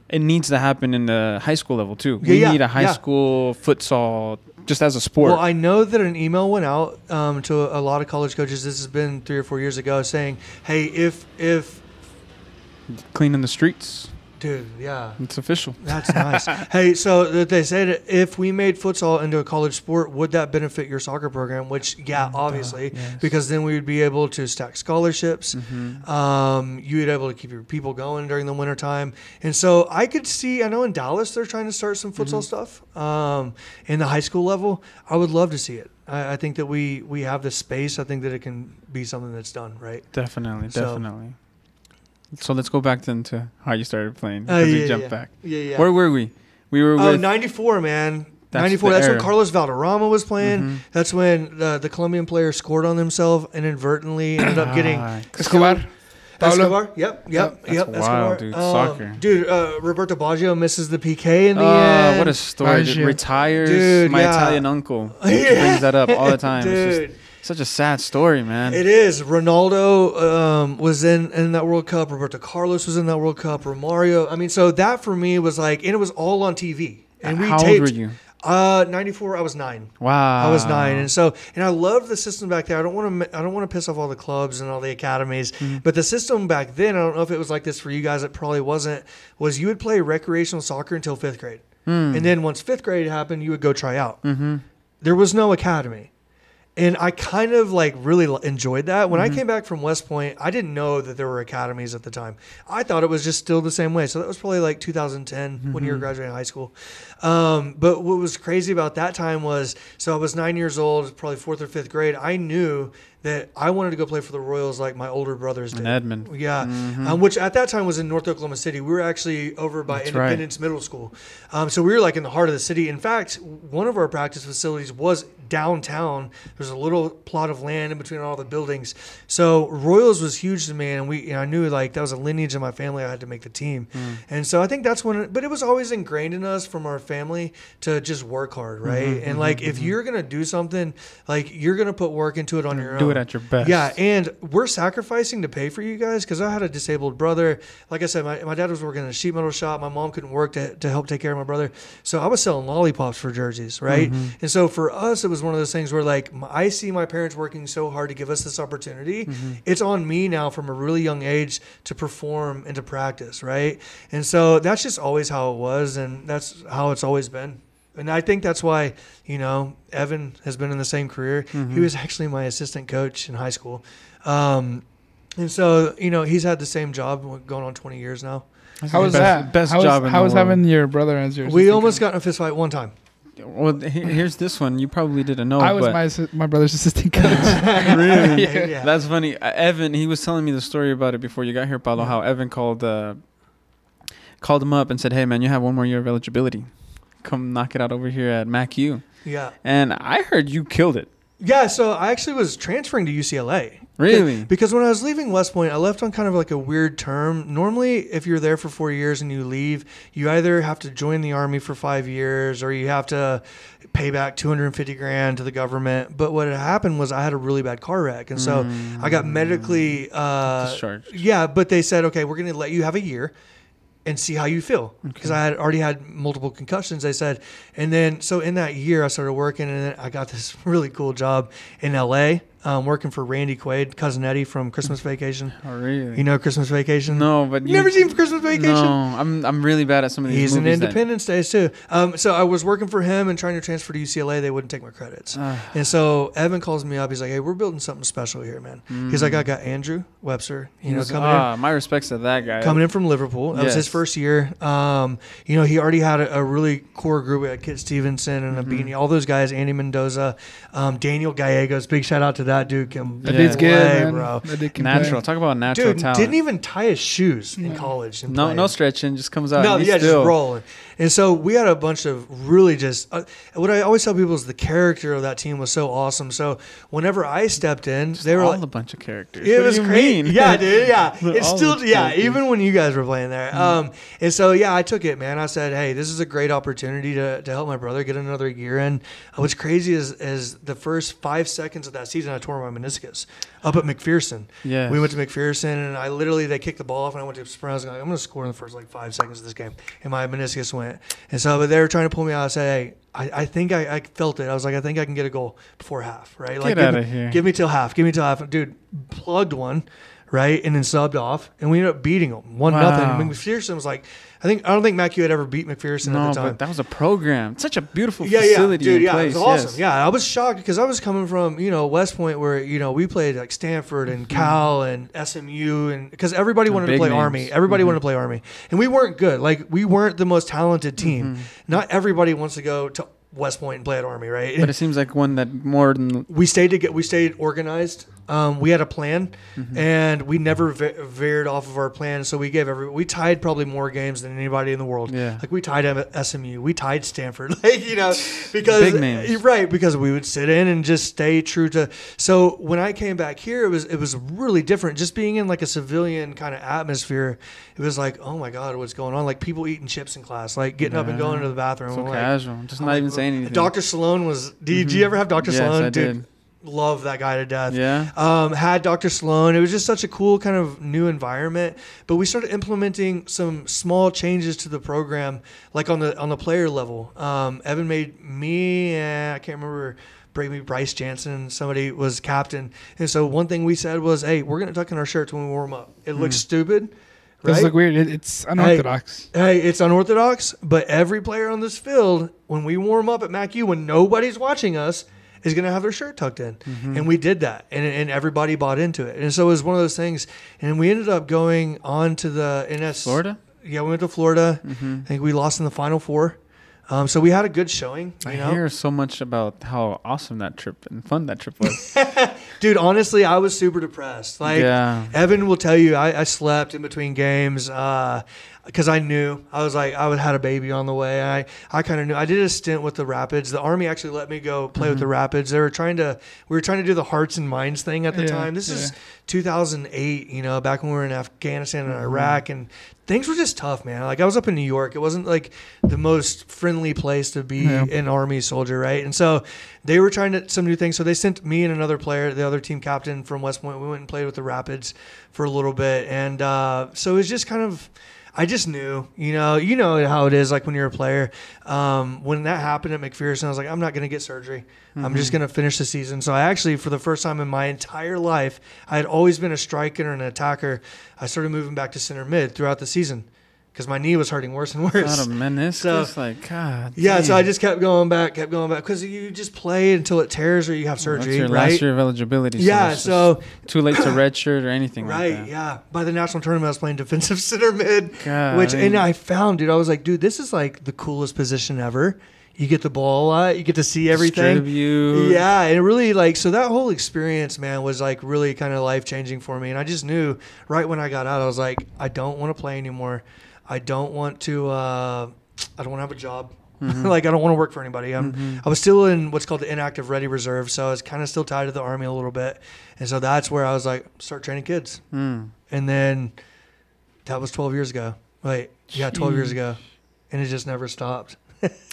it needs to happen in the high school level too. Yeah, we yeah, need a high yeah. school futsal just as a sport. Well, I know that an email went out um, to a lot of college coaches. This has been three or four years ago, saying, "Hey, if if Cleaning the streets. Dude, yeah, It's official. That's nice. <laughs> hey, so that they said if we made futsal into a college sport, would that benefit your soccer program? Which, yeah, obviously, yes. because then we would be able to stack scholarships. Um, you'd be able to keep your people going during the wintertime. And so I could see, I know in Dallas they're trying to start some futsal stuff um, in the high school level. I would love to see it. I, I think that we we have the space. I think that it can be something that's done right. Definitely, So- definitely. So let's go back then to how you started playing Uh, because yeah, we jumped yeah. back. Yeah, yeah. Where were we? We were Oh, with 94, man. That's 94. the That's when. Carlos Valderrama was playing. Mhm. That's when the, the Colombian player scored on himself and inadvertently ended up getting Ah, Escobar. Pablo. Escobar. Yep, yep, That's yep. wild, Escobar. dude. Um, Soccer. Dude, uh, Roberto Baggio misses the PK in the Ah, end. what a story! Retires. Dude, my yeah. Italian uncle He <laughs> Yeah. brings that up all the time. It's Dude, just such a sad story, man. it is. Ronaldo um, was in, in that World Cup. Roberto Carlos was in that World Cup. Romario. I mean, so that for me was like, and it was all on TV. And we How taped. old were you? Uh, 94. I was nine. Wow. I was nine, and so and I loved the system back there. I don't want to I don't want to piss off all the clubs and all the academies, Mm-hmm. but the system back then I don't know if it was like this for you guys. It probably wasn't. Was you would play recreational soccer until fifth grade, Hmm. and then once fifth grade happened, you would go try out. Mm-hmm. There was no academy. And I kind of like really enjoyed that. When Mm-hmm. I came back from West Point, I didn't know that there were academies at the time. I thought it was just still the same way. So that was probably like 2010 when you were Mm-hmm. graduating high school. Um, but what was crazy about that time was so I was nine years old, probably fourth or fifth grade. I knew that I wanted to go play for the Royals like my older brothers did. In Edmond. Yeah, mm-hmm. um, which at that time was in North Oklahoma City. We were actually over by That's right. Independence Middle School, um, so we were like in the heart of the city. In fact, one of our practice facilities was downtown. There's a little plot of land in between all the buildings. So Royals was huge to me, and we and I knew like that was a lineage in my family. I had to make the team, hmm. and so I think that's when. But it was always ingrained in us from our family to just work hard, right? Mm-hmm, and like if mm-hmm, you're gonna do something, like you're gonna put work into it on your own. It at your best. Yeah, and we're sacrificing to pay for you guys because I had a disabled brother. Like I said, my, my dad was working in a sheet metal shop. My mom couldn't work to, to help take care of my brother. So I was selling lollipops for jerseys, right? Mm-hmm. And so for us, it was one of those things where like I see my parents working so hard to give us this opportunity. Mm-hmm. It's on me now from a really young age to perform and to practice, right? And so that's just always how it was, and that's how it's always been. And I think that's why, you know, Evan has been in the same career. Mm-hmm. He was actually my assistant coach in high school. Um, and so, you know, he's had the same job going on 20 years now. How was that? Best how was, job in how was having your brother as your? We almost coach? got in a fist fight one time. Well, here's this one. You probably didn't know. I was but my assi- my brother's assistant coach. <laughs> really. Yeah. <laughs> Yeah. That's funny. Uh, Evan, he was telling me the story about it before you got here, Paulo. Yeah. How Evan called uh, called him up and said, "Hey, man, you have one more year of eligibility. Come knock it out over here at MacU." Yeah. And I heard you killed it. Yeah. So I actually was transferring to UCLA. Really? Because when I was leaving West Point, I left on kind of like a weird term. Normally, if you're there for four years and you leave, you either have to join the army for five years or you have to pay back 250 grand to the government. But what had happened was I had a really bad car wreck. And so I got medically uh, Discharged. Yeah, but they said, okay, we're going to let you have a year and see how you feel. Because I had already had multiple concussions. They said, and then so in that year I started working, and then I got this <laughs> really cool job in LA, um, working for Randy Quaid, cousin Eddie from Christmas Vacation. Oh, really? You know Christmas Vacation? no, but you you never seen Christmas Vacation? No, I'm I'm really bad at some of these He's in that- Independence Days too. Um, so I was working for him and trying to transfer to UCLA. They wouldn't take my credits. Ah. And so Evan calls me up. He's like, "Hey, we're building something special here, man." He's like, "I got Andrew Webster, you know, coming in." ah, my respects to that guy. coming in from Liverpool. That was his first year. Um, you know, he already had a, a really core group. We had Kit Stevenson and a Mm-hmm. Beanie, all those guys, Andy Mendoza, um, Daniel Gallegos. Big shout out to that dude. Can That Yeah. dude's good, man. bro. That dude can natural. play. Talk about natural Dude talent. didn't even tie his shoes in college. No, played. no stretching. Just comes out. No, and he's yeah, still, just rolling. And so we had a bunch of really just uh, what I always tell people is the character of that team was so awesome. So whenever I stepped in, they were all like, a bunch of characters. it What was great. mean? Yeah, dude. Yeah, <laughs> it's still yeah. characters. Even when you guys were playing there, um, and so yeah, I took it, man. I said, hey, this is a great opportunity to, to help my brother get another year in. Uh, What's crazy is is the first five seconds of that season, I tore my meniscus up at McPherson. Yes. we went to McPherson, and I literally they kicked the ball off, and I went to sprint. I was like, I'm going to score in the first like five seconds of this game, and my meniscus went. And so, but they were trying to pull me out. I said, hey. I, I think I, I felt it. I was like, I think I can get a goal before half, right? Like, Get give outta me- here. Give me till half. Give me till half. Dude, plugged one, right, and then subbed off, and we ended up beating them one Wow. nothing. McPherson was like, I think I don't think Mac had ever beat McPherson no, at the time. but that was a program. Such a beautiful yeah, yeah, dude, yeah, place. it was awesome. yes. Yeah, I was shocked because I was coming from you know West Point where you know we played like Stanford and Cal and SMU and because everybody wanted to play names. Army, everybody Mhm. wanted to play Army, and we weren't good. Like we weren't the most talented team. Not everybody wants to go to West Point and play at Army, right? But it seems like one that more than we stayed to get we stayed organized. Um, we had a plan, Mm-hmm. and we never ve- veered off of our plan. So we gave every we tied probably more games than anybody in the world. Yeah. like we tied SMU, we tied Stanford, <laughs> like you know, because right? Because we would sit in and just stay true to. So when I came back here, it was it was really different. Just being in like a civilian kind of atmosphere, it was like, oh my god, what's going on? Like people eating chips in class, like getting up and going to the bathroom. so like, casual. Just I'm not like, even saying anything. Dr. Sloan was. Did you ever have Dr. Yes? I Dude, did. Love that guy to death. Yeah. Um, had Dr. Sloan. It was just such a cool kind of new environment. But we started implementing some small changes to the program, like on the on the player level. Um, Evan made me. And I can't remember. Maybe Bryce Jansen, somebody was captain, and so one thing we said was, "Hey, we're gonna tuck in our shirts when we warm up. It looks stupid, Does right? look weird. It, it's unorthodox. Hey, it's unorthodox, but every player on this field, when we warm up at MacU, when nobody's watching us, is going to have their shirt tucked in. And we did that, and, and everybody bought into it. And so it was one of those things. And we ended up going on to the NS. Florida? Yeah, we went to Florida. Mm-hmm. I think we lost in the Final Four. Um, so we had a good showing. You I know? hear so much about how awesome that trip and fun that trip was. <laughs> Dude, honestly, I was super depressed. Like, Yeah. Evan will tell you, I, I slept in between games because I knew I was like I would had a baby on the way. I I kind of knew. I did a stint with the Rapids. The Army actually let me go play with the Rapids. They were trying to we were trying to do the hearts and minds thing at the Yeah, time. This is 2008. You know, back when we were in Afghanistan and Iraq and. things were just tough, man. Like I was up in New York. It wasn't like the most friendly place to be Yeah. an army soldier, right? And so they were trying to some new things. So they sent me and another player, the other team captain from West Point. We went and played with the Rapids for a little bit, and uh, so it was just kind of. I just knew, you know, you know how it is. Like when you're a player, um, when that happened at McPherson, I was like, I'm not going to get surgery. I'm just going to finish the season. So I actually, for the first time in my entire life, I had always been a striker and an attacker. I started moving back to center mid throughout the season because my knee was hurting worse and worse. Not a menace. So- So, like God. Yeah, so. I just kept going back, kept going back because you just play until it tears or you have surgery, your right? last year of eligibility. yeah, just so too late to <clears throat> redshirt or anything right, like that. yeah. By the national tournament, I was playing defensive <laughs> center mid, God, which I and eh? I found, dude, I was like, dude, this is like the coolest position ever. You get the ball a lot, you get to see everything. Distribute. Yeah, and it really like so that whole experience, man, was like really kind of life changing for me. And I just knew right when I got out, I was like, I don't want to play anymore. I don't want to. Uh, I don't want to have a job. Mm-hmm. <laughs> like I don't want to work for anybody. I'm, I was still in what's called the inactive ready reserve, so I was kind of still tied to the army a little bit. And so that's where I was like, start training kids. Mm. And then that was 12 years ago. Wait, yeah, 12 years ago, and it just never stopped.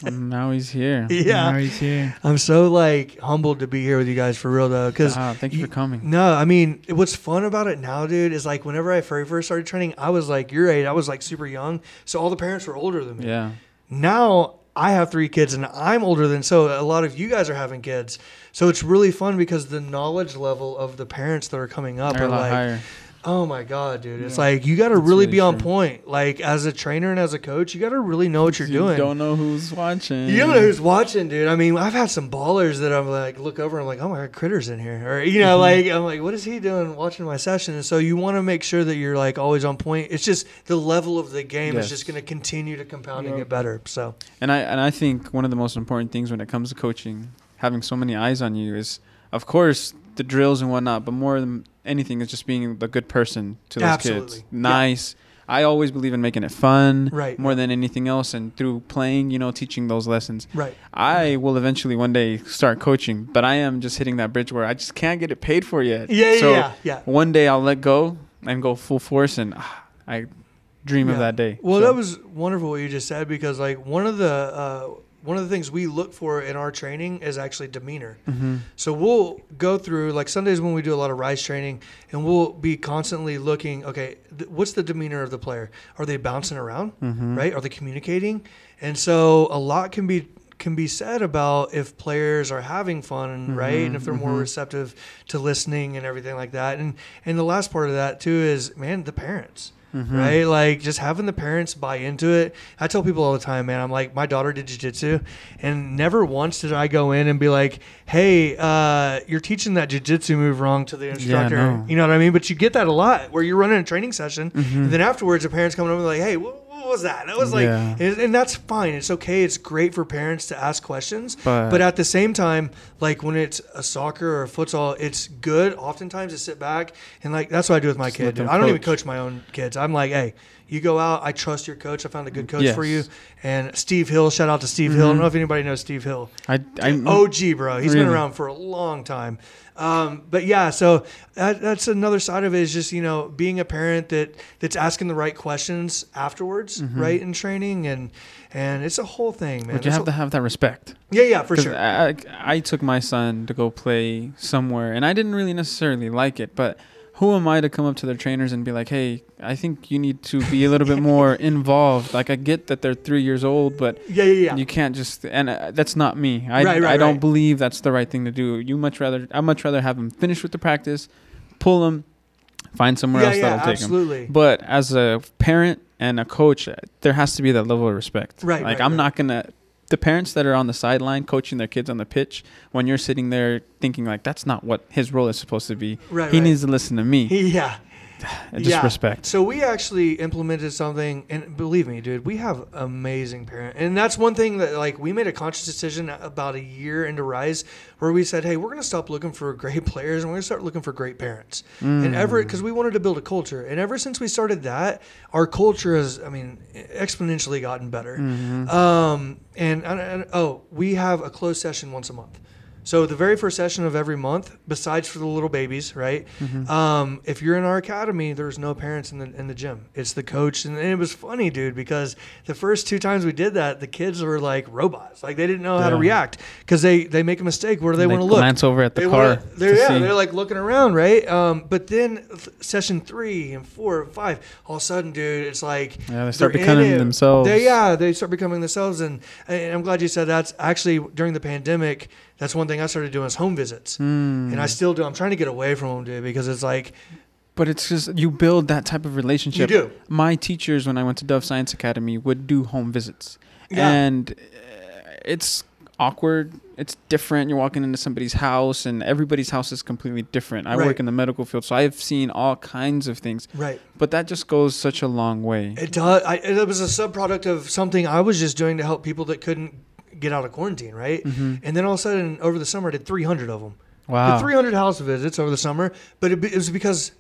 And <laughs> now he's here. <laughs> yeah. Now he's here. I'm so like humbled to be here with you guys for real though, because Ah, thank you for coming. no, I mean what's fun about it now, dude, is like whenever I very first started training, I was like your age, I was like super young, so all the parents were older than me. Yeah. Now I have three kids and I'm older than so a lot of you guys are having kids, so it's really fun because the knowledge level of the parents that are coming up They're are a lot like, higher. Oh my god, dude, it's Yeah. like you got to really really be on true. point. Like as a trainer and as a coach, you got to really know what you're You doing. don't know who's watching. You don't know who's watching, dude. I mean, I've had some ballers that I'm like, look over, I'm like, oh my god, critters in here, or you know, Mm-hmm. like I'm like, what is he doing watching my session? And so you want to make sure that you're like always on point. It's just the level of the game Yes. is just going to continue to compound and get better. So And I and I think one of the most important things when it comes to coaching, having so many eyes on you, is of course the drills and whatnot, but more than anything is just being the good person to those Absolutely. kids. Yeah. Nice. I always believe in making it fun, Right. more than anything else, and through playing, you know, teaching those lessons. right, I will eventually one day start coaching, but I am just hitting that bridge where I just can't get it paid for yet. yeah, yeah, So yeah, yeah. one day I'll let go and go full force, and ah, I dream of that day. Well, So- that was wonderful what you just said because like one of the uh, one of the things we look for in our training is actually demeanor. Mhm. So we'll go through like Sundays when we do a lot of rise training, and we'll be constantly looking. Okay, th- what's the demeanor of the player? Are they bouncing around? Mhm. Right? Are they communicating? And so a lot can be can be said about if players are having fun, right? And if they're more mhm. receptive to listening and everything like that. And and the last part of that too is man, the parents Mhm. right? Like just having the parents buy into it. I tell people all the time, man. I'm like, my daughter did jujitsu, and never once did I go in and be like, "Hey, uh, you're teaching that jujitsu move wrong to the instructor." no. You know what I mean? But you get that a lot where you're running a training session, Mhm. and then afterwards, the parents come over and like, "Hey, what, what was that?" That was like, Yeah. and, and that's fine. It's okay. It's great for parents to ask questions, But- but at the same time, like when it's a soccer or a futsal, it's good oftentimes to sit back and like that's what I do with my kid. let them dude. I don't even coach. coach my own kids. I'm like, hey, you go out. I trust your coach. I found a good coach for you. And Steve Hill, shout out to Steve Hill. I don't Mhm. know if anybody knows Steve Hill. I, I OG, bro. He's been around for a long time. Um, but yeah, so that, that's another side of it is just you know being a parent that that's asking the right questions afterwards, Mhm. right in training, and and it's a whole thing, man. but you It's have a- to have that respect. yeah, yeah, for sure. I, I took my son to go play somewhere, and I didn't really necessarily like it. But who am I to come up to their trainers and be like, "Hey, I think you need to be a little bit more <laughs> involved." Like I get that they're three years old, but yeah, yeah, yeah. you can't just. And uh, that's not me. I Right, right, I don't right. believe that's the right thing to do. You much rather. I much rather have them finish with the practice, pull them, find somewhere yeah, else yeah, that'll take them. absolutely. But as a parent and a coach, uh, there has to be that level of respect. Right, Like I'm not gonna. The parents that are on the sideline coaching their kids on the pitch, when you're sitting there thinking like that's not what his role is supposed to be. Right, he right. needs to listen to me. <laughs> yeah. And just yeah. respect. So we actually implemented something, and believe me, dude, we have amazing parents, and that's one thing that like we made a conscious decision about a year into Rise, where we said, hey, we're gonna stop looking for great players, and we're gonna start looking for great parents. And ever because we wanted to build a culture, and ever since we started that, our culture has, I mean, exponentially gotten better. Mm-hmm. Um, and, and, and oh, we have a closed session once a month. So the very first session of every month, besides for the little babies, right? Mm-hmm. Um, if you're in our academy, there's no parents in the in the gym. It's the coach, and, and it was funny, dude, because the first two times we did that, the kids were like robots, like they didn't know how to react because they they make a mistake. Where do they, They want to look? glance over at the They car. wanna- they're, yeah, see. they're like looking around, right? Um, but then th- session three and four and five, all of a sudden, dude, it's like Yeah, they start becoming themselves. They, yeah, they start becoming themselves, and, and I'm glad you said that's actually during the pandemic. That's one thing I started doing is home visits, Mm. and I still do. I'm trying to get away from them, dude, because it's like But it's just you build that type of relationship. You do. My teachers, when I went to Dove Science Academy, would do home visits, Yeah. and uh, it's awkward. It's different. You're walking into somebody's house, and everybody's house is completely different. I Right. work in the medical field, so I've seen all kinds of things. right. But that just goes such a long way. It does. I, it was a subproduct of something I was just doing to help people that couldn't get out of quarantine, right? Mm-hmm. And then all of a sudden, over the summer, I did 300 of them. Wow. Did 300 house visits over the summer, but it, it was because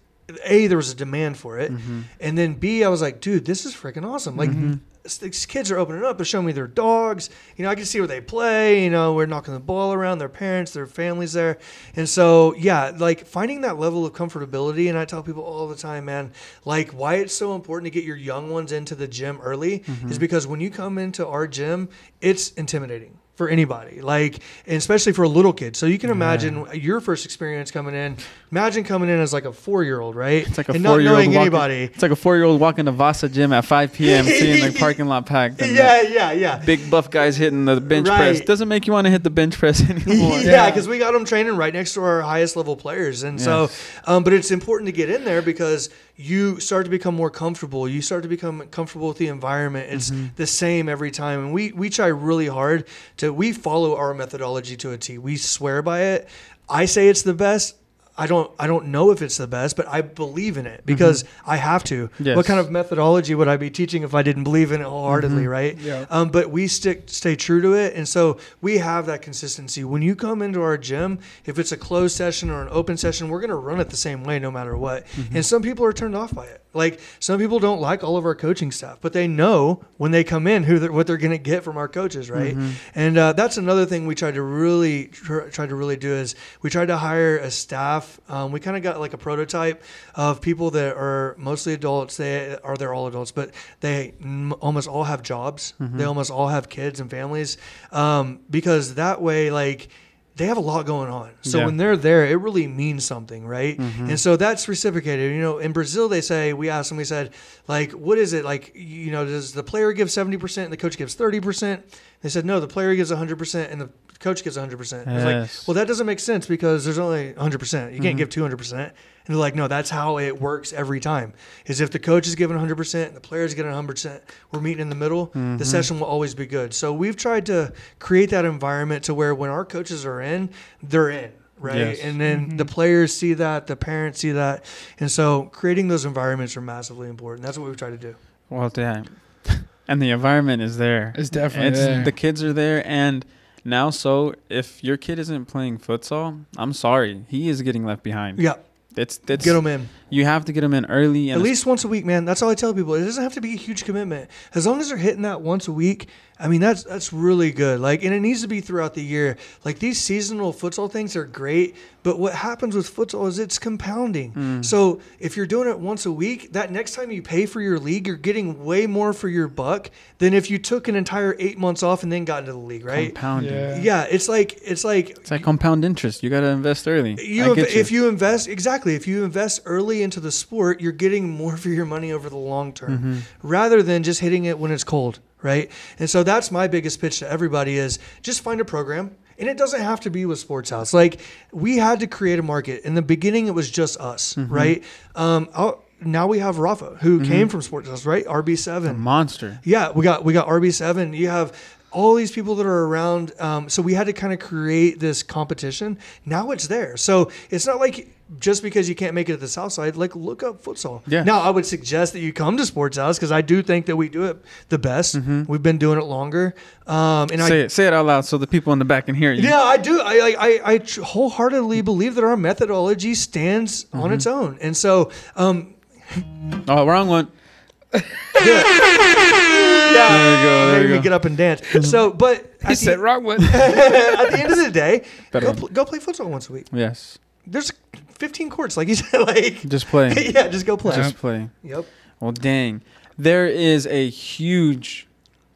a there was a demand for it, Mm-hmm. and then b I was like, dude, this is freaking awesome. Like s- these kids are opening up. They're showing me their dogs. You know, I can see where they play. You know, we're knocking the ball around. Their parents, their families there, and so yeah, like finding that level of comfortability. And I tell people all the time, man, like why it's so important to get your young ones into the gym early is mm-hmm. because when you come into our gym, it's intimidating for anybody like and especially for a little kid so you can imagine your first experience coming in imagine coming in as like a four-year-old right It's like a and four-year-old walking, anybody It's like a four-year-old walking to Vasa Gym at 5 p.m. <laughs> seeing the parking lot packed. And yeah yeah yeah big buff guys hitting the bench press doesn't make you want to hit the bench press <laughs> anymore. <laughs> yeah, because we got them training right next to our highest level players, and so, um, but it's important to get in there because you start to become more comfortable. You start to become comfortable with the environment. It's Mm-hmm. the same every time, and we we try really hard to we follow our methodology to a T. We swear by it. I say it's the best. I don't I don't know if it's the best, but I believe in it because I have to. Mm-hmm. Yes. What kind of methodology would I be teaching if I didn't believe in it wholeheartedly, Mm-hmm. right? Yeah. Um, but we stick stay true to it, and so we have that consistency. When you come into our gym, if it's a closed session or an open session, we're going to run it the same way no matter what. Mm-hmm. And some people are turned off by it. Like some people don't like all of our coaching staff, but they know when they come in who they're, what they're going to get from our coaches, right? Mm-hmm. And uh, that's another thing we tried to really tr- try to really do is we tried to hire a staff. Um, we kind of got like a prototype of people that are mostly adults. They are they're all adults, but they m- almost all have jobs. They almost all have kids and families um, because that way, like they have a lot going on. So Yeah. when they're there, it really means something, right? And so that's reciprocated. You know, in Brazil, they say, we asked them, we said, like, what is it? Like, you know, does the player give 70% and the coach gives 30%? They said, no, the player gives 100% and the coach gives 100%. I was like, well, that doesn't make sense because there's only 100%. You can't mm-hmm. give 200%. And they're like, no, that's how it works every time. Is if the coach is giving 100% and the players is getting 100%, we're meeting in the middle, the mm-hmm. session will always be good. So we've tried to create that environment to where when our coaches are in, they're in. Right. Yes. And then the mm-hmm. players see that, the parents see that. And so creating those environments are massively important. That's what we've tried to do. Well, yeah. <laughs> And the environment is there. It's definitely It's there. the kids are there, and now so if your kid isn't playing futsal, I'm sorry, he is getting left behind. Yeah. It's it's Get him in. You have to get them in early At least once a week, man. That's all I tell people. It doesn't have to be a huge commitment. As long as they're hitting that once a week, I mean that's that's really good. Like and it needs to be throughout the year. Like these seasonal futsal things are great, but what happens with futsal is it's compounding. Mm. So if you're doing it once a week, that next time you pay for your league, you're getting way more for your buck than if you took an entire eight months off and then got into the league, right? compounding. Yeah. Yeah, it's like it's like It's like compound interest. You got to invest early. you, I inv- get you. if you invest exactly if you invest early into the sport you're getting more for your money over the long term Mm-hmm. rather than just hitting it when it's cold right and so that's my biggest pitch to everybody is just find a program and it doesn't have to be with sports house like we had to create a market in the beginning it was just us Mm-hmm. right um I'll, now we have rafa who came from sports house right rb7 monster. yeah, we got we got RB seven. You have all these people that are around. Um, so we had to kind of create this competition. Now it's there. So it's not like just because you can't make it at the South Side, like look up futsal. Yeah. Now I would suggest that you come to Sports House because I do think that we do it the best. We've been doing it longer. Um, and I say it, say it out loud so the people in the back can hear you. yeah, I do. I I, I, I wholeheartedly believe that our methodology stands on its own. And so, um, Oh, wrong one. <laughs> yeah. There we go, there Made we go. get up and dance. So, but He said the, wrong one. <laughs> at the end of the day, go, pl- go play football once a week. Yes. There's 15 courts, like you said. <laughs> Like, Just play. <laughs> yeah, just go play. Just play. Yep. Well, dang. There is a huge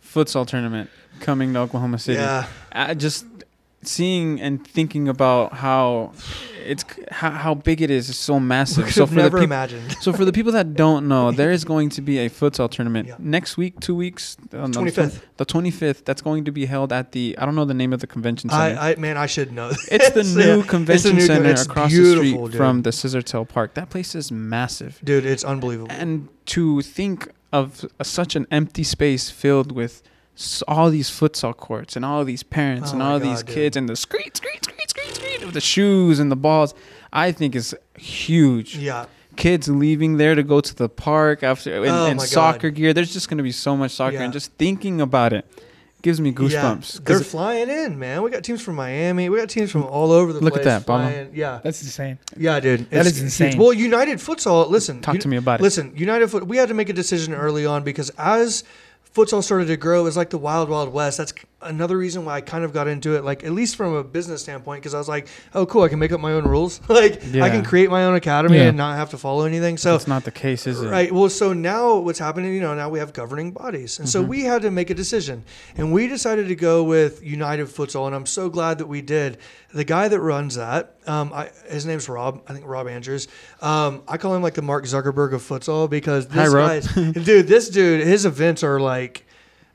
futsal tournament coming to Oklahoma City. Yeah. I just seeing and thinking about how it's how, how big it is is so massive. So for the never people, imagined. so for the people that don't know, there is going to be a futsal tournament Yeah. next week, two weeks, uh, on the 25th. The twenty fifth. That's going to be held at the I don't know the name of the convention center. I, I, man, I should know. <laughs> it's the new Yeah. convention new- center it's across the street dude. from the Scissortail Park. That place is massive. Dude, it's unbelievable. And to think of such an empty space filled with all these futsal courts and all these parents Oh and all God, these dude. kids and the screen, screen, screen, screen, screen with the shoes and the balls, I think is huge. yeah. Kids leaving there to go to the park after in, Oh in soccer God. gear. There's just going to be so much soccer, Yeah. and just thinking about it gives me goosebumps. Yeah. they're flying in, man. We got teams from Miami. We got teams from all over the Look at that, Paulo. flying. Yeah. That's insane. Yeah, dude. That It's is huge. insane. Well, United Futsal, listen. talk you- to me about it. Listen, United Foot. We had to make a decision early on because as futsal started to grow, it was like the wild, wild west. That's another reason why I kind of got into it. Like at least from a business standpoint, because I was like, oh, cool, I can make up my own rules. <laughs> like I can create my own academy Yeah. and not have to follow anything. So That's not the case, is it? Right. Well, so now what's happening, you know, now we have governing bodies. And so we had to make a decision. And we decided to go with United Futsal. And I'm so glad that we did. The guy that runs that, um, I, his name's Rob, I think Rob Andrews. Um, I call him like the Mark Zuckerberg of futsal because this guy's, <laughs> dude, this dude, his events are like,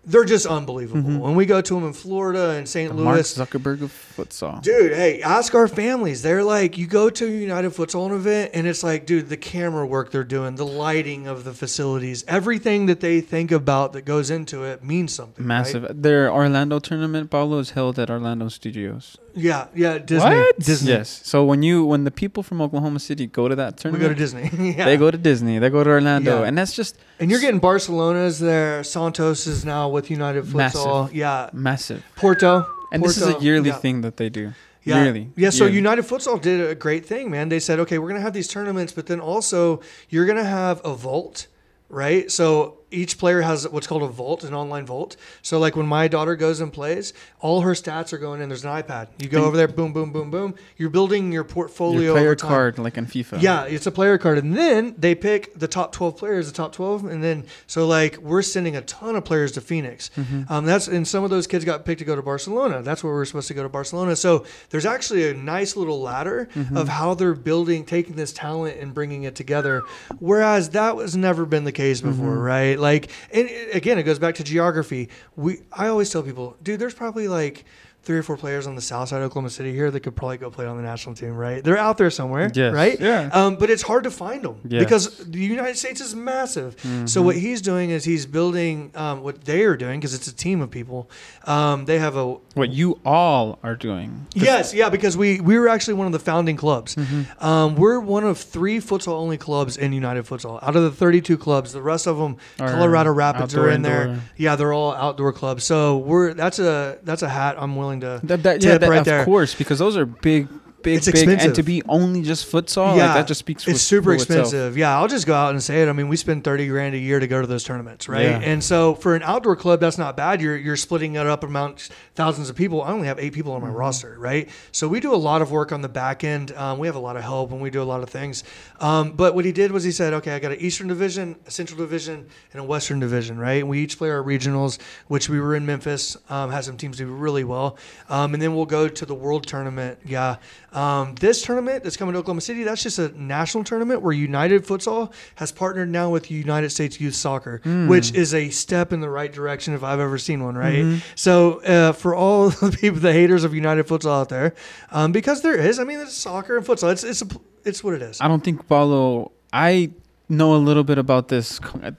they're just unbelievable. Mm-hmm. When we go to them in Florida and St. The Mark Louis, Zuckerberg of futsal. Dude, hey, ask our families. They're like, you go to a United Futsal event, and it's like, dude, the camera work they're doing, the lighting of the facilities, everything that they think about that goes into it means something. right? Massive. Their Orlando tournament, Paulo, is held at Orlando Studios. Yeah, yeah, Disney. What? Disney. Yes. So when you when the people from Oklahoma City go to that We tournament, go to Disney. <laughs> yeah. they go to Disney, they go to Orlando, Yeah. and that's just and you're getting Barcelona's there. Santos is now with United Futsal. Massive. Yeah. massive. Porto. And this is a yearly yeah. thing that they do. Yeah. Yearly. Yeah. So Yearly. United Futsal did a great thing, man. They said, okay, we're going to have these tournaments, but then also you're going to have a vault, right? So each player has what's called a vault, an online vault. So like when my daughter goes and plays, all her stats are going in. There's an iPad. You go over there, boom, boom, boom, boom. You're building your portfolio. Your player card, like in FIFA. Yeah, it's a player card, and then they pick the top twelve players, the top twelve, and then so like we're sending a ton of players to Phoenix. Mm-hmm. Um, that's and some of those kids got picked to go to Barcelona. That's where we're supposed to go to Barcelona. So there's actually a nice little ladder Mm-hmm. of how they're building, taking this talent and bringing it together. Whereas that was never been the case before, Mm-hmm. right? Like, and again, it goes back to geography. We I always tell people, dude, there's probably like. Three or four players on the south side of Oklahoma City here that could probably go play on the national team, right? They're out there somewhere, Yes. right? Yeah. Um, but it's hard to find them Yes. because the United States is massive. So what he's doing is he's building um, what they are doing because it's a team of people. Um, they have a What you all are doing. yes, yeah, because we we were actually one of the founding clubs. Mm-hmm. Um, we're one of three futsal only clubs in United Futsal. Out of the 32 clubs, the rest of them, Are Colorado Rapids are outdoor, in there. Yeah, they're all outdoor clubs. So we're that's a that's a hat I'm willing That, yeah, that, right of there. course, because those are big, big, It's big, expensive. and to be only just futsal, Yeah, like that just speaks. for- itself. It's super for itself. expensive. Yeah, I'll just go out and say it. I mean, we spend thirty grand a year to go to those tournaments, right? Yeah. And so for an outdoor club, that's not bad. You're you're splitting it up amongst thousands of people. I only have eight people on Mm-hmm. my roster, right? So we do a lot of work on the back end. Um, we have a lot of help and we do a lot of things. Um, but what he did was he said, okay, I got an Eastern Division, a Central Division, and a Western Division, right? And we each play our regionals, which we were in Memphis. Um, had some teams do really well, um, and then we'll go to the World Tournament. Yeah, um, this tournament that's coming to Oklahoma City, that's just a national tournament where United Futsal has partnered now with United States Youth Soccer, which is a step in the right direction if I've ever seen one, right? So uh, for all <laughs> the people, the haters of United Futsal out there, um, because there is, I mean, it's soccer and futsal. It's it's a, it's what it is. I don't think Paulo. I know a little bit about this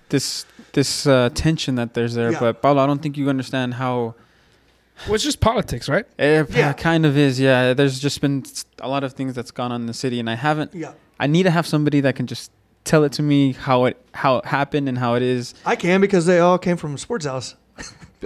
this this uh, tension that there's there, Yeah. but Paulo, I don't think you understand how Well, it's just politics, right? Eh, it Yeah. kind of is. Yeah, there's just been a lot of things that's gone on in the city, and I haven't. Yeah, I need to have somebody that can just tell it to me how it how it happened and how it is. I can because they all came from Sports House.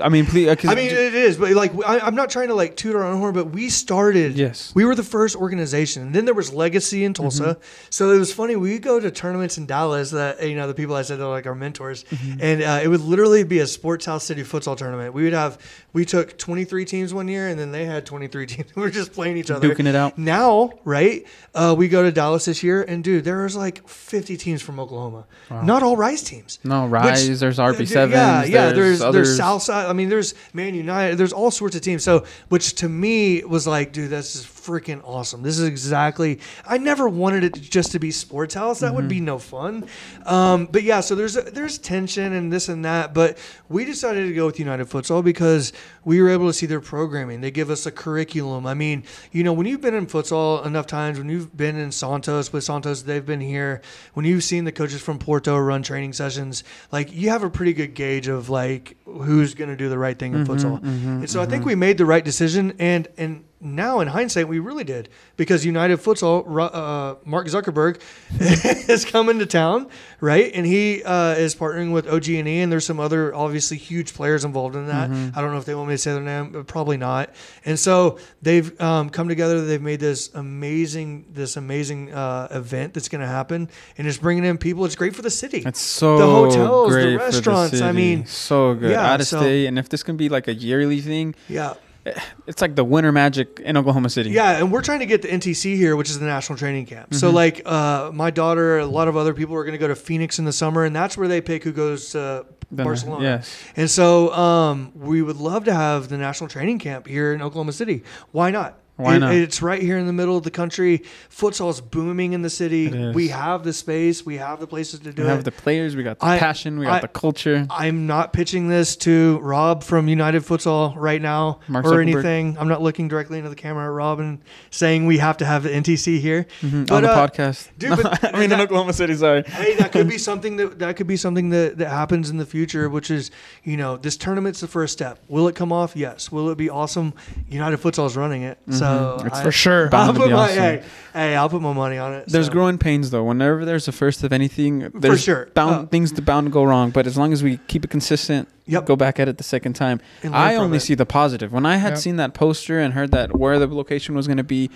I mean, please. Uh, I mean, it is, but like, I, I'm not trying to like toot our own horn, but we started. Yes. We were the first organization. And then there was Legacy in Tulsa. Mm-hmm. So it was funny. We go to tournaments in Dallas that, you know, the people I said are like our mentors. Mm-hmm. And uh, it would literally be a Sports House City futsal tournament. We would have, we took 23 teams one year and then they had 23 <laughs> teams. we were just playing each other. Duking it out. Now, right? Uh, we go to Dallas this year and dude, there was like 50 teams from Oklahoma. Not all Rise teams. no, Which- there's RB sevens. Yeah, yeah. There's others. there's Southside. I mean, there's Man United. There's all sorts of teams. So, which to me was like, dude, this is freaking awesome. This is exactly. I never wanted it just to be sports house. That would be Mm-hmm. no fun. Um, but yeah, so there's there's tension and this and that. But we decided to go with United Futsal because we were able to see their programming. They give us a curriculum. I mean, you know, when you've been in futsal enough times, when you've been in Santos with Santos, they've been here. When you've seen the coaches from Porto run training sessions, like you have a pretty good gauge of like who's going to do the right thing in futsal. and so I think we made the right decision. And and now in hindsight, we really did because United Futsal, Ru- uh, Mark Zuckerberg, <laughs> is coming to town, right? And he uh, is partnering with OG&E, and there's some other obviously huge players involved in that. I don't know if they want me to say their name, but probably not. And so they've um, come together. They've made this amazing, this amazing uh, event that's going to happen, and it's bringing in people. It's great for the city. It's so The hotels, the restaurants, I city. mean, so good. yeah, Out of so- state, and if this can be like a yearly thing, yeah. <sighs> it's like the winter magic in Oklahoma City. Yeah, and we're trying to get the NTC here, which is the National Training Camp. So, Mm-hmm. like, uh, my daughter, a lot of other people are going to go to Phoenix in the summer, and that's where they pick who goes to Barcelona. Yes. And so, um, we would love to have the National Training Camp here in Oklahoma City. Why not? Why It- not? It's right here in the middle of the country. Futsal is booming in the city. We have the space. We have the places to do We it. We have the players. We got the I- passion. We got I- the culture. I'm not pitching this to Rob from United Futsal right now Mark or Zuckerberg. anything. I'm not looking directly into the camera at Rob and saying we have to have the NTC here. Mhm, But, on the uh, podcast. dude, but <laughs> I mean, in Oklahoma City. Sorry. hey, that could be <laughs> something that that could be something that, that happens in the future, which is, you know, this tournament's the first step. Will it come off? Yes. Will it be awesome? United Futsal is running it, so Mm-hmm. It's I, for sure. I'll put my awesome. hey, hey, I'll put my money on it. There's so. growing pains though. Whenever there's a first of anything, there's sure. bound Uh, things to bound to go wrong. But as long as we keep it consistent, Yep. go back at it the second time. I only it. see the positive. When I had Yep. seen that poster and heard that where the location was going to be,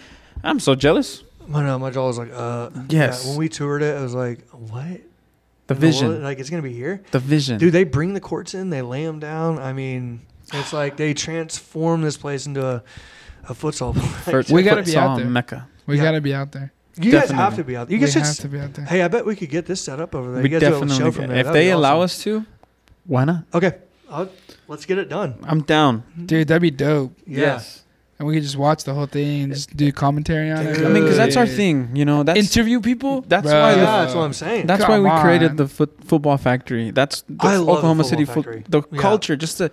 I'm so jealous. I know my jaw was like, uh, Yes. Yeah, when we toured it, I was like, what? The In vision. world? like it's gonna be here. The vision. Dude, they bring the courts in, they lay them down. I mean, it's <sighs> like they transform this place into a, a futsal place. <laughs> For We gotta be out there. Mecca. We Yeah. gotta be out there. you guys definitely. have to be out. You we guys have to be out there. hey, I bet we could get this set up over there. We you guys do a definitely show from can. there. If That'd they be allow awesome. us to, why not? Okay, I'll, let's get it done. I'm down. Dude, that'd be dope. Yeah. Yes. And we could just watch the whole thing and just do commentary on it. I mean, because that's our Dude. thing. You know, that's Interview people. That's Bruh. why the- Yeah, that's what I'm saying. That's Come why we on. created the foot, football factory. That's the I love the Oklahoma football City foot, factory. the Yeah. culture. Just the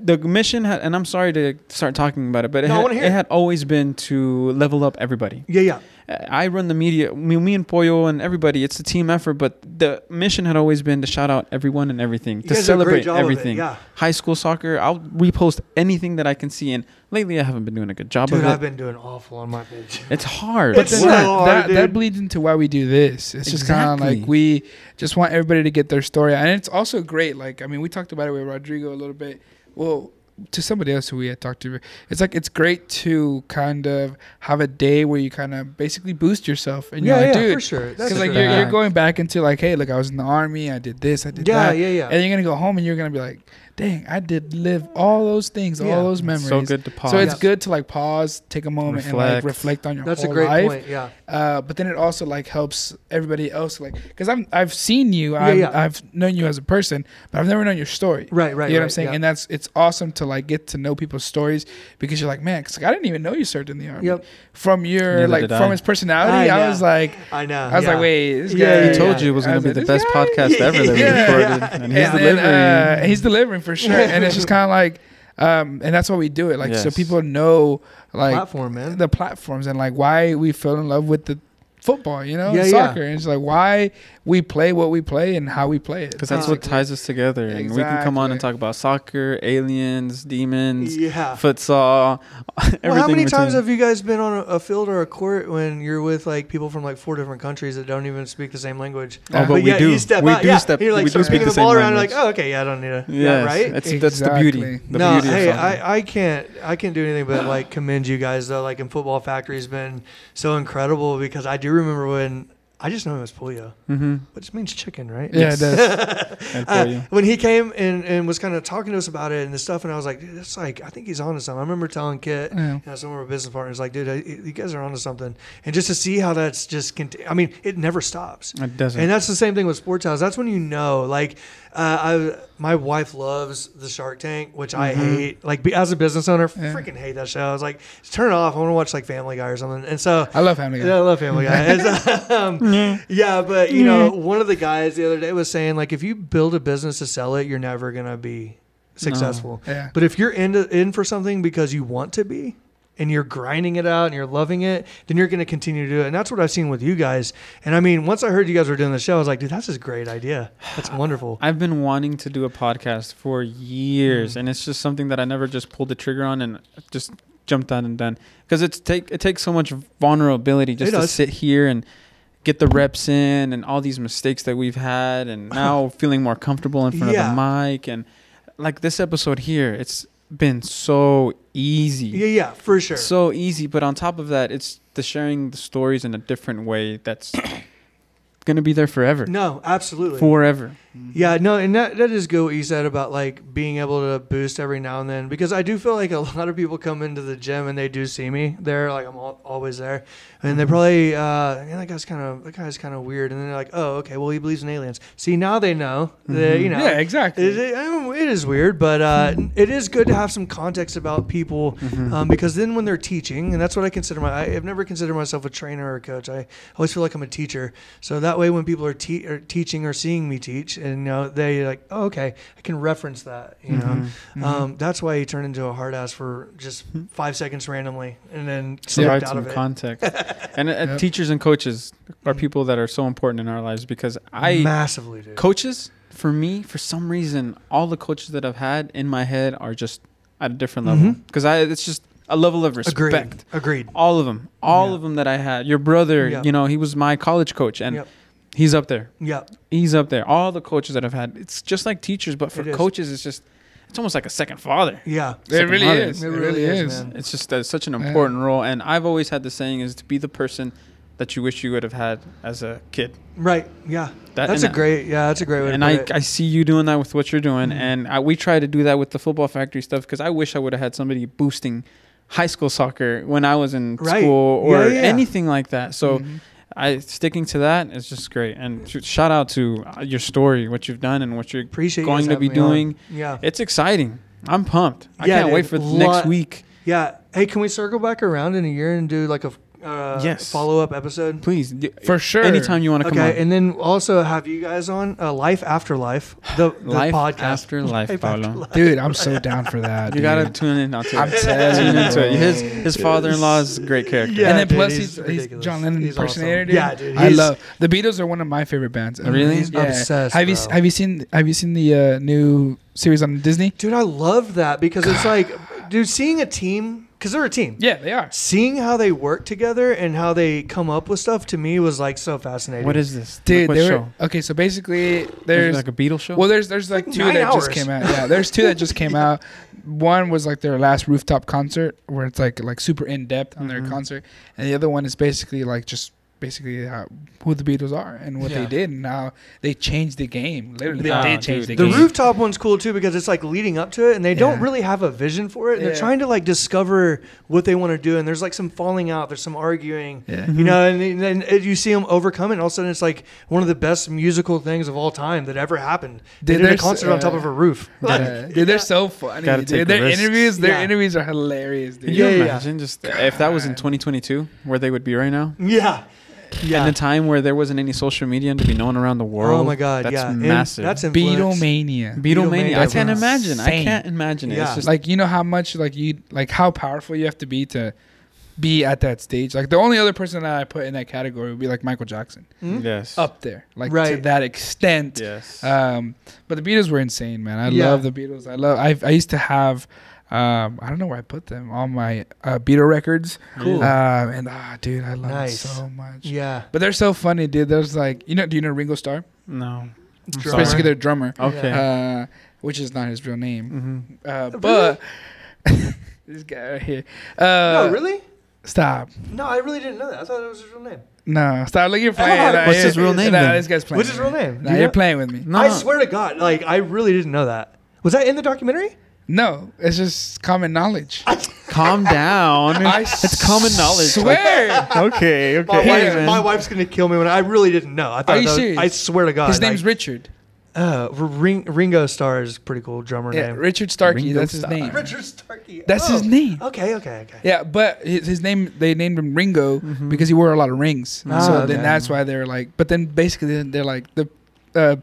the mission, had, and I'm sorry to start talking about it, but it, No, had, it it. had always been to level up everybody. yeah, yeah. Uh, I run the media, me, me and Pollo and everybody. It's a team effort, but the mission had always been to shout out everyone and everything, You to guys do a great celebrate job it, everything. Yeah, High school soccer, I'll repost anything that I can see, and lately I haven't been doing a good job dude, of it. I've been doing awful on my page. <laughs> it's hard. It's But so that, hard, that, that bleeds into why we do this. It's just kind of like we just want everybody to get their story. And it's also great. Like, I mean, we talked about it with Rodrigo a little bit. Well, to somebody else who we had talked to, it's like it's great to kind of have a day where you kind of basically boost yourself. And you're yeah, like, yeah, dude, for sure. Because like you're, you're going back into like, hey, look, I was in the army, I did this, I did yeah, that, yeah, yeah. and you're gonna go home and you're gonna be like, dang, I did live all those things, Yeah. all those It's memories. so good to pause. So it's Yeah. good to like pause, take a moment, and like Reflect. reflect on your life. That's a whole great life. point. Yeah, Uh, but then it also like helps everybody else, like because I'm I've seen you, Yeah, I've, yeah. I've known you as a person, but I've never known your story. right, right. you know what I'm right, saying? yeah. And that's it's awesome to like get to know people's stories because you're like, man, because like, I didn't even know you served in the army. Yep. From your Neither like did from I. his personality, I I, know. was like, I know. I was yeah. like, wait, this guy. Yeah, He told yeah. you it was I going to be the like, this best guy- podcast ever that we <laughs> Yeah. recorded, and he's and delivering. Then, uh, he's delivering for sure, and it's just kind of like, um, and that's why we do it, like so people know like platform, man. the platforms and like why we fell in love with the football, you know, Yeah, yeah. soccer. And it's like why we play what we play and how we play it. Because that's what ties us together, and we can come on and talk about soccer, aliens, demons, Yeah. futsal. <laughs> Well, how many times have you guys been on a, a field or a court when you're with like people from like four different countries that don't even speak the same language? Oh, but we yeah, do. You step We out, do yeah, step- You're like we do start speak speaking the the ball same around. You're like, oh, okay, yeah, I don't need to. Yes, Yeah, right. It's that's the beauty. The no, beauty hey. I, I can't I can't do anything but like commend you guys though. Like in Football Factory has been so incredible because I do remember when I just know him as Pollo, mm-hmm. which means chicken, right? Yeah, it does. <laughs> And Uh, when he came and, and was kind of talking to us about it and the stuff, and I was like, dude, it's like I think he's onto something. I remember telling Kit, Yeah. you know, some of our business partners, like, dude, I, you guys are onto something, and just to see how that's just, conti- I mean, it never stops. It doesn't. And that's the same thing with sports house. That's when you know, like, uh, I, my wife loves the Shark Tank, which I Mhm. hate. Like, be, as a business owner, Yeah. freaking hate that show. I was like, turn it off. I want to watch like Family Guy or something. And so, I love Family Guy. yeah, I love Family Guy. <laughs> So, um, yeah, but you know, one of the guys the other day was saying like, if you build a business to sell it, you're never gonna be successful. Yeah. But if you're in in for something because you want to be, and you're grinding it out and you're loving it, then you're going to continue to do it. And that's what I've seen with you guys. And I mean, once I heard you guys were doing the show, I was like, dude, that's a great idea. That's <sighs> wonderful. I've been wanting to do a podcast for years, Mm. and it's just something that I never just pulled the trigger on and just jumped on and done. Because it's take it takes so much vulnerability just to sit here and get the reps in and all these mistakes that we've had, and <laughs> now feeling more comfortable in front Yeah. of the mic and like this episode here, it's been so easy. Yeah, yeah, for sure. So easy, but on top of that, it's the sharing the stories in a different way that's <coughs> gonna be there forever. no, absolutely. Forever. Yeah, no, and that, that is good what you said about like being able to boost every now and then because I do feel like a <laughs> lot of people come into the gym and they do see me there, like I'm al- always there, and they probably uh, yeah, that guy's kind of that guy's kind of weird, and then they're like, oh, okay, well he believes in aliens. See, now they know, that, you know, Yeah, exactly. It, it, um, it is weird, but uh, it is good to have some context about people Mm-hmm. um, because then when they're teaching, and that's what I consider my, I have never considered myself a trainer or a coach. I always feel like I'm a teacher. So that way, when people are, te- are teaching or seeing me teach, and you know, they like, oh, okay, I can reference that. You know, Mhm. um, that's why you turn into a hard ass for just five seconds randomly, and then provide slipped out some of it. context. <laughs> and uh, Yep. teachers and coaches are people that are so important in our lives because I massively, dude. coaches for me for some reason all the coaches that I've had in my head are just at a different level because I it's just a level of respect. Agreed. Agreed. All of them, all Yeah. of them that I had. Your brother, Yeah. you know, he was my college coach, and Yep. He's up there. Yeah. He's up there. All the coaches that I've had, it's just like teachers, but for It is. coaches, it's just it's almost like a second father. Yeah. It really mother. is. It It really really is, is. man. It's just uh, such an Yeah. important role, and I've always had the saying is to be the person that you wish you would have had as a kid. Right. Yeah. That, That's a great. Yeah, that's a great way and to I, put it. I see you doing that with what you're doing, Mhm. and I, we try to do that with the football factory stuff because I wish I would have had somebody boosting high school soccer when I was in Right. school or Yeah, yeah. anything like that. So Mhm. I sticking to that is just great. And shout out to uh, your story, what you've done, and what you're appreciate going to be me on. doing. Yeah. It's exciting. I'm pumped. I Yeah, can't wait for the Lot- next week. Yeah. Hey, can we circle back around in a year and do like a uh, Yes. follow up episode? Please, d- For sure. anytime you want to come Okay, on. and then also have you guys on uh, Life After Life, the, the <laughs> life podcast. after life, Life Paulo. After Life. Dude, I'm so down for that. You gotta tune in onto I'm <laughs> it. telling you, into it. His his father-in-law is a great character. Yeah, and then dude, plus he's he's, he's ridiculous. John Lennon He's impersonator. awesome. dude. Yeah, dude, I love the Beatles are one of my favorite bands. ever. Really? He's Yeah. obsessed. Have you bro. have you seen have you seen the uh, new series on Disney? Dude, I love that because it's like, dude, seeing a team because they're a team. Yeah, they are. Seeing how they work together and how they come up with stuff to me was like so fascinating. What is this? Dude, what they show? okay. So basically, There's there's like a Beatles show. well, there's there's like Like two nine that hours. just came out. Yeah, there's two that just came <laughs> out. One was like their last rooftop concert, where it's like like super in depth on Mhm. their concert, and the other one is basically like just basically how, who the Beatles are and what Yeah. they did and how they changed the game. Literally, they dude. did change the, The game. rooftop one's cool too because it's like leading up to it, and they don't really have a vision for it. And They're trying to like discover what they want to do, and there's like some falling out, there's some arguing, Yeah. You know, and then you see them overcome it. And all of a sudden, it's like one of the best musical things of all time that ever happened. They Dude, did a there's, concert on top uh, of a roof. Yeah. Dude, they're so funny. Gotta dude. take Their risks. interviews, their Yeah. interviews are hilarious, dude. Can you Yeah, yeah, yeah. imagine just if that was in 2022, where they would be right now? yeah, yeah. In a time where there wasn't any social media and to be known around the world. oh my god, that's yeah, And massive. that's influence. Beatlemania. Beatlemania. I can't was imagine. I can't imagine it. Yeah. It's just like you know how much like you like how powerful you have to be to be at that stage. Like the only other person that I put in that category would be like Michael Jackson, Hmm? Yes. up there, like to that extent. Yes. Um, but the Beatles were insane, man. I Yeah. love the Beatles. I love. I I used to have. Um, I don't know where I put them on my uh, Beatle records. Cool. Um, and ah, dude, I love Nice. it so much. Yeah. But they're so funny, dude. There's like, you know, do you know Ringo Starr? no. It's Drummer. basically their drummer, Okay. uh, which is not his real name. Mm-hmm. Uh, Really? but <laughs> this guy right here. Uh, no, really? Stop. No, I really didn't know that. I thought it was his real name. No, stop. Look, you're playing. What's you're- his real name Nah, then? this guy's playing. What's his real name? Nah, You you're know? playing with me. No. I swear to God, like I really didn't know that. Was that in the documentary? No, it's just common knowledge. <laughs> Calm down. I it's common knowledge. Swear. okay. My, Okay. wife, man. my wife's gonna kill me when I really didn't know. I thought Are you was- serious? I swear to God. his name's like, Richard. uh, Ring, Ringo Starr is a pretty cool drummer Yeah, name. Richard Starkey. Ringo that's his name. Richard Starkey. That's his Oh. name. Okay, okay, okay. Yeah, but his, his name they named him Ringo Mhm. because he wore a lot of rings. Ah, so okay. then that's why they're like. But then basically they're like the uh,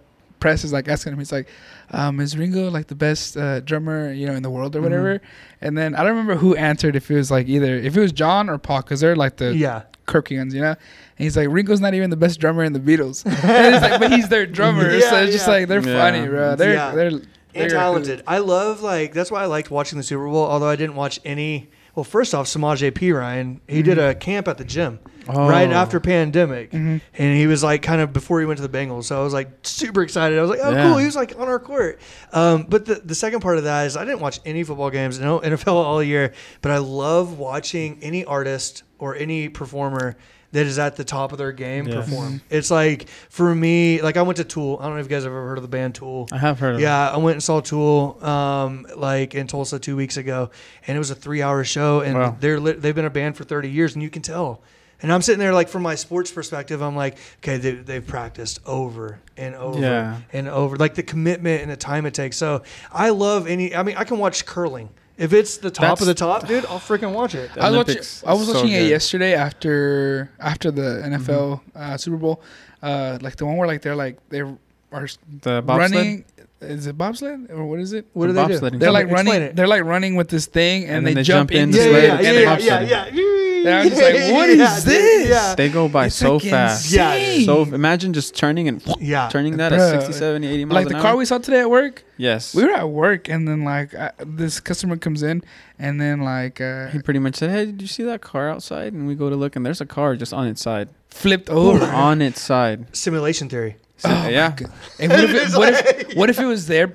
press is like asking him. He's like, um, "Is Ringo like the best uh, drummer you know in the world or Mhm. whatever?" And then I don't remember who answered if it was like either if it was John or Paul because they're like the yeah. Kirkians, you know. And he's like, Ringo's not even the best drummer in the Beatles. <laughs> and it's like, but he's their <laughs> drummer, so Yeah, it's just like they're Yeah. funny, bro. They're Yeah. they're they're talented. I love like that's why I liked watching the Super Bowl. Although I didn't watch any. Well, first off, Samaj P Ryan, he did a camp at the gym Oh. right after pandemic, Mhm. and he was like kind of before he went to the Bengals. So I was like super excited. I was like, oh Yeah. cool, he was like on our court. Um, but the the second part of that is I didn't watch any football games, no NFL all year, but I love watching any artist or any performer. That is at the top of their game perform. It's like for me, like I went to Tool. I don't know if you guys have ever heard of the band Tool. I have heard of Yeah, I went and saw Tool um, like in Tulsa two weeks ago, and it was a three-hour show, and Wow. they're they've been a band for thirty years, and you can tell. And I'm sitting there like from my sports perspective, I'm like, okay, they, they've practiced over and over Yeah. and over, like the commitment and the time it takes. So I love any. I mean, I can watch curling if it's the top of the top, <sighs> dude. I'll freaking watch it. I was watching. I was so watching it yesterday after after the NFL uh, Super Bowl, uh, like the one where like they're like they are The running. Is it bobsled or what is it? What do The they do? They're like Explain running. it. They're like running with this thing, and, And they, then they jump, jump in the Yeah, sled, sled yeah, and yeah, then yeah, bobsledding. yeah, yeah. And I'm just like, what <laughs> is Yeah, dude, this? Yeah, They go by It's, so like, fast. Yeah. So imagine just turning and <laughs> yeah. turning that Bruh. at 60, 70, 80 miles like an the hour. car we saw today at work. yes. We were at work, and then like uh, this customer comes in, and then like uh, he pretty much said, "Hey, did you see that car outside?" And we go to look, and there's a car just on its side. flipped over. on its side. Simulation theory. So, Oh yeah. And what if, it, <laughs> what, if, what if it was there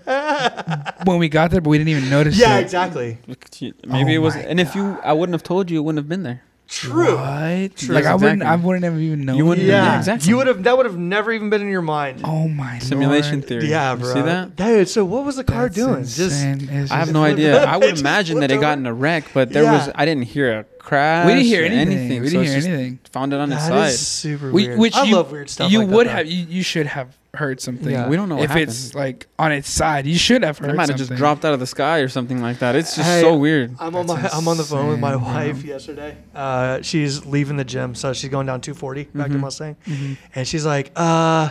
when we got there, but we didn't even notice Yeah, it? exactly. Look at you. Maybe Oh it was. And if you, I wouldn't have told you, it wouldn't have been there. True. What? True. Like I wouldn't, I wouldn't have even known. You wouldn't- Yeah, Yeah, exactly. You would have. That would have never even been in your mind. Oh my Simulation Lord. theory. Yeah, You bro. See that? dude? So what was the car That's doing? Just insane. It's I have no idea. I would imagine that flipped it got in a wreck, but there Yeah. was. I didn't hear a crash. We didn't hear or anything. We didn't it's hear anything. Found it on its side. is super We- weird. which I you- love weird stuff. You like would that, have. You, you should have heard something. Yeah. We don't know what if happened. it's like on its side, you should have heard it might have just dropped out of the sky or something like that. It's just Hey, so weird. I'm on my That's I'm on the phone with my insane, bro. wife yesterday. Uh, she's leaving the gym, so she's going down 240 back to Mhm. Mustang, Mhm. and she's like, uh.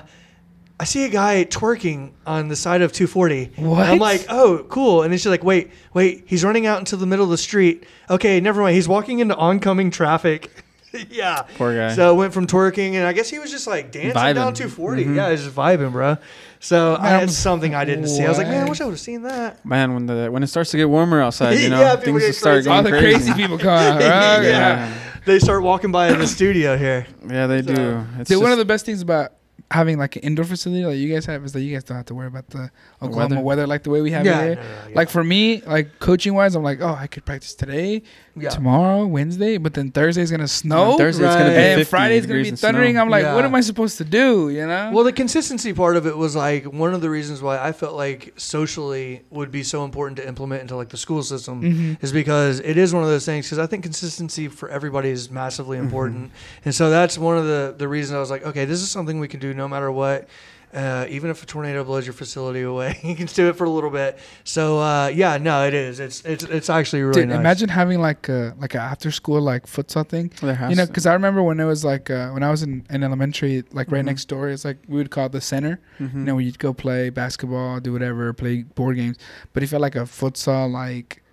I see a guy twerking on the side of 240. And I'm like, oh, cool. And then she's like, wait, wait, he's running out into the middle of the street. Okay, never mind. He's walking into oncoming traffic. <laughs> yeah. Poor guy. So it went from twerking, and I guess he was just like dancing Vibing. down 240. Mhm. Yeah, he's just vibing, bro. So I, Man, it's something I didn't see. I was like, man, I wish I would have seen that. Man, when the when it starts to get warmer outside, you <laughs> know, Yeah, things get start crazy. All the crazy. crazy people come out, <laughs> right? Yeah. yeah. They start walking by in the studio here. yeah, they So- do. It's Dude, one of the best things about having like an indoor facility like you guys have is that you guys don't have to worry about the Oklahoma weather. weather, like the way we have yeah, it here. no, no, no, yeah. Like for me, like coaching wise, I'm like, oh, I could practice today, yeah. tomorrow, Wednesday, but then Thursday's gonna snow. On Thursday it's gonna be and 50 Friday's gonna be thundering. I'm like, what am I supposed to do? You know? Well, the consistency part of it was like one of the reasons why I felt like socially would be so important to implement into like the school system Mhm. is because it is one of those things because I think consistency for everybody is massively important. And so that's one of the, the reasons I was like, okay, this is something we can do no matter what. Uh, even if a tornado blows your facility away, <laughs> you can do it for a little bit. So uh, yeah, no, it is. It's it's it's actually really Dude, nice. imagine having like a like a after school like futsal thing. There has You know, because I remember when it was like uh, when I was in, in elementary, like right Mhm. next door, it's like we would call it the center. Mhm. You know, where you'd go play basketball, do whatever, play board games. But it felt like a futsal like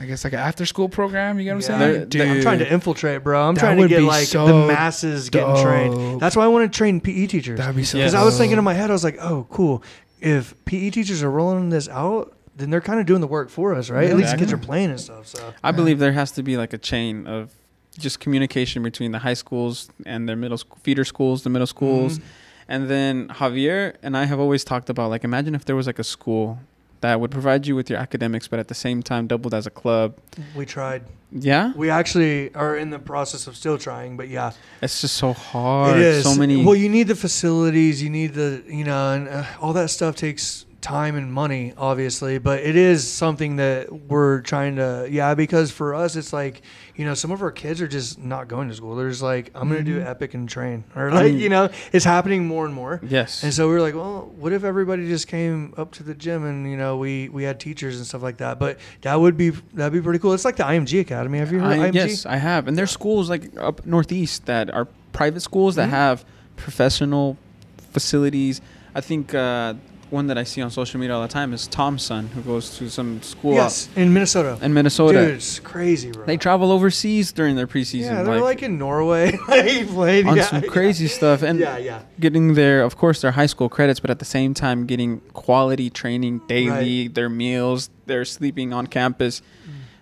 I guess like an after school program. You get what I'm Yeah. saying? They're- I'm trying to infiltrate, bro. I'm That trying to would get be like so the masses getting trained. That's why I want to train PE teachers. That'd be so. Yes. Because I was thinking in my head, I was like, oh, cool. If PE teachers are rolling this out, then they're kind of doing the work for us, right? At least the kids are Exactly. playing and stuff. So I believe there has to be like a chain of just communication between the high schools and their middle school feeder schools, the middle schools, Mhm. and then Javier and I have always talked about like imagine if there was like a school that would provide you with your academics, but at the same time doubled as a club. we tried. Yeah, We actually are in the process of still trying, but yeah, it's just so hard. it is. So many. Well, you need the facilities, you need the, you know, and uh, all that stuff takes time and money, obviously. But it is something that we're trying to, yeah, because for us, it's like, you know, some of our kids are just not going to school. They're just like, I'm going to do Mhm. Epic and train, or like, you know, it's happening more and more. yes. And so we were like, well, what if everybody just came up to the gym and you know we we had teachers and stuff like that? But that would be that'd be pretty cool. It's like the IMG Academy. Have you heard I, of IMG? yes, I have. And there's schools like up northeast that are private schools that Mhm. have professional facilities. I think uh, one that I see on social media all the time is Tom's son, who goes to some school Yes, in Minnesota. in Minnesota. Dude, it's crazy, bro. They travel overseas during their preseason, yeah, they're like, in Norway. <laughs> like played on yeah, some yeah. crazy stuff, and yeah, yeah. getting their, of course, their high school credits, but at the same time getting quality training daily, their meals, they're sleeping on campus.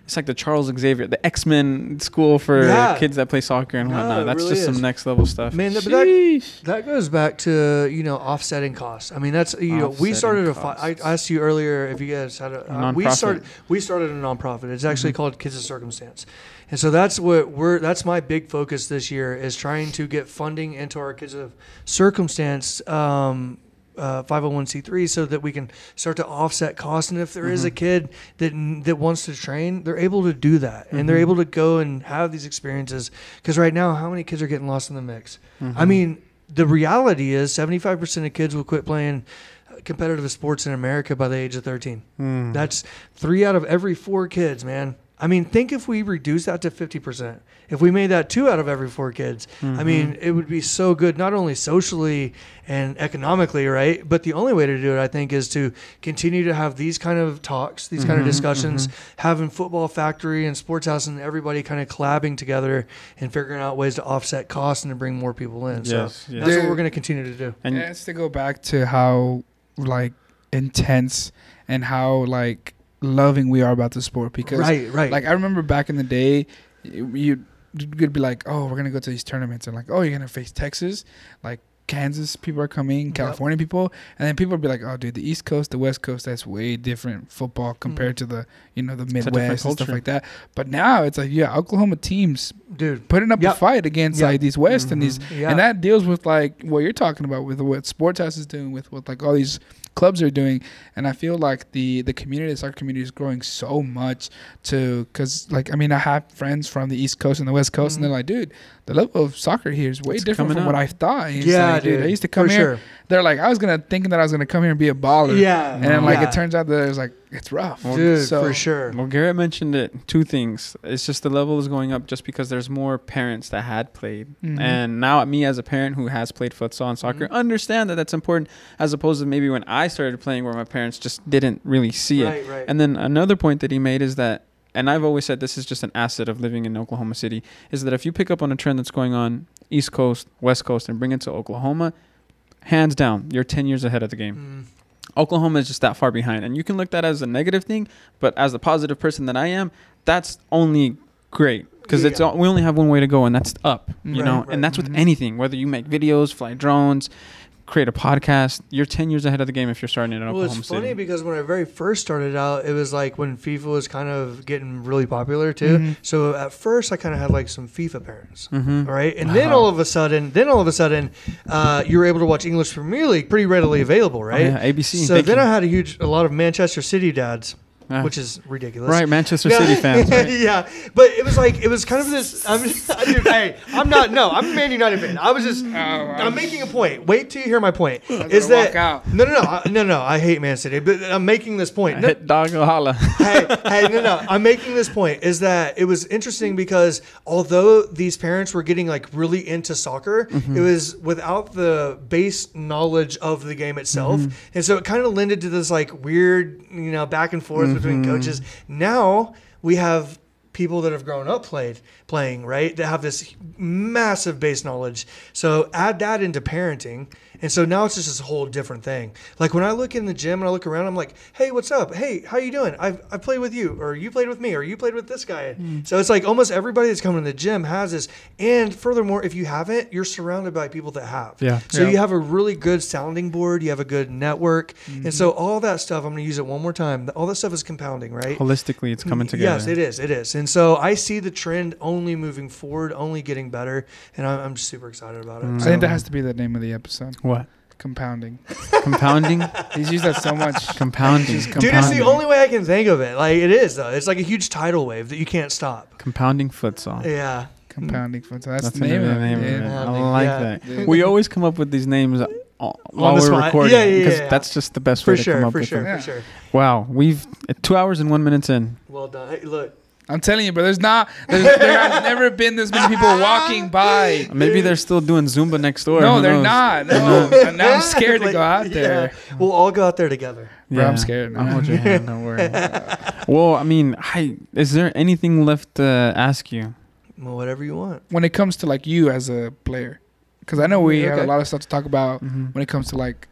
It's like the Charles Xavier, the X Men school for Yeah. kids that play soccer and No, whatnot. That's really just is. some next level stuff. Man, that- that- That goes back to you know offsetting costs. I mean, that's you know we started a. Fi- I asked you earlier if you guys had a. Uh, we started. We started a nonprofit. It's actually Mhm. called Kids of Circumstance, and so that's what we're. That's my big focus this year is trying to get funding into our Kids of Circumstance. Um, uh, 501c3 so that we can start to offset costs and if there is a Mhm. kid that that wants to train they're able to do that and they're Mhm. able to go and have these experiences because right now how many kids are getting lost in the mix I Mhm. mean, the reality is 75% of kids will quit playing uh, competitive sports in America by the age of 13. Mm. That's three out of every four kids, man. I mean, think if we reduce that to 50%. If we made that two out of every four kids, I Mhm. mean, it would be so good, not only socially and economically, right? But the only way to do it, I think, is to continue to have these kind of talks, these kind of Mhm, discussions, mhm. having Football Factory and Sports House and everybody kind of collabing together and figuring out ways to offset costs and to bring more people in. So Yes, yes. that's what we're going to continue to do. And yeah, it's to go back to how like intense and how like loving we are about the sport because right, right. like I remember back in the day, you you'd be like, oh, we're gonna go to these tournaments and like, oh, you're gonna face Texas, like Kansas people are coming, Yep. California people, and then people would be like, oh, dude, the East Coast, the West Coast, that's way different football compared to the you know the Midwest and stuff like that. But now it's like, yeah, Oklahoma teams Dude. putting up Yep. a fight against Yep. like these West and Mhm. these and that deals with like what you're talking about with what Sports House is doing with what like all these clubs are doing. And I feel like the the community, the soccer community, is growing so much to because like I mean I have friends from the East Coast and the West Coast, and mm-hmm. they're like, dude, the level of soccer here is way It's different coming from what. I thought. It's yeah, like, dude. I used to come here. Sure. They're like, I was gonna thinking that I was gonna come here and be a baller. Yeah. And then like yeah. it turns out that it's like it's rough. Dude, So- for sure. Well, Garrett mentioned it. Two things. It's just the level is going up just because there's more parents that had played, Mhm. and now me as a parent who has played futsal and soccer Mhm. understand that that's important, as opposed to maybe when I started playing where my parents just didn't really see it. Right, right. And then another point that he made is that, and I've always said this is just an asset of living in Oklahoma City, is that if you pick up on a trend that's going on East Coast, West Coast, and bring it to Oklahoma, hands down, you're 10 years ahead of the game. Mm. Oklahoma is just that far behind. And you can look at that as a negative thing, but as the positive person that I am, that's only great because it's all, we only have one way to go, and that's up. You Right, know, right. and that's with Mhm. anything. Whether you make videos, fly drones, create a podcast, you're 10 years ahead of the game if you're starting in Well, Oklahoma it's funny because when I very first started out, it was like when FIFA was kind of getting really popular too. Mhm. So at first, I kind of had like some FIFA parents. Mm-hmm. All right, and then Uh-huh. all of a sudden, then all of a sudden, uh, you were able to watch English Premier League pretty readily available, right? Oh, yeah, ABC. So thank then you. I had a huge, a lot of Manchester City dads, Ah. which is ridiculous. right, Manchester City <laughs> fans. Right? yeah, but it was like it was kind of this. <laughs> I'm, dude, hey, I'm not. No, I'm a Man United fan. I was just. Oh, I'm making a point. Wait till you hear my point. was Is that walk out. no, no, no, I, no, no? I hate Man City, but I'm making this point. No, Hit dog holla. <laughs> hey, hey, no, no. I'm making this point is that it was interesting because although these parents were getting like really into soccer, Mm-hmm. it was without the base knowledge of the game itself, Mm-hmm. and so it kind of lended to this like weird, you know, back and forth between Mm-hmm. coaches. Now. we have people that have grown up played playing right that have this massive base knowledge so add that into parenting and so now it's just this whole different thing like when i look in the gym and i look around i'm like hey what's up hey how you doing i've i played with you or you played with me or you played with this guy hmm. so it's like almost everybody that's coming to the gym has this and furthermore if you haven't you're surrounded by people that have Yeah. so Yeah. you have a really good sounding board you have a good network and so mm-hmm. all that stuff i'm going to use it one more time all that stuff is compounding right Holistically, it's coming mm, together. Yes, it is. It is. And so I see the trend only moving forward, only getting better, and I'm, I'm super excited about it. Mm. I think that has to be the name of the episode. What? Compounding. Compounding? <laughs> He's used that so much. Compounding. Just Dude, it's the only way I can think of it. Like it is though. It's like a huge tidal wave that you can't stop. Compounding futsal. Yeah. Compounding. So that's, That's the name, the of it. name of yeah. it. I like Yeah. that. Yeah. We always come up with these names uh, while we're spot. recording Yeah, yeah, because yeah. that's just the best For way to come sure. up For with sure. it. Yeah. For sure. Wow, we've uh, two hours and one minutes in. Well done. Hey, look. I'm telling you, bro. There's not. There's, there has <laughs> never been this many people walking by. Maybe they're still doing Zumba next door. No, Who they're knows? not. No. and now I'm scared to go out there. yeah. there. We'll all go out there together. Bro, I'm scared I'll now. hold your hand. <laughs> Don't worry. <laughs> well, I mean, hi, is there anything left to ask you? Well, whatever you want. When it comes to like you as a player, because I know we have a Okay. lot of stuff to talk about Mhm. when it comes to like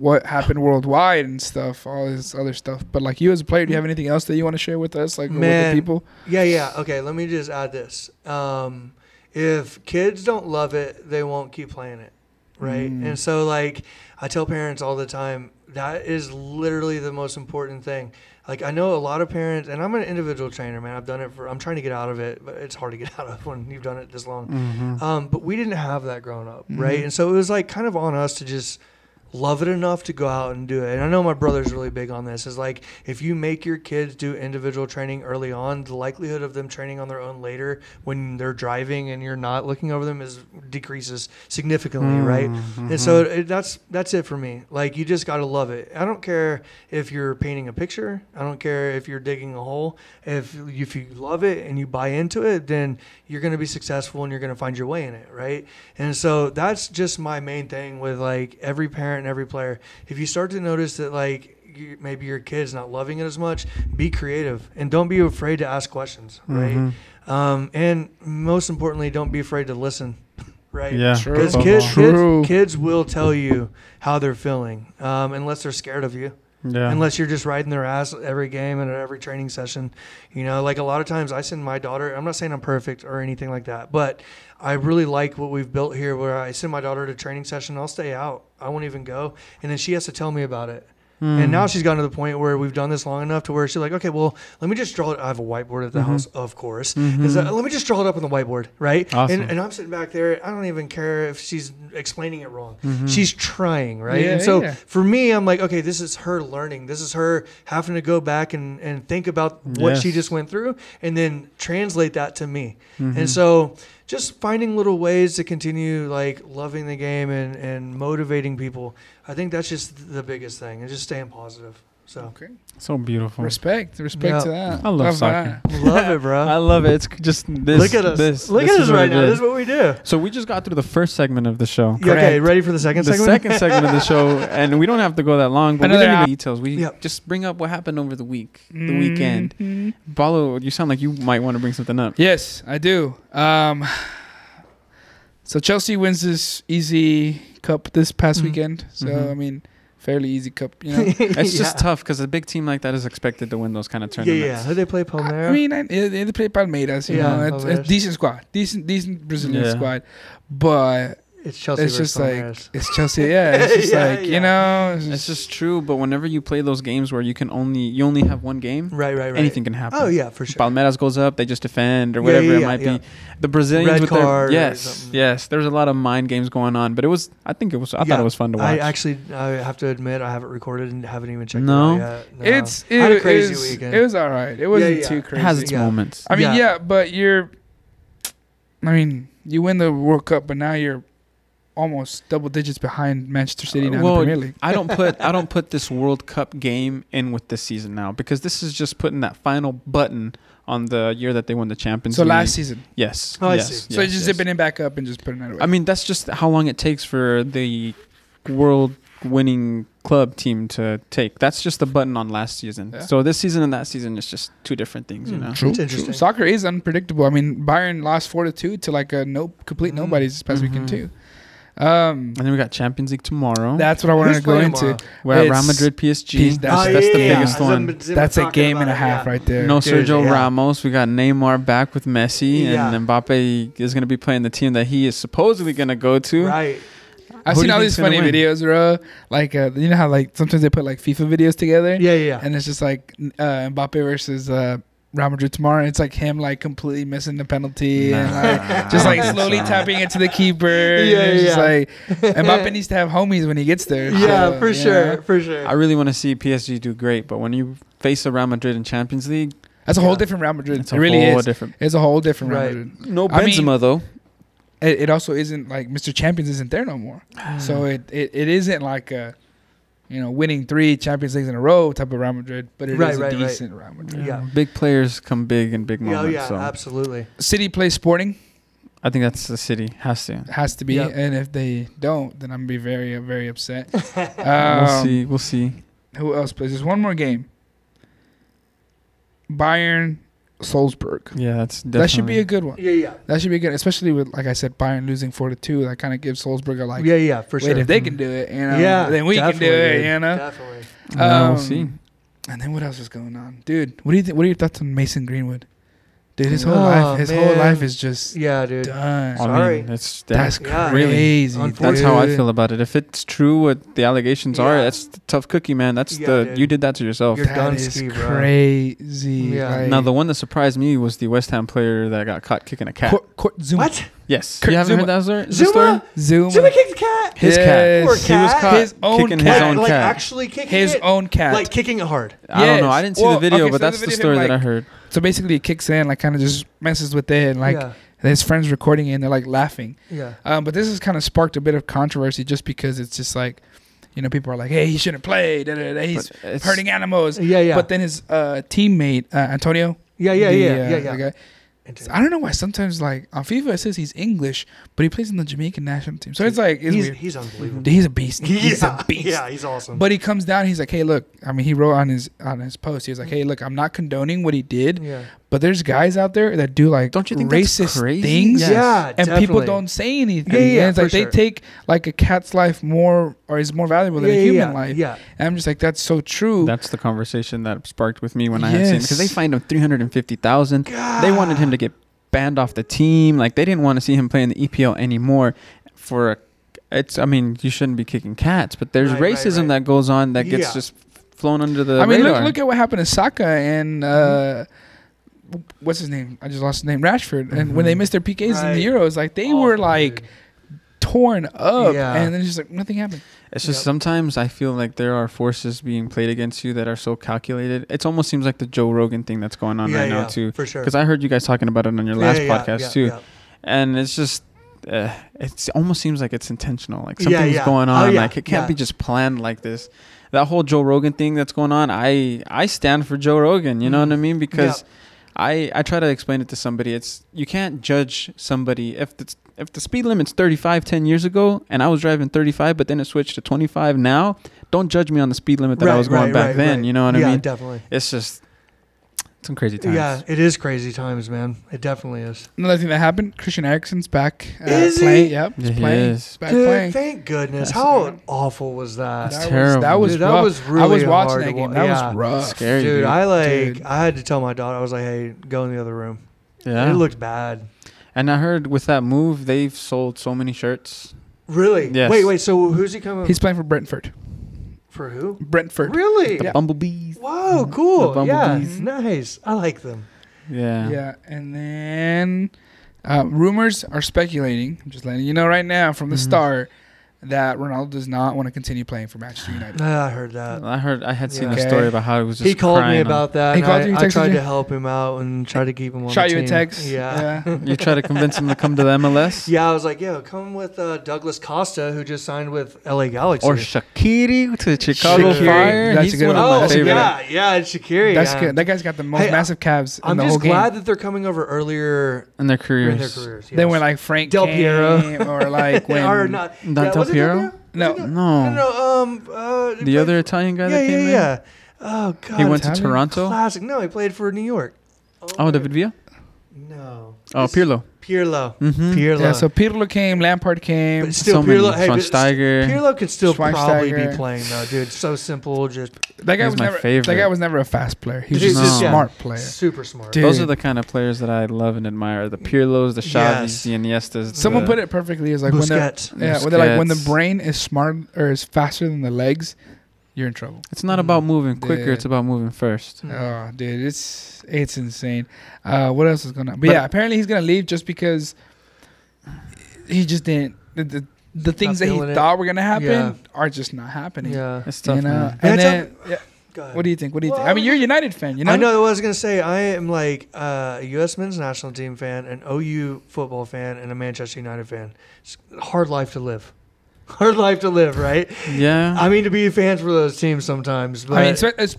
what happened worldwide and stuff, all this other stuff. But like you as a player, do you have anything else that you want to share with us, like with the people? Yeah, yeah. Okay, let me just add this. Um, if kids don't love it, they won't keep playing it, right? Mm. And so, like, I tell parents all the time that is literally the most important thing. Like, I know a lot of parents, and I'm an individual trainer, man. I've done it for. I'm trying to get out of it, but it's hard to get <laughs> out of when you've done it this long. Mhm. Um, but we didn't have that growing up, right? Mhm. And so it was like kind of on us to just love it enough to go out and do it. And I know my brother's really big on this. Is like if you make your kids do individual training early on, the likelihood of them training on their own later when they're driving and you're not looking over them is decreases significantly, right? Mhm. And so it, that's that's it for me. Like you just got to love it. I don't care if you're painting a picture. I don't care if you're digging a hole. If if you love it and you buy into it, then you're going to be successful and you're going to find your way in it, right? And so that's just my main thing with like every parent and every player. If you start to notice that like you, maybe your kid's not loving it as much, be creative and don't be afraid to ask questions, right? Mhm. Um, and most importantly, don't be afraid to listen, <laughs> right? Yeah. True. Because Uh-huh. kids, True. kids, kids will tell you how they're feeling, um, unless they're scared of you. Yeah. Unless you're just riding their ass every game and at every training session. You know, like a lot of times I send my daughter, I'm not saying I'm perfect or anything like that, but I really like what we've built here where I send my daughter to training session, I'll stay out. I won't even go. And then she has to tell me about it. Mm. And now she's gotten to the point where we've done this long enough to where she's like, okay, well, let me just draw it. I have a whiteboard at the Mhm. house, of course. Mhm. Is that, let me just draw it up on the whiteboard, right? Awesome. And, and I'm sitting back there. I don't even care if she's explaining it wrong. Mhm. She's trying, right? Yeah, and so yeah. for me, I'm like, okay, this is her learning. This is her having to go back and, and think about what she just went through and then translate that to me. And so just finding little ways to continue like loving the game and, and motivating people. I think that's just the biggest thing and just staying positive. So Okay. so beautiful. Respect. Respect Yeah. to that. I love soccer. that. <laughs> love it, bro. I love it. It's just this. Look at us. This. Look this at us right now. This is what we do. So we just got through the first segment of the show. Yeah, okay, ready for the second the segment? second segment of the show, <laughs> and we don't have to go that long, but we Another didn't hour. even details. We Yep. just bring up what happened over the week, the Mm-hmm. weekend. Pollo, you sound like you might want to bring something up. Yes, I do. Um, so Chelsea wins this easy cup this past Mhm. weekend. So Mhm. I mean, fairly easy cup. You know. <laughs> It's just Yeah. tough because a big team like that is expected to win those kind of tournaments. yeah. Who they play Palmeiras? I mean, I, they they play Palmeiras. You Yeah, know, it's, it's decent squad, decent decent Brazilian Yeah. squad, but it's Chelsea it's versus just like Palmeiras. it's Chelsea. Yeah, it's <laughs> just Yeah, like yeah. you know, it's It's just true, but whenever you play those games where you can only you only have one game, right, right, right. anything can happen. Oh yeah, for sure. Palmeiras goes up, they just defend or Yeah, whatever yeah, it might yeah. be. The Brazilians Red with card their yes, yes. There's a lot of mind games going on, but it was. I think it was. I Yeah, thought it was fun to watch. I actually, I have to admit, I haven't recorded and haven't even checked No? it out yet. No. it's I it, had a crazy was, weekend. It was all right. It wasn't yeah. too crazy. it has its Yeah. moments. I mean, Yeah. yeah. but you're. I mean, you win the World Cup, but now you're almost double digits behind Manchester City now Well, in the Premier League. I don't put <laughs> I don't put this World Cup game in with this season now because this is just putting that final button on the year that they won the Champions So League. last season, yes, Oh, I see. yes, so you're just yes. zipping it back up and just putting it away. I mean, that's just how long it takes for the world winning club team to take. That's just the button on last season. Yeah. So this season and that season is just two different things, you Hmm. know. True, true. Soccer is unpredictable. I mean, Bayern lost four to two to like a no complete Mhm. nobodies this past weekend Mhm. too. Um, And then we got Champions League tomorrow. that's what I wanted Who's to go playing into. tomorrow? We're at Real it's- Madrid PSG. Peace- That's, Oh, that's yeah, the yeah, biggest yeah. one. That's a game and a half right there. No Dude, Sergio yeah. Ramos. We got Neymar back with Messi, Yeah. and Mbappe is going to be playing the team that he is supposedly going to go to. Right. I've Who do seen you all think's these gonna funny win? videos, bro. Like uh, you know how like sometimes they put like FIFA videos together, Yeah, yeah. yeah. and it's just like uh, Mbappe versus uh, Real Madrid tomorrow. And it's like him like completely missing the penalty and like just like <laughs> slowly so. tapping it to the keeper. and Yeah, it's just yeah. like Mbappe <laughs> needs to have homies when he gets there. yeah, so, for you sure, for sure. I really want to see PSG do great, but when you face a Real Madrid in Champions League, That's a whole different Real Madrid. it's It a really whole is. different. It's a whole different Real Madrid. No I mean- Benzema though. It, it also isn't like Mr. Champions isn't there no more. <sighs> So it, it, it isn't like a, you know, winning three Champions Leagues in a row type of Real Madrid, but it is Right, a right, right. decent Real Madrid. Yeah. Big players come big in big yeah, oh, moments. yeah, so absolutely. City plays Sporting I think that's the city has to. has to be, Yep. and if they don't, then I'm gonna be very very upset. <laughs> we'll Um, see. We'll see. Who else plays? There's one more game. Bayern, Salzburg. Yeah, that's definitely. That should be a good one. Yeah, yeah. That should be good, especially with like I said, Bayern losing four to two. That kind of gives Salzburg a like. yeah, yeah, for sure. wait, if they can do it, you know, yeah, then we can do it, dude. you know. Definitely. Yeah, we'll Um, see. And then what else is going on, dude? What do you think? What are your thoughts on Mason Greenwood? Dude, his whole Oh, life, his whole life is just Yeah, dude. done. I Sorry. mean, it's That's Yeah. Really? crazy. That's how I feel about it. If it's true what the allegations are, that's the tough cookie, man. That's Yeah, the dude. you did that to yourself. You're That done is ski, crazy. Yeah. Like, now the one that surprised me was the West Ham player that got caught kicking a cat. Kurt, Kurt, Zouma. What? yes, Kurt you haven't Zouma. heard that story? Zouma? story? Zouma. Zouma kicked the cat. His Yes. cat. Poor He was caught His own kicking cat. his own like cat. actually kicking His it, own cat. like kicking it hard. I don't know. I didn't see Well, the video, okay, but so that's the the story that I heard. So basically, it kicks in, like, kind of just messes with it, and like yeah, his friends recording it, and they're like laughing. yeah. Um, but this has kind of sparked a bit of controversy, just because it's just like, you know, people are like, "Hey, he shouldn't play. Da, da, da, he's hurting animals." Yeah, yeah. But then his uh, teammate uh, Antonio, yeah, yeah, the, yeah, uh, yeah, the yeah. I don't know why sometimes like on FIFA it says he's English, but he plays in the Jamaican national team. So it's like it's he's, weird. he's unbelievable. He's a beast. He's yeah, a beast. yeah, he's awesome. But he comes down. He's like, "Hey, look." I mean, he wrote on his on his post. He was like, mm. "Hey, look, I'm not condoning what he did, yeah, but there's guys out there that do like Don't you think racist things, Yes. yeah, and people don't say anything. Yeah, yeah, and it's like for they take like a cat's life more or is more valuable than a human yeah, life. Yeah, And I'm just like, that's so true. That's the conversation that sparked with me when I had seen because they Yes. fined him three hundred and fifty thousand. They wanted him to get banned off the team. Like they didn't want to see him play in the EPL anymore. For a, it's, I mean, you shouldn't be kicking cats, but there's Right, right, racism right. that goes on that gets Yeah. just flown under the I mean, radar. look look at what happened to Saka and uh, what's his name? I just lost his name. Rashford. And when they Mhm. missed their PKs in Right. the Euros, like they were Awful, like dude. torn up, Yeah. and then it's just like nothing happened. It's just Yep. sometimes I feel like there are forces being played against you that are so calculated. It almost seems like the Joe Rogan thing that's going on yeah, right yeah, now too. for sure. Because I heard you guys talking about it on your last yeah, yeah, podcast yeah, too, yeah. and it's just. Uh, it almost seems like it's intentional. Like something's yeah. going Oh, on. yeah, Like it can't yeah. be just planned like this. That whole Joe Rogan thing that's going on. I I stand for Joe Rogan. You know what I mean? Because I I try to explain it to somebody. It's you can't judge somebody if the if the speed limit's 35 10 years ago and I was driving 35 but then it switched to 25 now, don't judge me on the speed limit that I was going right, back right, then, right. you know what yeah, I mean? definitely. It's just some crazy times. Yeah, it is crazy times, man. It definitely is. Another thing that happened: Christian Eriksen's back uh, Is he? playing. Yep, he's Yeah, he playing. is. He's back Dude, playing. thank goodness. That's- How awful was that? That's that terrible. Was, that was Dude, that rough. was I was really watching hard that game. That yeah. was rough. Scary. Dude, dude. I like Dude. I had to tell my daughter. I was like, "Hey, go in the other room." Yeah. It looked bad. and I heard with that move they've sold so many shirts. Really? Yes. Wait, wait. So who's he coming He's playing for Brentford. For? Who? Brentford. Really? The Yeah. Bumblebees. Whoa, cool. The Yeah, Bumblebees. nice. I like them. Yeah. Yeah, and then uh, rumors are speculating. I'm just letting you know right now from the Mhm. start that Ronaldo does not want to continue playing for Manchester United. I heard that. I heard I had seen Yeah. a story about how he was just He called me crying on- about that. He and called I, you, I tried you? to help him out and try to keep him on. Shot the you a text. Yeah. yeah. <laughs> you try to convince him to come to the MLS Yeah, I was like, yo, come with uh, Douglas Costa, who just signed with LA Galaxy. or Shaqiri to Chicago Shaqiri, Fire. that's He's a good one one. of my oh, favorite. yeah, yeah, it's Shaqiri. That's yeah. good. That guy's got the most Hey, massive calves in the world. I'm the just whole game. glad that they're coming over earlier in their careers. in careers. their careers. Then yes. when like Frank Del Piero. or like <laughs> when or not, Not yeah, Del was it Piero? No. No, No. no, um, uh, The other for- Italian guy yeah, that yeah, came in? yeah. Oh god, He went to Toronto? classic. No, he played for New York. Oh, my- David Villa? No. Oh, It's Pirlo. Pirlo. Mm-hmm. Pirlo. Yeah, so Pirlo came, Lampard came. But still, so many. Pirlo. Hey, but Schweinsteiger. Pirlo could still probably be playing though, dude. So simple, just that guy was my never. favorite. That guy was never a fast player. He was Dude, just a no. yeah. smart player. super smart. Dude. Those are the kind of players that I love and admire. The Pirlos, the Xavis, Yes. the Iniestas. Someone the, put it perfectly. Is like when they're Busquets. yeah, when they're like when the brain is smart or is faster than the legs, you're in trouble. It's not about moving quicker. Yeah. It's about moving first. Mm. Oh, dude, it's it's insane. Uh, what else is gonna? But, But- yeah, apparently he's gonna leave just because he just didn't. The, the, the things that he it. thought were gonna happen Yeah. are just not happening. Yeah. It's tough, You know, man. and Yeah, then it's yeah, what do you think? What do you Well, think? I mean, you're a United fan, you know. I know what I was gonna say. I am like uh, a U.S. men's national team fan, an OU football fan, and a Manchester United fan. It's a hard life to live. <laughs> Hard life to live, right? Yeah. I mean, to be fans for those teams sometimes. But I mean, it's, it's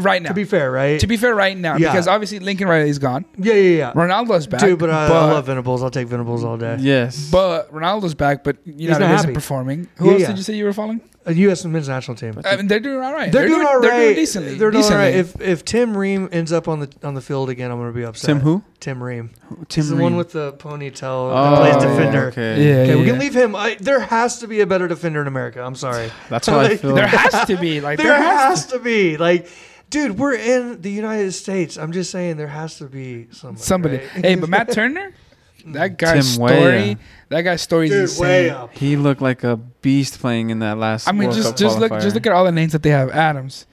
right now. to be fair, right? To be fair, right now, Yeah. because obviously Lincoln Riley's gone. yeah, yeah, yeah. Ronaldo's back. Dude, but I, but, I love Venables. I'll take Venables all day. yes. But Ronaldo's back, but United not isn't performing. Who Yeah, else yeah. did you say you were following? A U.S. men's national team. I mean, they're doing all right. They're, doing, all right. They're doing decently. They're doing all decently. right. If if Tim Ream ends up on the on the field again, I'm gonna be upset. Tim who? Tim Ream. Tim He's the one with the ponytail Oh, that plays defender. Okay. Yeah, Okay, we can leave him. I, there has to be a better defender in America. I'm sorry. <laughs> That's how I feel. there has to be like there has to be like, dude, we're in the United States. I'm just saying there has to be somebody. somebody. right? Hey, but Matt <laughs> Turner, that mm. guy's Tim story, Weah. That guy's story is insane. way up. He looked like a beast playing in that last. I mean, World just Cup just look qualifier. just look at all the names that they have. Adams,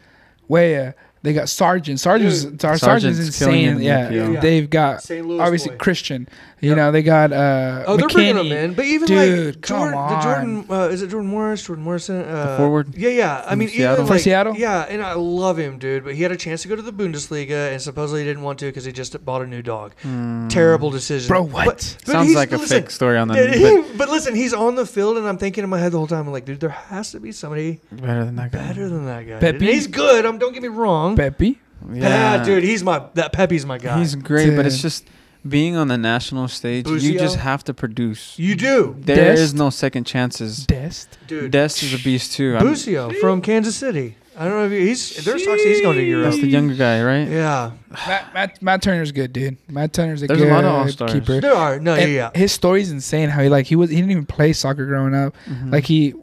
Weah, they got Sargent. Sargent's Dude, Sar- Sargent's Sargent's insane. in Yeah, Yeah. they've got St. Louis obviously boy. Christian. You Yep. know, they got uh, Oh, they're bringing McKennie. him in, but even Dude, like come Jordan, the. Jordan, uh, is it Jordan Morris? Jordan Morrison, uh, forward? Yeah, yeah. I mean, Seattle? even For like, Seattle? Yeah, and I love him, dude. But he had a chance to go to the Bundesliga, and supposedly he didn't want to because he just bought a new dog. Hmm. Terrible decision, Bro, what? But, but Sounds like a listen, fake story on the. yeah, but he- <laughs> but listen, he's on the field, and I'm thinking in my head the whole time, I'm like, dude, there has to be somebody better than that guy. better than that guy. Pepi? And he's good. Um, don't get me wrong. Pepi. Yeah, dude, he's my that Pepi's my guy. He's great, but it's just being on the national stage. You just have to produce. you do, There is Dest? no second chances. Dest. dude. Dest is a beast too. I'm- Busio from Kansas City. I don't know if he, he's there's talks he's going to Europe. That's the younger guy, right? Yeah, Matt, Matt, Matt Turner's good, dude. Matt Turner's a There's a good lot of all-stars. keeper. there are no, yeah, And yeah. His story's insane. How he like he was he didn't even play soccer growing up. Mhm. Like he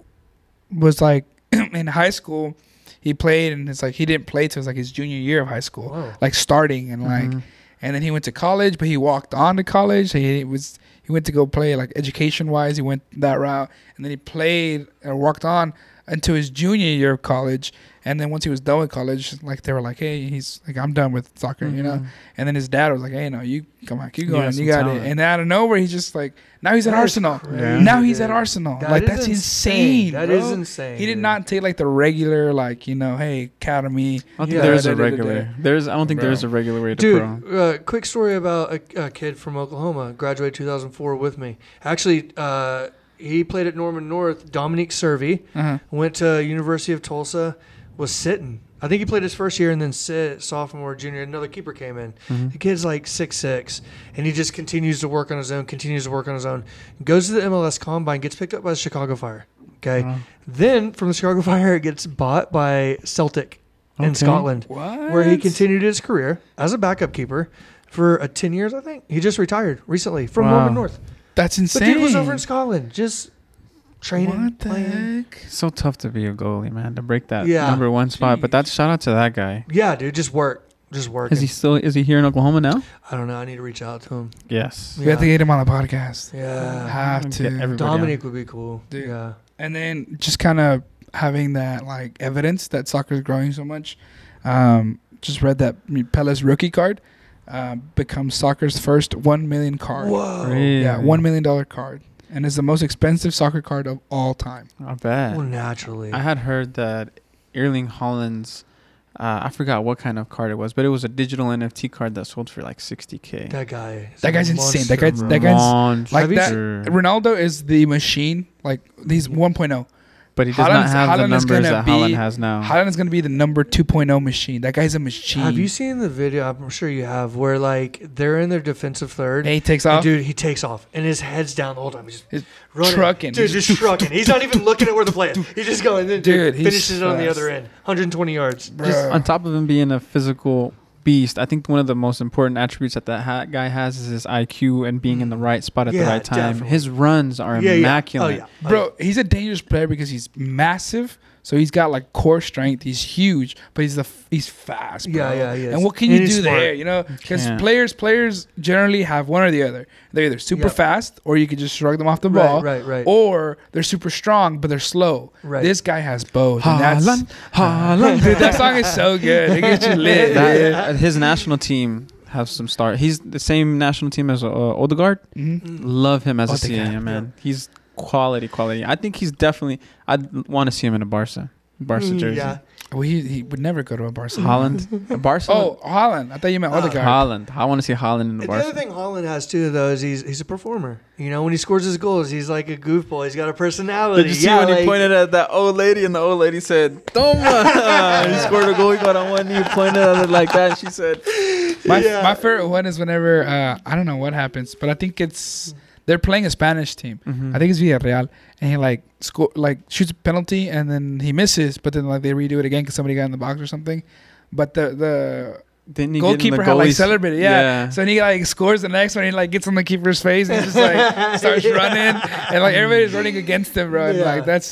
was like <clears throat> in high school, he played and it's like he didn't play till it was like his junior year of high school, Whoa. like starting and like Mhm. and then he went to college, but he walked on to college. He was he went to go play like education wise. He went that route, and then he played and walked on until his junior year of college. And then once he was done with college, like they were like, "Hey, he's like, I'm done with soccer," you know. Mhm. And then his dad was like, "Hey, no, you come on, keep You going, got you got talent. it." And out of nowhere, he's just like, now he's at That is Arsenal. crazy, Now he's at. Arsenal. That like that's insane. That bro. is insane. He did dude. not take like the regular, like you know, hey, academy. I don't think Yeah, there's a regular. There's. I don't think Bro. there's a regular way to Dude, pro. uh, quick story about a, a kid from Oklahoma, graduated 2004 with me. Actually, uh, he played at Norman North. Dominic Cervi Uh-huh. went to University of Tulsa, was sitting. I think he played his first year and then sit sophomore, junior. Another keeper came in. Mhm. The kid's like six six, and he just continues to work on his own. Continues to work on his own. Goes to the MLS Combine, gets picked up by the Chicago Fire. Okay, Wow. then from the Chicago <laughs> Fire, it gets bought by Celtic in Scotland What? where he continued his career as a backup keeper for uh, 10 years, I think. He just retired recently from Wow. Norman North. That's insane. But dude was over in Scotland, just training, What the playing. heck? So tough to be a goalie, man, to break that Yeah. number one spot. But Jeez. that's shout out to that guy. Yeah, dude, just work. Just work. Is he still? Is he here in Oklahoma now? I don't know. I need to reach out to him. Yes. We have to get him on the podcast. Yeah. Have Get to. everybody Dominic would be cool. Dude. Yeah. and then just kind of having that like evidence that soccer is growing so much. Um, just read that Pele's rookie card uh, becomes soccer's first one million card. Whoa. Really? Yeah, one million dollar card, and is the most expensive soccer card of all time. I bet. Well, naturally. I had heard that Erling Haaland's. Uh, I forgot what kind of card it was, but it was a digital NFT card that sold for like 60k. that guy. That guy's insane. That guy's- that bro. guy's- like that- Ronaldo is the machine. Like he's 1.0, but he does not have Haaland the is numbers that be- Haaland has now. Haaland is going to be the number 2.0 machine. That guy's a machine. Have you seen the video? I'm sure you have, where like they're in their defensive third. And he takes and off. dude, he takes off and his head's down the whole time. He's He's just running. trucking. Dude, He's just <laughs> trucking. He's not even looking at where the play is. He's just going. Then Dude, he's finishes it on the other end. 120 yards. Bruh. Just on top of him being a physical beast, I think one of the most important attributes that that ha- guy has is his IQ and being in the right spot at the right time. definitely. His runs are Yeah, yeah. Oh, immaculate. Oh yeah, Oh, Bro, he's a dangerous player because he's massive. So he's got like core strength. He's huge, but he's the he's fast. Bro. Yeah, yeah, he is. And what can you do smart. there? You know, because players players generally have one or the other. They're either super Yep. fast, or you could just shrug them off the ball, right, right. right. or they're super strong but they're slow. Right. This guy has both. and that's- Haaland, <laughs> Haaland. Dude, that song is so good. It gets you lit. dude. That- his national team have some start. He's the same national team as uh, Odegaard. Mhm. Love him as a Odegaard, CAM man. He's quality, quality. I think he's definitely. I'd want to see him in a Barca, Barca Mm, jersey. Yeah. Well, he, he would never go to a Barca. Haaland, <laughs> Barca. Oh, Haaland. I thought you meant Uh, Odegaard. Haaland. I want to see Haaland in the And the other thing Haaland has too, though, is he's he's a performer. You know, when he scores his goals, he's like a goofball. He's got a personality. Did you see yeah, when he pointed at that old lady and the old lady said, "Toma!" <laughs> he scored a goal. He got on one knee, he pointed at it like that. And She said, <laughs> My, Yeah. my favorite one is whenever uh, I don't know what happens, but I think it's they're playing a Spanish team. Mm-hmm. I think it's Villarreal, and he like score like shoots a penalty and then he misses, but then like they redo it again because somebody got in the box or something. But the the Didn't he get the goalkeeper had like celebrated, yeah. Yeah. So then he like scores the next one. He like gets on the keeper's face and just like <laughs> starts Yeah. running, and like everybody's running against him, bro. And, Yeah. Like that's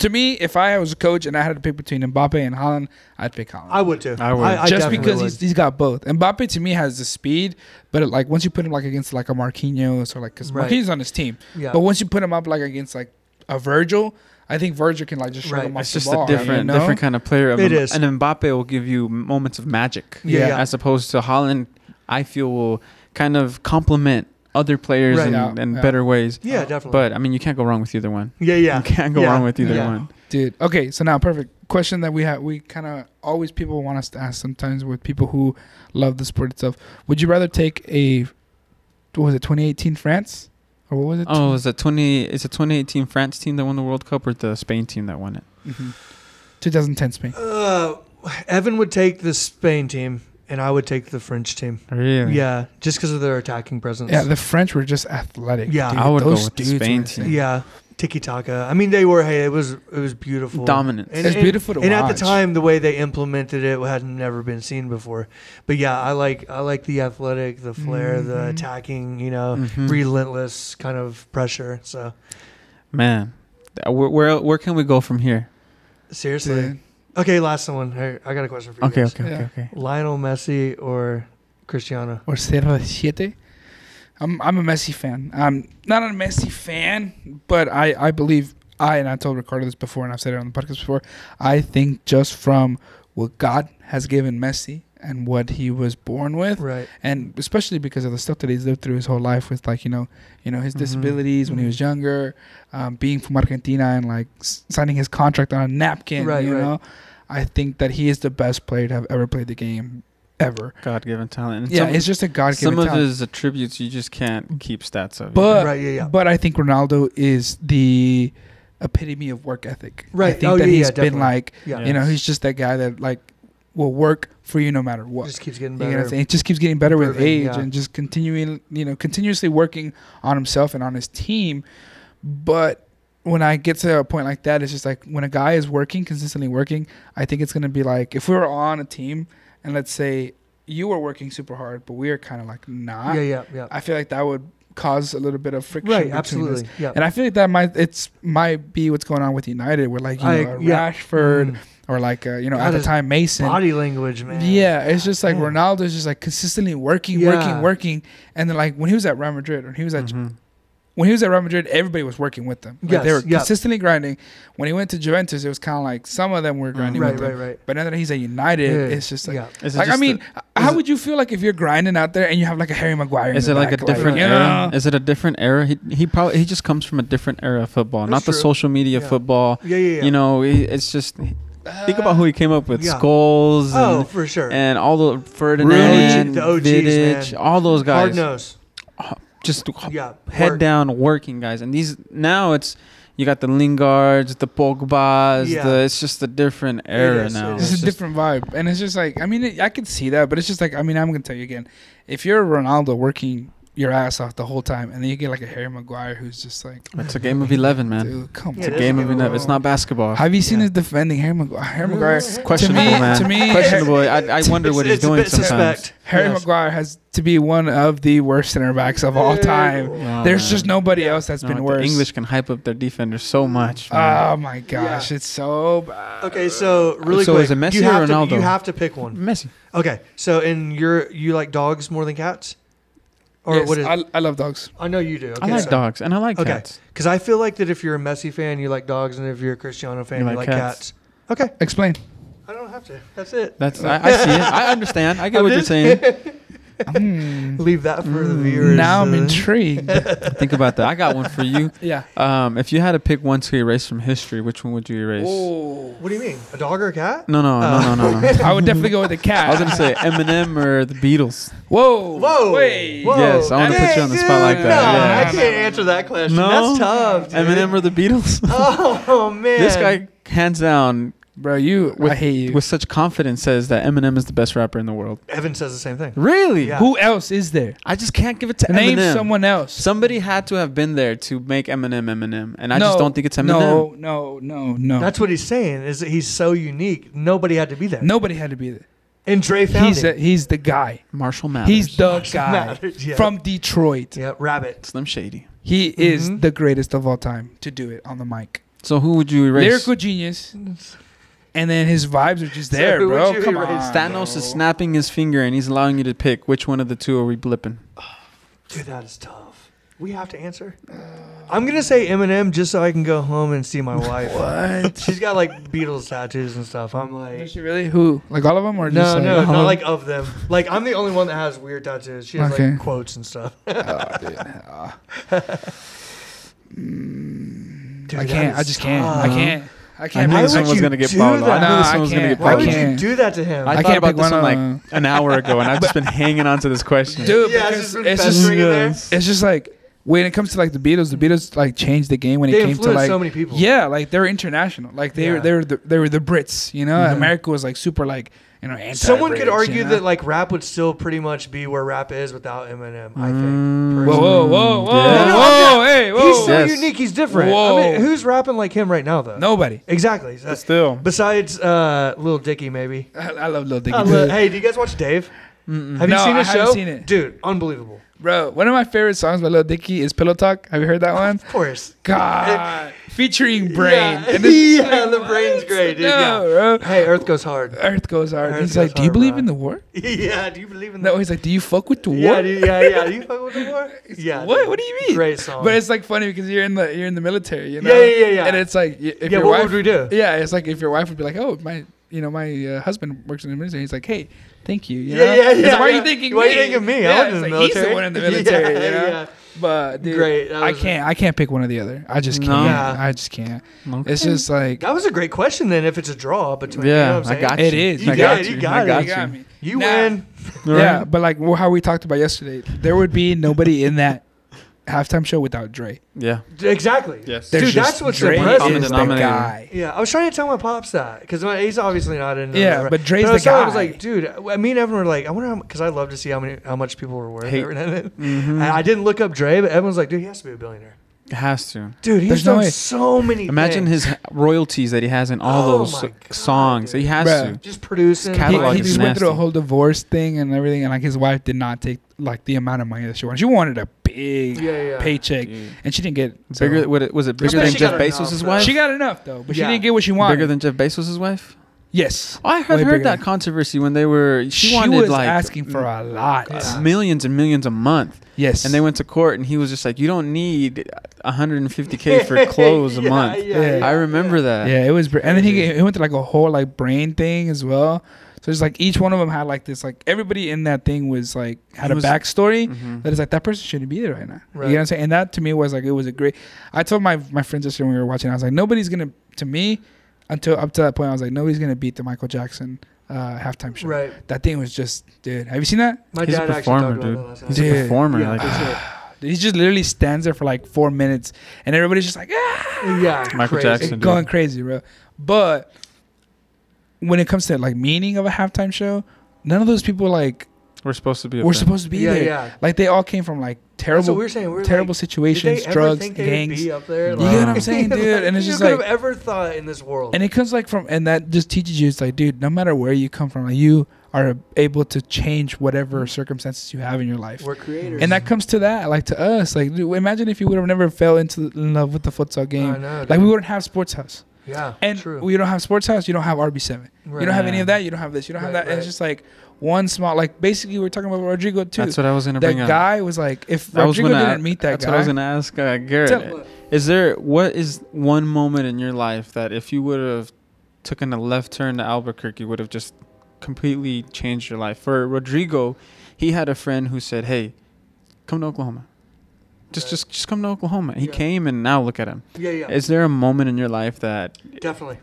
to me, if I was a coach and I had to pick between Mbappe and Haaland, I'd pick Haaland. I would too. I would. I, I just because would. he's, he's got both. Mbappe to me has the speed, but it, like once you put him like against like a Marquinhos or like because Right. Marquinhos on his team, yeah. but once you put him up like against like a Virgil, I think Virgil can like just shrug Right. him off It's the just ball. a different, you know? different kind of player. It is. And Mbappe will give you moments of magic. Yeah, yeah. As opposed to Haaland, I feel will kind of complement other players Right. in, Yeah, in yeah. better ways. yeah, definitely. But I mean, you can't go wrong with either one. yeah, yeah. You can't go Yeah. wrong with either Yeah. one. Dude, okay, so now perfect question that we have. We kind of always people want us to ask sometimes with people who love the sport itself. Would you rather take a what was it 2018 France or what was it? Oh, is it twenty? Is it 2018 France team that won the World Cup or the Spain team that won it? Mhm. 2010 Spain. Uh, Evan would take the Spain team, and I would take the French team. Really? Yeah, just because of their attacking presence. Yeah, the French were just athletic. Yeah. dude. I would go Those with the Spain team. yeah. Tiki taka. I mean, they were. Hey, it was it was beautiful. Dominant. And, It's and- beautiful to and at the time, the way they implemented it had never been seen before. But yeah, I like I like the athletic, the flair, the Mhm. attacking. You know, Mhm. relentless kind of pressure. So Man, where, where where can we go from here? seriously, Dude. Okay. Last one. Hey, I got a question for you. Okay, guys. okay, okay, Yeah. okay. Lionel Messi or Cristiano? or CR7. I'm I'm a Messi fan. I'm not a Messi fan, but I I believe I and I told Ricardo this before, and I've said it on the podcast before. I think just from what God has given Messi and what he was born with, Right. and especially because of the stuff that he's lived through his whole life with like you know you know his Mhm. disabilities when he Mhm. was younger um, being from argentina and like s- signing his contract on a napkin Right, you right. know i think that he is the best player to have ever played the game ever God given talent. And yeah some, it's just a god-given talent some of talent. his attributes you just can't keep stats of. but Right, yeah, yeah. but i think ronaldo is the epitome of work ethic Right. i think Oh, that yeah, he's yeah, been definitely. like Yeah. you know he's just that guy that like will work for you no matter what It Just keeps getting You know better. I'm saying? It just keeps getting better with age yeah. and just continuing, you know, continuously working on himself and on his team. But when I get to a point like that, it's just like when a guy is working, consistently working, I think it's going to be like if we were on a team and let's say you were working super hard, but we are kind of like not, yeah, yeah, yeah. I feel like that would cause a little bit of friction. Right. between us. Absolutely. Yeah. And I feel like that might it's might be what's going on with United, where like you I- know, yeah. Rashford Mm. Or like uh, you know God, at the time Mason, Body language, man. yeah, it's just like Man. Ronaldo's just like consistently working, Yeah. working, working, and then like when he was at Real Madrid, or he was at Mhm. when he was at Real Madrid, everybody was working with them. Like, they Yes, were yeah. consistently grinding. When he went to Juventus, it was kind of like some of them were grinding Right, with right, him, right. but now that he's at United, Yeah. it's just like. yeah. It Like I mean, a- how it- would you feel like if you're grinding out there and you have like a Harry Maguire? in Is the it like a different you era? know? Is it a different era? He he probably he just comes from a different era of football, not That's the social media Yeah. football. Yeah, yeah, yeah. You know, it's just think about who he came up with: Yeah. Scholes Oh, and, for sure. and all the Ferdinand, The OGs, Vidic, man. all those Hard guys. nose. Just Yeah. head work. down working guys, and these now it's You got the Lingards, the Pogbas. Yeah. The, it's just a different era is, now. it It's is. a different vibe, and it's just like I mean, it, I can see that, but it's just like I mean, I'm gonna tell you again, if you're Ronaldo working your ass off the whole time, and then you get like a Harry Maguire who's just like, It's a game of eleven, man. dude, come It's on. a it is game a of game of eleven. It's not basketball. Have you seen Yeah. his defending Harry Maguire? Harry Maguire, It's questionable, to me, man. to me, questionable. I, I <laughs> wonder what he's doing sometimes. suspect. Harry Yes. Maguire has to be one of the worst center backs of all time. Oh, There's man. just nobody else that's No, been the worse. English can hype up their defenders so much. Oh man. Oh my gosh, it's so bad. Okay, so really So quick, is it Messi you or have Ronaldo? To, you have to pick one. Messi. Okay, so in your you like dogs more than cats, or Yes, what is? I, I love dogs. I know you do. Okay, I like so- dogs and I like Okay. cats. Because I feel like that if you're a Messi fan, you like dogs, and if you're a Cristiano fan, you, like like, cats. cats. Okay, Explain. I don't have to. That's it. That's I, I see it. I understand. I get <laughs> I'm what you're saying. <laughs> Hmm. Leave that for the Mm. viewers. now I'm uh, intrigued. <laughs> Think about that. I got one for you. <laughs> yeah. Um, if you had to pick one to erase from history, which one would you erase? Oh. What do you mean? A dog or a cat? No, no, no, no, no, no. I would definitely go with the cat. I was gonna say Eminem or the Beatles. Whoa. Whoa! Wait. Whoa. Yes, I wanna put you on the spot like that, No, yeah. I can't answer that question. No? That's tough. Dude. Eminem or the Beatles? <laughs> Oh man, this guy, hands down, Bro, you. with, I hate you. with such confidence, says that Eminem is the best rapper in the world. Evan says the same thing. Really? Yeah. Who else is there? I just can't give it to Name Eminem. someone else. Somebody had to have been there to make Eminem Eminem, and I No, just don't think it's Eminem. No, no, no, no. That's what he's saying. Is that he's so unique. Nobody had to be there. Nobody had to be there. And Dre found He's him. a, he's the guy. Marshall Mathers. He's the Marshall guy Mathers, yeah. from Detroit. yeah, Rabbit. Slim Shady. He is Mhm. the greatest of all time to do it on the mic. So who would you erase? Lyrical genius. And then his vibes are just there, who would bro. you Come on. Thanos bro. is snapping his finger and he's allowing you to pick which one of the two are we blipping. Dude, that is tough. We have to answer. I'm gonna say Eminem just so I can go home and see my wife. <laughs> What? <laughs> She's got like Beatles tattoos and stuff. I'm like, Is she really? Who? Like all of them, or no, just like, no, not like of them. Like I'm the only one that has weird tattoos. She has Okay. like quotes and stuff. Oh, dude. <laughs> Mm, Dude, I can't. I is just can't. I can't. I I can't. knew Why this one was gonna get do Pollo. I that? knew this I one was gonna can't. get Why I would you do that to him? I, I thought can't about pick this one one of- like an hour ago, and I've just been <laughs> hanging on to this question. dude. Yeah, it's because just been it's just festering in there. it's just like when it comes to like the Beatles, the Beatles like changed the game when They it came to influenced like so many people. yeah, like they were international. Like they were they were the, they were the Brits. You know, Mhm. America was like super like you know anti. Someone could argue that like rap would still pretty much be where rap is without Eminem. I think. Mm, Whoa, whoa, whoa, whoa, Yeah. No, no, whoa, I'm hey, whoa. He's so Yes. unique. He's different. Whoa. I mean, who's rapping like him right now though? Nobody. Exactly. But still, Besides uh, Lil Dicky, maybe. I, I love Lil Dicky. Lo- hey, do you guys watch Dave? Mm-mm. Have you No, seen I his haven't show? seen it. Dude, unbelievable. Bro, one of my favorite songs by Lil Dicky is Pillow Talk. Have you heard that <laughs> one? Of course. God, featuring Brain. <laughs> Yeah, And yeah, like, the Brain's great, dude. No, yeah. bro. Hey, Earth goes hard. Earth goes hard. Earth He's goes like, do you believe bro. in the war? <laughs> yeah, do you believe in the war? No, he's like, do you fuck with the war? yeah, dude, yeah, yeah. Do you <laughs> fuck with the war? Yeah. what? dude. What do you mean? Great song. But it's like funny because you're in the you're in the military, you know. Yeah, yeah, yeah, yeah. And it's like y- if yeah, your what wife, would we do? yeah, it's like if your wife would be like, oh, my, you know, my uh, husband works in the military. He's like, hey, thank you. you Yeah, know? yeah, It's yeah, like, Why are you thinking Why me? are you thinking of me? I Yeah, was in the like, He's the military. one in the military, Yeah, you know. yeah. But dude, Great. I can't. I can't pick one or the other. I just No. can't. Yeah. I just can't. Okay. It's just like That was a great question then if it's a draw between you yeah, know what I'm saying? got It you. is. You I got got it, you. you got I it. got You got me. You Nah. win. Yeah, but like well, how we talked about yesterday, there would be nobody in that halftime show without Dre. Yeah. Exactly. Yes. Dude, that's just what's Dre impressive. Common is the guy. Yeah, I was trying to tell my pops that because he's obviously not in. Yeah, but Dre's I the was telling him, guy. I was like, dude, I- me and Evan were like, I wonder how because I love to see how many how much people were worth. Hate. every <laughs> now and then. Mhm. And I didn't look up Dre, but Evan was like, dude, he has to be a billionaire. It has to. Dude, he's There's done way. so many. Imagine things. his royalties that he has in all Oh those God, songs. dude. He has Bruh. to. just producing. His He, catalog he is just went through a whole divorce thing and everything, and like his wife did not take like the amount of money that she wanted. She wanted a big Yeah, yeah. paycheck, Dude. and she didn't get so- Bigger? What it- was it bigger than Jeff got enough, Bezos' though. wife? She got enough though, but Yeah. she didn't get what she wanted. bigger than Jeff Bezos' wife? yes. Oh, I Way heard, heard that controversy when they were. She, She, wanted was like asking for a lot. Yeah. millions and millions a month, Yes, and they went to court, and he was just like, "You don't need 150k for <laughs> clothes a month." Yeah, Yeah. I remember that. Yeah, it was, and then he, Crazy. he went to like a whole like brain thing as well. So it's like each one of them had like this, like everybody in that thing was like had He a was- backstory Mhm. that is like that person shouldn't be there right now. You know what I'm saying? And that to me was like it was a great. I told my my friends yesterday when we were watching, I was like, nobody's gonna to me until up to that point, I was like, nobody's gonna beat the Michael Jackson uh, halftime show. Right. That thing was just, dude. Have you seen that? My He's a dad actually performer, talked about dude. that He's night. a performer. Yeah, like, for sure. <sighs> He just literally stands there for like four minutes, and everybody's just like, ah, Yeah, Michael crazy. Jackson. dude. going crazy, bro. But when it comes to like meaning of a halftime show, none of those people like We're supposed to be. up were there. supposed to be Yeah, there. yeah. Like they all came from like terrible, what we were saying. We were terrible like, situations, did they ever drugs, gangs. Be up there? You get what I'm <laughs> saying, dude? And it's just could like- have ever thought in this world. And it comes like from, and that just teaches you, it's like, dude, no matter where you come from, like you are able to change whatever circumstances you have in your life. we're creators. And that comes to that, like to us, like dude, imagine if you would have never fell into in love with the futsal I game. know, Like we wouldn't have Sports House, yeah, and true. we don't have Sports House. You don't have RB Seven. Right. You don't have any of that. You don't have this. You don't have Right, that. And it's just like one small, like basically we're talking about Rodrigo too. That's what I was gonna that bring up. That guy was like, if I was Rodrigo gonna didn't meet that That's what I was guy, gonna ask uh, Garrett. Tell- Is there what is one moment in your life that if you would have taken a left turn to Albuquerque would have just completely changed your life? For Rodrigo, he had a friend who said, "Hey, come to Oklahoma. Just just just come to Oklahoma." He Yeah. came and now look at him. yeah, yeah, Is there a moment in your life that definitely.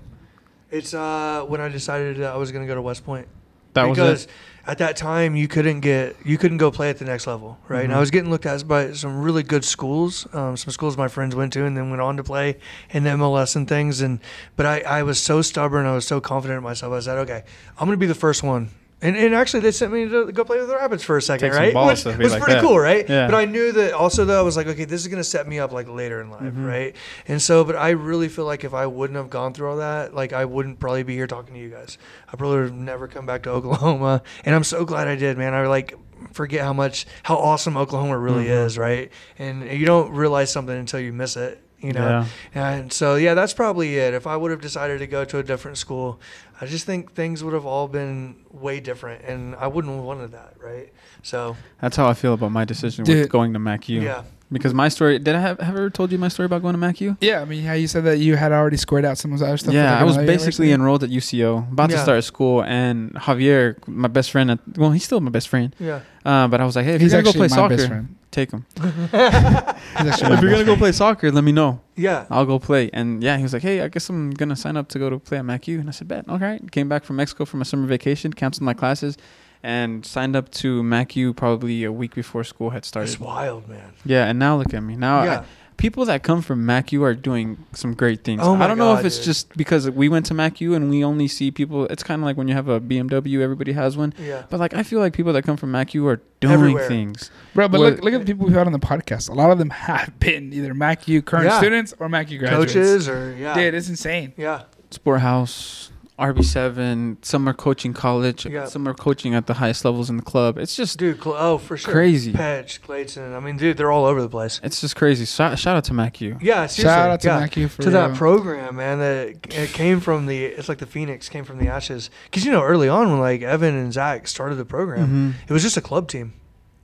It's uh when I decided that I was gonna go to West Point. that was because at that time you couldn't get you couldn't go play at the next level right and i Mhm. was getting looked at by some really good schools um, some schools my friends went to and then went on to play in the mls and things and but i, I was so stubborn i was so confident in myself i said okay i'm going to be the first one and, and actually they sent me to go play with the rabbits for a second Take right which was like pretty that. cool right Yeah. but i knew that also though i was like okay this is going to set me up like later in life Mhm. right and so but i really feel like if i wouldn't have gone through all that like i wouldn't probably be here talking to you guys I probably would have never come back to Oklahoma. <laughs> And I'm so glad I did, man. I like forget how much how awesome Oklahoma really Mhm. is, right? And you don't realize something until you miss it, you know. Yeah. And so yeah, that's probably it. If I would have decided to go to a different school, I just think things would have all been way different and I wouldn't have wanted that, right? So That's how I feel about my decision Dude. with going to MacU. yeah. Because my story, did I have, have I ever told you my story about going to MacU? yeah, I mean, how you said that you had already squared out some of the other stuff. Yeah, I was basically enrolled at UCO, about to start school, and Javier, my best friend, at, well, he's still my best friend. Yeah. Uh, but I was like, hey, if He's you're gonna go play soccer, take him. <laughs> He's actually if you're gonna go play soccer, let me know. Yeah. I'll go play. And yeah, he was like, hey, I guess I'm gonna sign up to go to play at MacU. And I said, bet. All right. Came back from Mexico for my summer vacation, canceled my classes, and signed up to MacU probably a week before school had started. It's wild, man. Yeah, and now look at me. Now yeah. I, people that come from MacU are doing some great things. Oh my I don't know if it's dude. just because we went to MacU and we only see people. It's kind of like when you have a BMW, everybody has one. yeah. But like, I feel like people that come from MacU are doing Everywhere. things. Bro, but What- look, look at the people we've had on the podcast. A lot of them have <laughs> been either MacU current Yeah. students or MacU graduates. Coaches or yeah. Dude, it's insane. Yeah. Sport House, RB7. Some are coaching college. Yeah. Some are coaching at the highest levels in the club. It's just Dude, cl- oh, for sure. crazy. Petch, Clayton. I mean, dude, they're all over the place. It's just crazy. Shout, shout out to MacU. Yeah, seriously. Shout out to yeah. MacU for to that program, man. That it came from the. It's like the phoenix came from the ashes. Because you know, early on when like Evan and Zach started the program, Mhm. it was just a club team.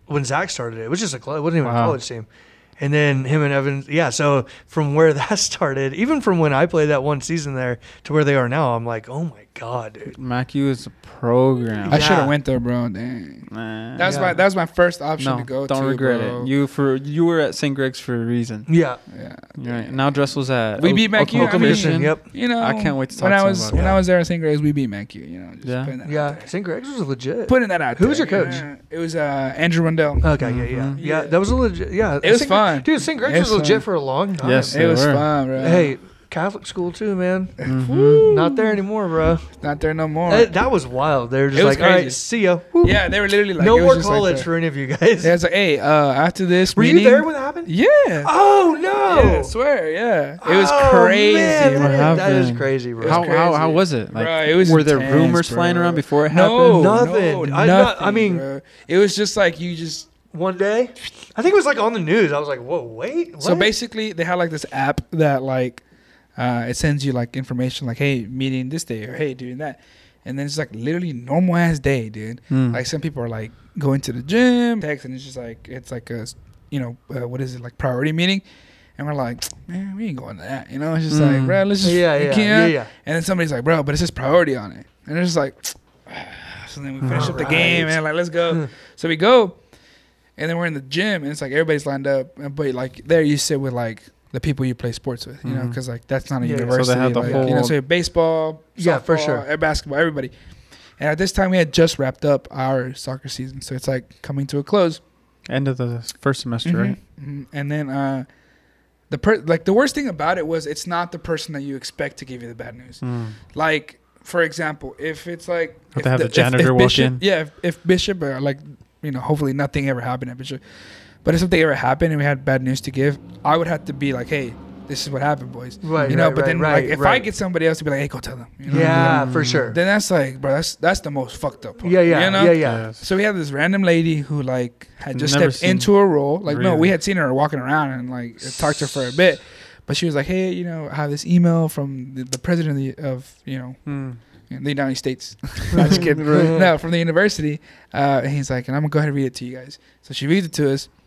When Zach started it, it was just a club. It wasn't even Wow. a college team. And then him and Evan, yeah. So from where <laughs> that started, even from when I played that one season there to where they are now, I'm like, oh my god, dude. MacU is a program. I should have went there, bro. Dang. Nah. That was Yeah. my that was my first option no, to go don't to. regret bro. it. You for you were at St. Greg's for a reason. Yeah, yeah. Right. Now Dresel's at We O- beat MacU, Oklahoma I mean- Mission. Yep. You know, I can't wait to talk when to I him was about when it. I was there at St. Greg's, we beat MacU. You know, just Yeah. putting that out yeah. there. St. Greg's was legit. putting that out. Who was there, your you coach? know? It was uh, Andrew Rundell. Okay, yeah, yeah, Mhm. yeah. Yeah. That was a legit. Yeah, It was St. fun. dude. St. Greg's It was was legit fun. for a long time. Yes. it was were. fun, bro. Hey, Catholic school too, man. Mhm. Not there anymore, bro. not there no more. That, that was wild. They were just It was like, all right, crazy. see ya. Woo. yeah, they were literally like, no it was more just like college that. for any of you guys. Yeah, it's like, hey, uh, after this Were meeting, you there when that happened? Yeah. Oh no! Yeah, I swear, yeah. It was Oh, crazy, man, bro. What that- that is happened? crazy, bro. was How, how how crazy. was it? Like, Bro, it was were there intense, rumors flying bro. around before it No, happened? Nothing. No, I- nothing. I mean- bro. it was just like you just. One day, I think it was like on the news. I was like, whoa, wait. What? So basically, they had like this app that like uh, it sends you like information like, hey, meeting this day or hey, doing that, and then it's like literally normal ass day, dude. Hmm. Like some people are like going to the gym, text, and it's just like it's like a, you know, uh, what is it like priority meeting, and we're like, man, we ain't going to that, you know? It's just like, Mm. bro, let's just yeah, yeah, yeah, yeah. And then somebody's like, bro, but it says priority on it, and it's just like, <sighs> so then we finish up the game, and like, let's go. so we go, and then we're in the gym, and it's like everybody's lined up, and- but like there you sit with like the people you play sports with, you know, Mhm. because like that's not a university, Yeah, so they have the like, you know, so you have baseball, Yeah, for sure. uh, basketball, everybody. And at this time, we had just wrapped up our soccer season, so it's like coming to a close. End of the first semester, Mhm, right? mhm. And then uh, the per like the worst thing about it was it's not the person that you expect to give you the bad news. Mm. Like for example, if it's like Have if to have the if- janitor if walk Bishop, in. Yeah, if, if Bishop or like you know, hopefully nothing ever happened at Bishop. But if something ever happened and we had bad news to give, I would have to be like, hey, this is what happened, boys. Right. you know, right, but then right, like if I get somebody else to be like, hey, go tell them. You know? yeah, for sure. Then that's like, bro, that's that's the most fucked up part. Yeah, yeah, You know? yeah, yeah. So we had this random lady who like had just Never stepped into a role. Like no, we had seen her walking around and like talked to her for a bit, but she was like, "Hey, you know, I have this email from the, the president of, the, of you know Mm. the United States." <laughs> <laughs> Not just kidding. No, from the university. Uh, and he's like, and I'm gonna go ahead and read it to you guys. So she reads it to us, and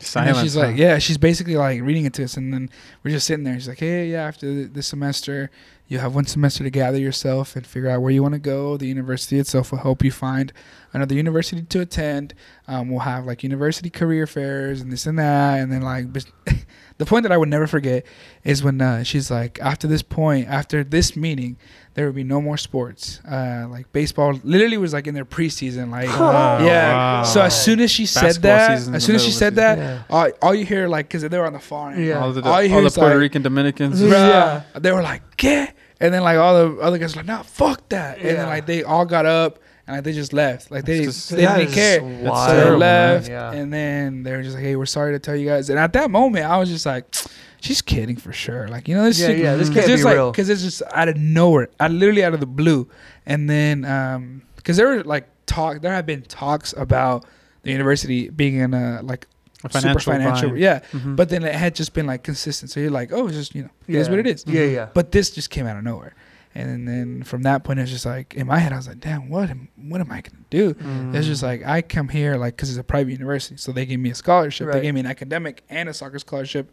Silence. she's huh? like, yeah, she's basically like reading it to us, and then we're just sitting there. She's like, hey, yeah, after th- this semester, you have one semester to gather yourself and figure out where you want to go. The university itself will help you find another university to attend. Um, we'll have like university career fairs and this and that, and then like. <laughs> bes- The point that I would never forget is when uh, she's like, after this point, after this meeting, there would be no more sports. Uh, like baseball, literally was like in their preseason. Like, Oh, yeah. wow. So as soon as she said Basketball that, as soon as she said the that, Yeah. all, all you hear like because they were on the far end. Yeah. all the, All you all the Puerto like- Rican Dominicans. Bruh, <laughs> Yeah. They were like, "Get," and then like all the other guys were like, "No, fuck that," and then like they all got up and like they just left. Like they, just- they That didn't care. wild, So they terrible, man. left, Yeah. and then they were just like, "Hey, we're sorry to tell you guys." And at that moment, I was just like, "She's kidding for sure." Like you know, this Yeah, shit- yeah, this can't be it's like, real. Because it's just out of nowhere, out literally out of the blue. And then, um, because there were like talk, there have been talks about the university being in a like A super financial financial, bind. yeah. Mhm. But then it had just been like consistent. So you're like, oh, it's just you know, it is what it is. Yeah, yeah. But this just came out of nowhere. And then from that point, it's just like in my head, I was like, damn, what am what am I gonna do? Mm. It's just like I come here like because it's a private university, so they gave me a scholarship. They Right. gave me an academic and a soccer scholarship.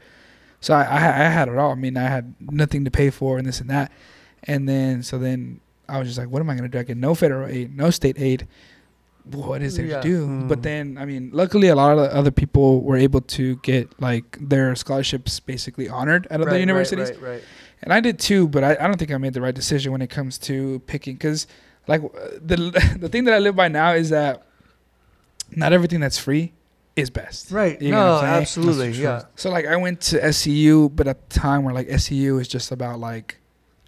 So I, I I had it all. I mean, I had nothing to pay for and this and that. And then so then I was just like, what am I gonna do? I get no federal aid, no state aid. What is there Yeah. to do? Mm. But then I mean, luckily a lot of the other people were able to get like their scholarships basically honored at other Right, universities Right, right, and I did too, but I, I don't think I made the right decision when it comes to picking because like <laughs> the the thing that I live by now is that not everything that's free is best. right. You know no, absolutely. Yeah. So like I went to SCU, but at the time where like SCU is just about like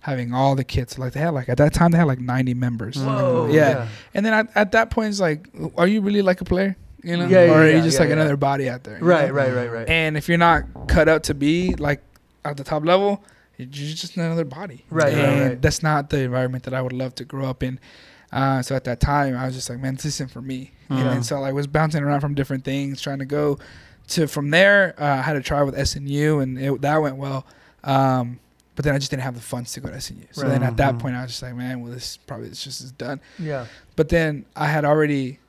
having all the kids. Like they had like at that time they had like 90 members. Whoa. Yeah. And then at, at that point it's like, are you really like a player? You know, Yeah, yeah, or are yeah, you just yeah, like yeah. another body out there? Right, know? right, right, right. And if you're not cut out to be like at the top level, you're just another body. Right, and right. that's not the environment that I would love to grow up in. Uh, so at that time, I was just like, man, this isn't for me. And then so I was bouncing around from different things, trying to go to from there. Uh, I had to try with SNU, and it, that went well. Um, but then I just didn't have the funds to go to SNU. So Right. then at that point, I was just like, man, well, this probably it's just is done. Yeah. But then I had already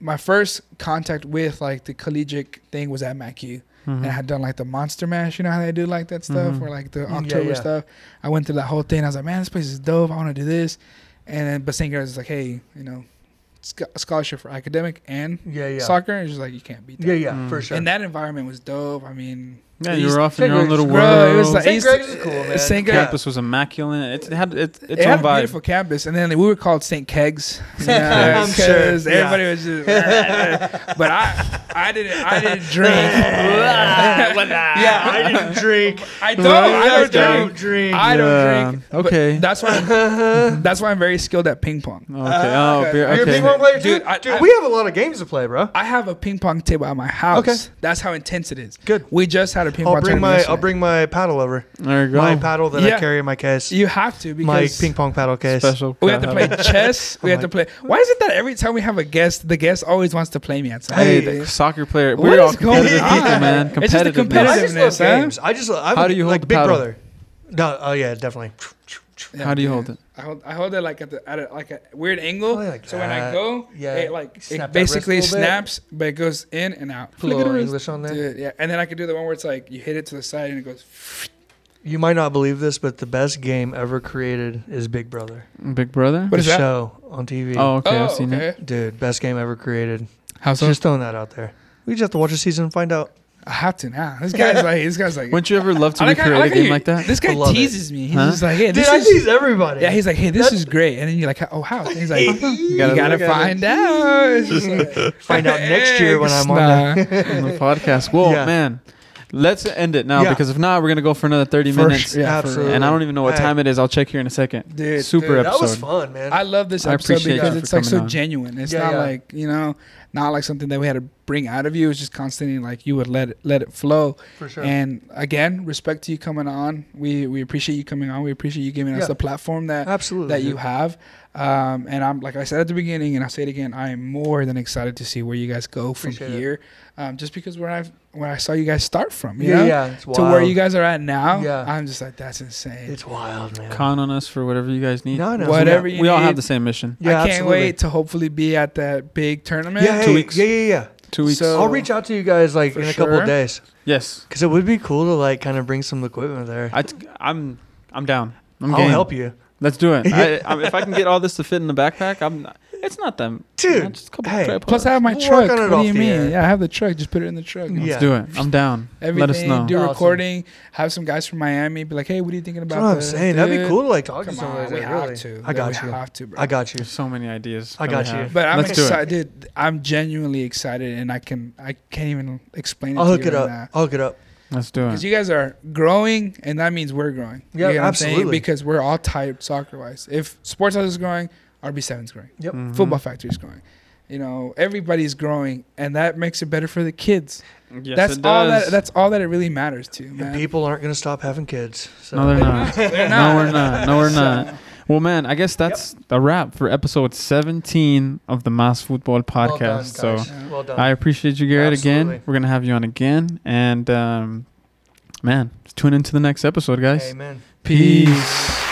my first contact with like the collegiate thing was at MacU. Mhm. And I had done like the Monster Mash, you know how they do like that stuff, Mhm. or like the Mm, yeah, October yeah. stuff. I went through that whole thing. I was like, man, this place is dope. I want to do this. And then, but St. Gary's is like, hey, you know, sc- scholarship for academic and Yeah, yeah. soccer. It's just like you can't beat that. Yeah, yeah, Mm. for sure. And that environment was dope. I mean, Yeah, you were off in St. your own Greg's little world. Bro, it was like St. Greg's is cool, man. St. Greg's- campus was immaculate. It had it, its it own had a vibe. beautiful campus, and then we were called St. <laughs> Kegs. I'm sure, because yeah. everybody was just. but I, I didn't, I didn't <laughs> drink. <laughs> yeah, I didn't drink. I don't, I don't drink. don't drink. I don't Yeah, drink. but okay. that's why. I'm, that's why I'm very skilled at ping pong. Okay. oh, uh, okay. You're a ping pong player too? Dude, Dude, I- I- we have a lot of games to play, bro. I have a ping pong table at my house. Okay. That's how intense it is. Good. We just had a ping I'll pong bring tournament my I'll bring my paddle over. There you go. My paddle that Yeah. I carry in my case. You have to my because ping pong paddle case. Special. we have to play chess. <laughs> We have to play. Why is it that every time we have a guest, the guest always wants to play me at have- Hey, something? the soccer player. What We're all is going competitive on? people, man. It's just the Competitive. I just love competitiveness, huh? games. I just I'm How do you hold like the Big paddle? Brother. No, oh yeah, definitely. Yeah, How do you hold it? I hold, I hold it like at the at a, like a weird angle. Oh, like so when I go, Yeah. it like Snap it basically wrist a little bit. snaps, but it goes in and out. Put a little English on there. Dude, yeah, and then I could do the one where it's like you hit it to the side and it goes. <laughs> You might not believe this, but the best game ever created is Big Brother. Big brother. What is the that? show on TV. Oh, okay. oh, I've seen okay. it. Dude, best game ever created. How so? Just throwing that out there. We just have to watch a season and find out. I have to now. This guy's like, this guy's like. Wouldn't you ever love to I like how- I recreate like a how game you- like that? This guy I love it. teases me. He's Huh? just like, hey, Dude, this I is. tease everybody. Yeah, he's like, hey, this That's- is great. And then you're like, oh, how? And he's like, <laughs> uh-huh. you gotta gotta, look at it. find out. It's just like, <laughs> Find out next year when I'm on Nah. the <laughs> on the podcast. Well, Yeah. man, let's end it now Yeah. because if not, we're gonna go for another thirty For minutes. sure, yeah, for Absolutely. real. And I don't even know what Hey. time it is. I'll check here in a second. Dude, Super dude, That episode. was fun, man. I love this I episode appreciate because you it's for like so on. genuine. It's Yeah, not yeah. like you know, not like something that we had to bring out of you. It's just constantly like you would let it let it flow. For sure. And again, respect to you coming on. We we appreciate you coming on. We appreciate you giving us the platform that Absolutely. that you have. Um, and I'm like I said at the beginning, and I'll say it again. I am more than excited to see where you guys go from Appreciate here. Um, just because where I where I saw you guys start from, you Yeah, know, yeah. It's to where you guys are at now. Yeah. I'm just like that's insane. It's wild, man. Count on us for whatever you guys need. No, no. Whatever we, you we all have the same mission. Yeah, I can't absolutely. wait to hopefully be at that big tournament. Yeah, Two weeks. yeah, yeah, yeah. Two weeks. So- I'll reach out to you guys like in a couple sure. of days yes, because it would be cool to like kind of bring some equipment there. I t- I'm I'm down. I'm I'll game. help you, Let's do it. <laughs> I, I, if I can get all this to fit in the backpack, I'm. It's not them. dude. just a couple hey, tripods. Plus, I have my We'll truck. on it What do you the mean? air. Yeah, I have the truck. Just put it in the truck. Let's do it. I'm down. Everything. Let us know. Do Awesome. recording. Have some guys from Miami be like, "Hey, what are you thinking That's about?" what I'm this, saying. That'd be dude?" cool to like talk Come to some on, of we those. have Really, to. I got we you. have to, bro. I got you. There's so many ideas. I that we got you. have. But I'm Let's do it. excited. Dude, I'm genuinely excited, and I can I can't even explain it. I'll to hook you it right up. now. I'll hook it up. Let's do it. Because it. you guys are growing, and that means we're growing. Yeah, you know what I'm saying? absolutely. Because we're all tied soccer wise. If SportsHouse is growing, RB7 is growing. Yep. Mhm. Futbol Factory is growing. You know, everybody's growing, and that makes it better for the kids. Yes, that's it all does. that. That's all that it really matters to, And people aren't gonna stop having kids. So. No, they're not. They're No, we're not. No, we're not. <laughs> So- Well, man, I guess that's a wrap for episode 17 of the Mas Futbol Podcast. Well done, Podcast. so guys. Yeah. well done. I appreciate you, Garrett, Absolutely. again. We're going to have you on again. And, um, man, tune into the next episode, guys. Amen. Peace.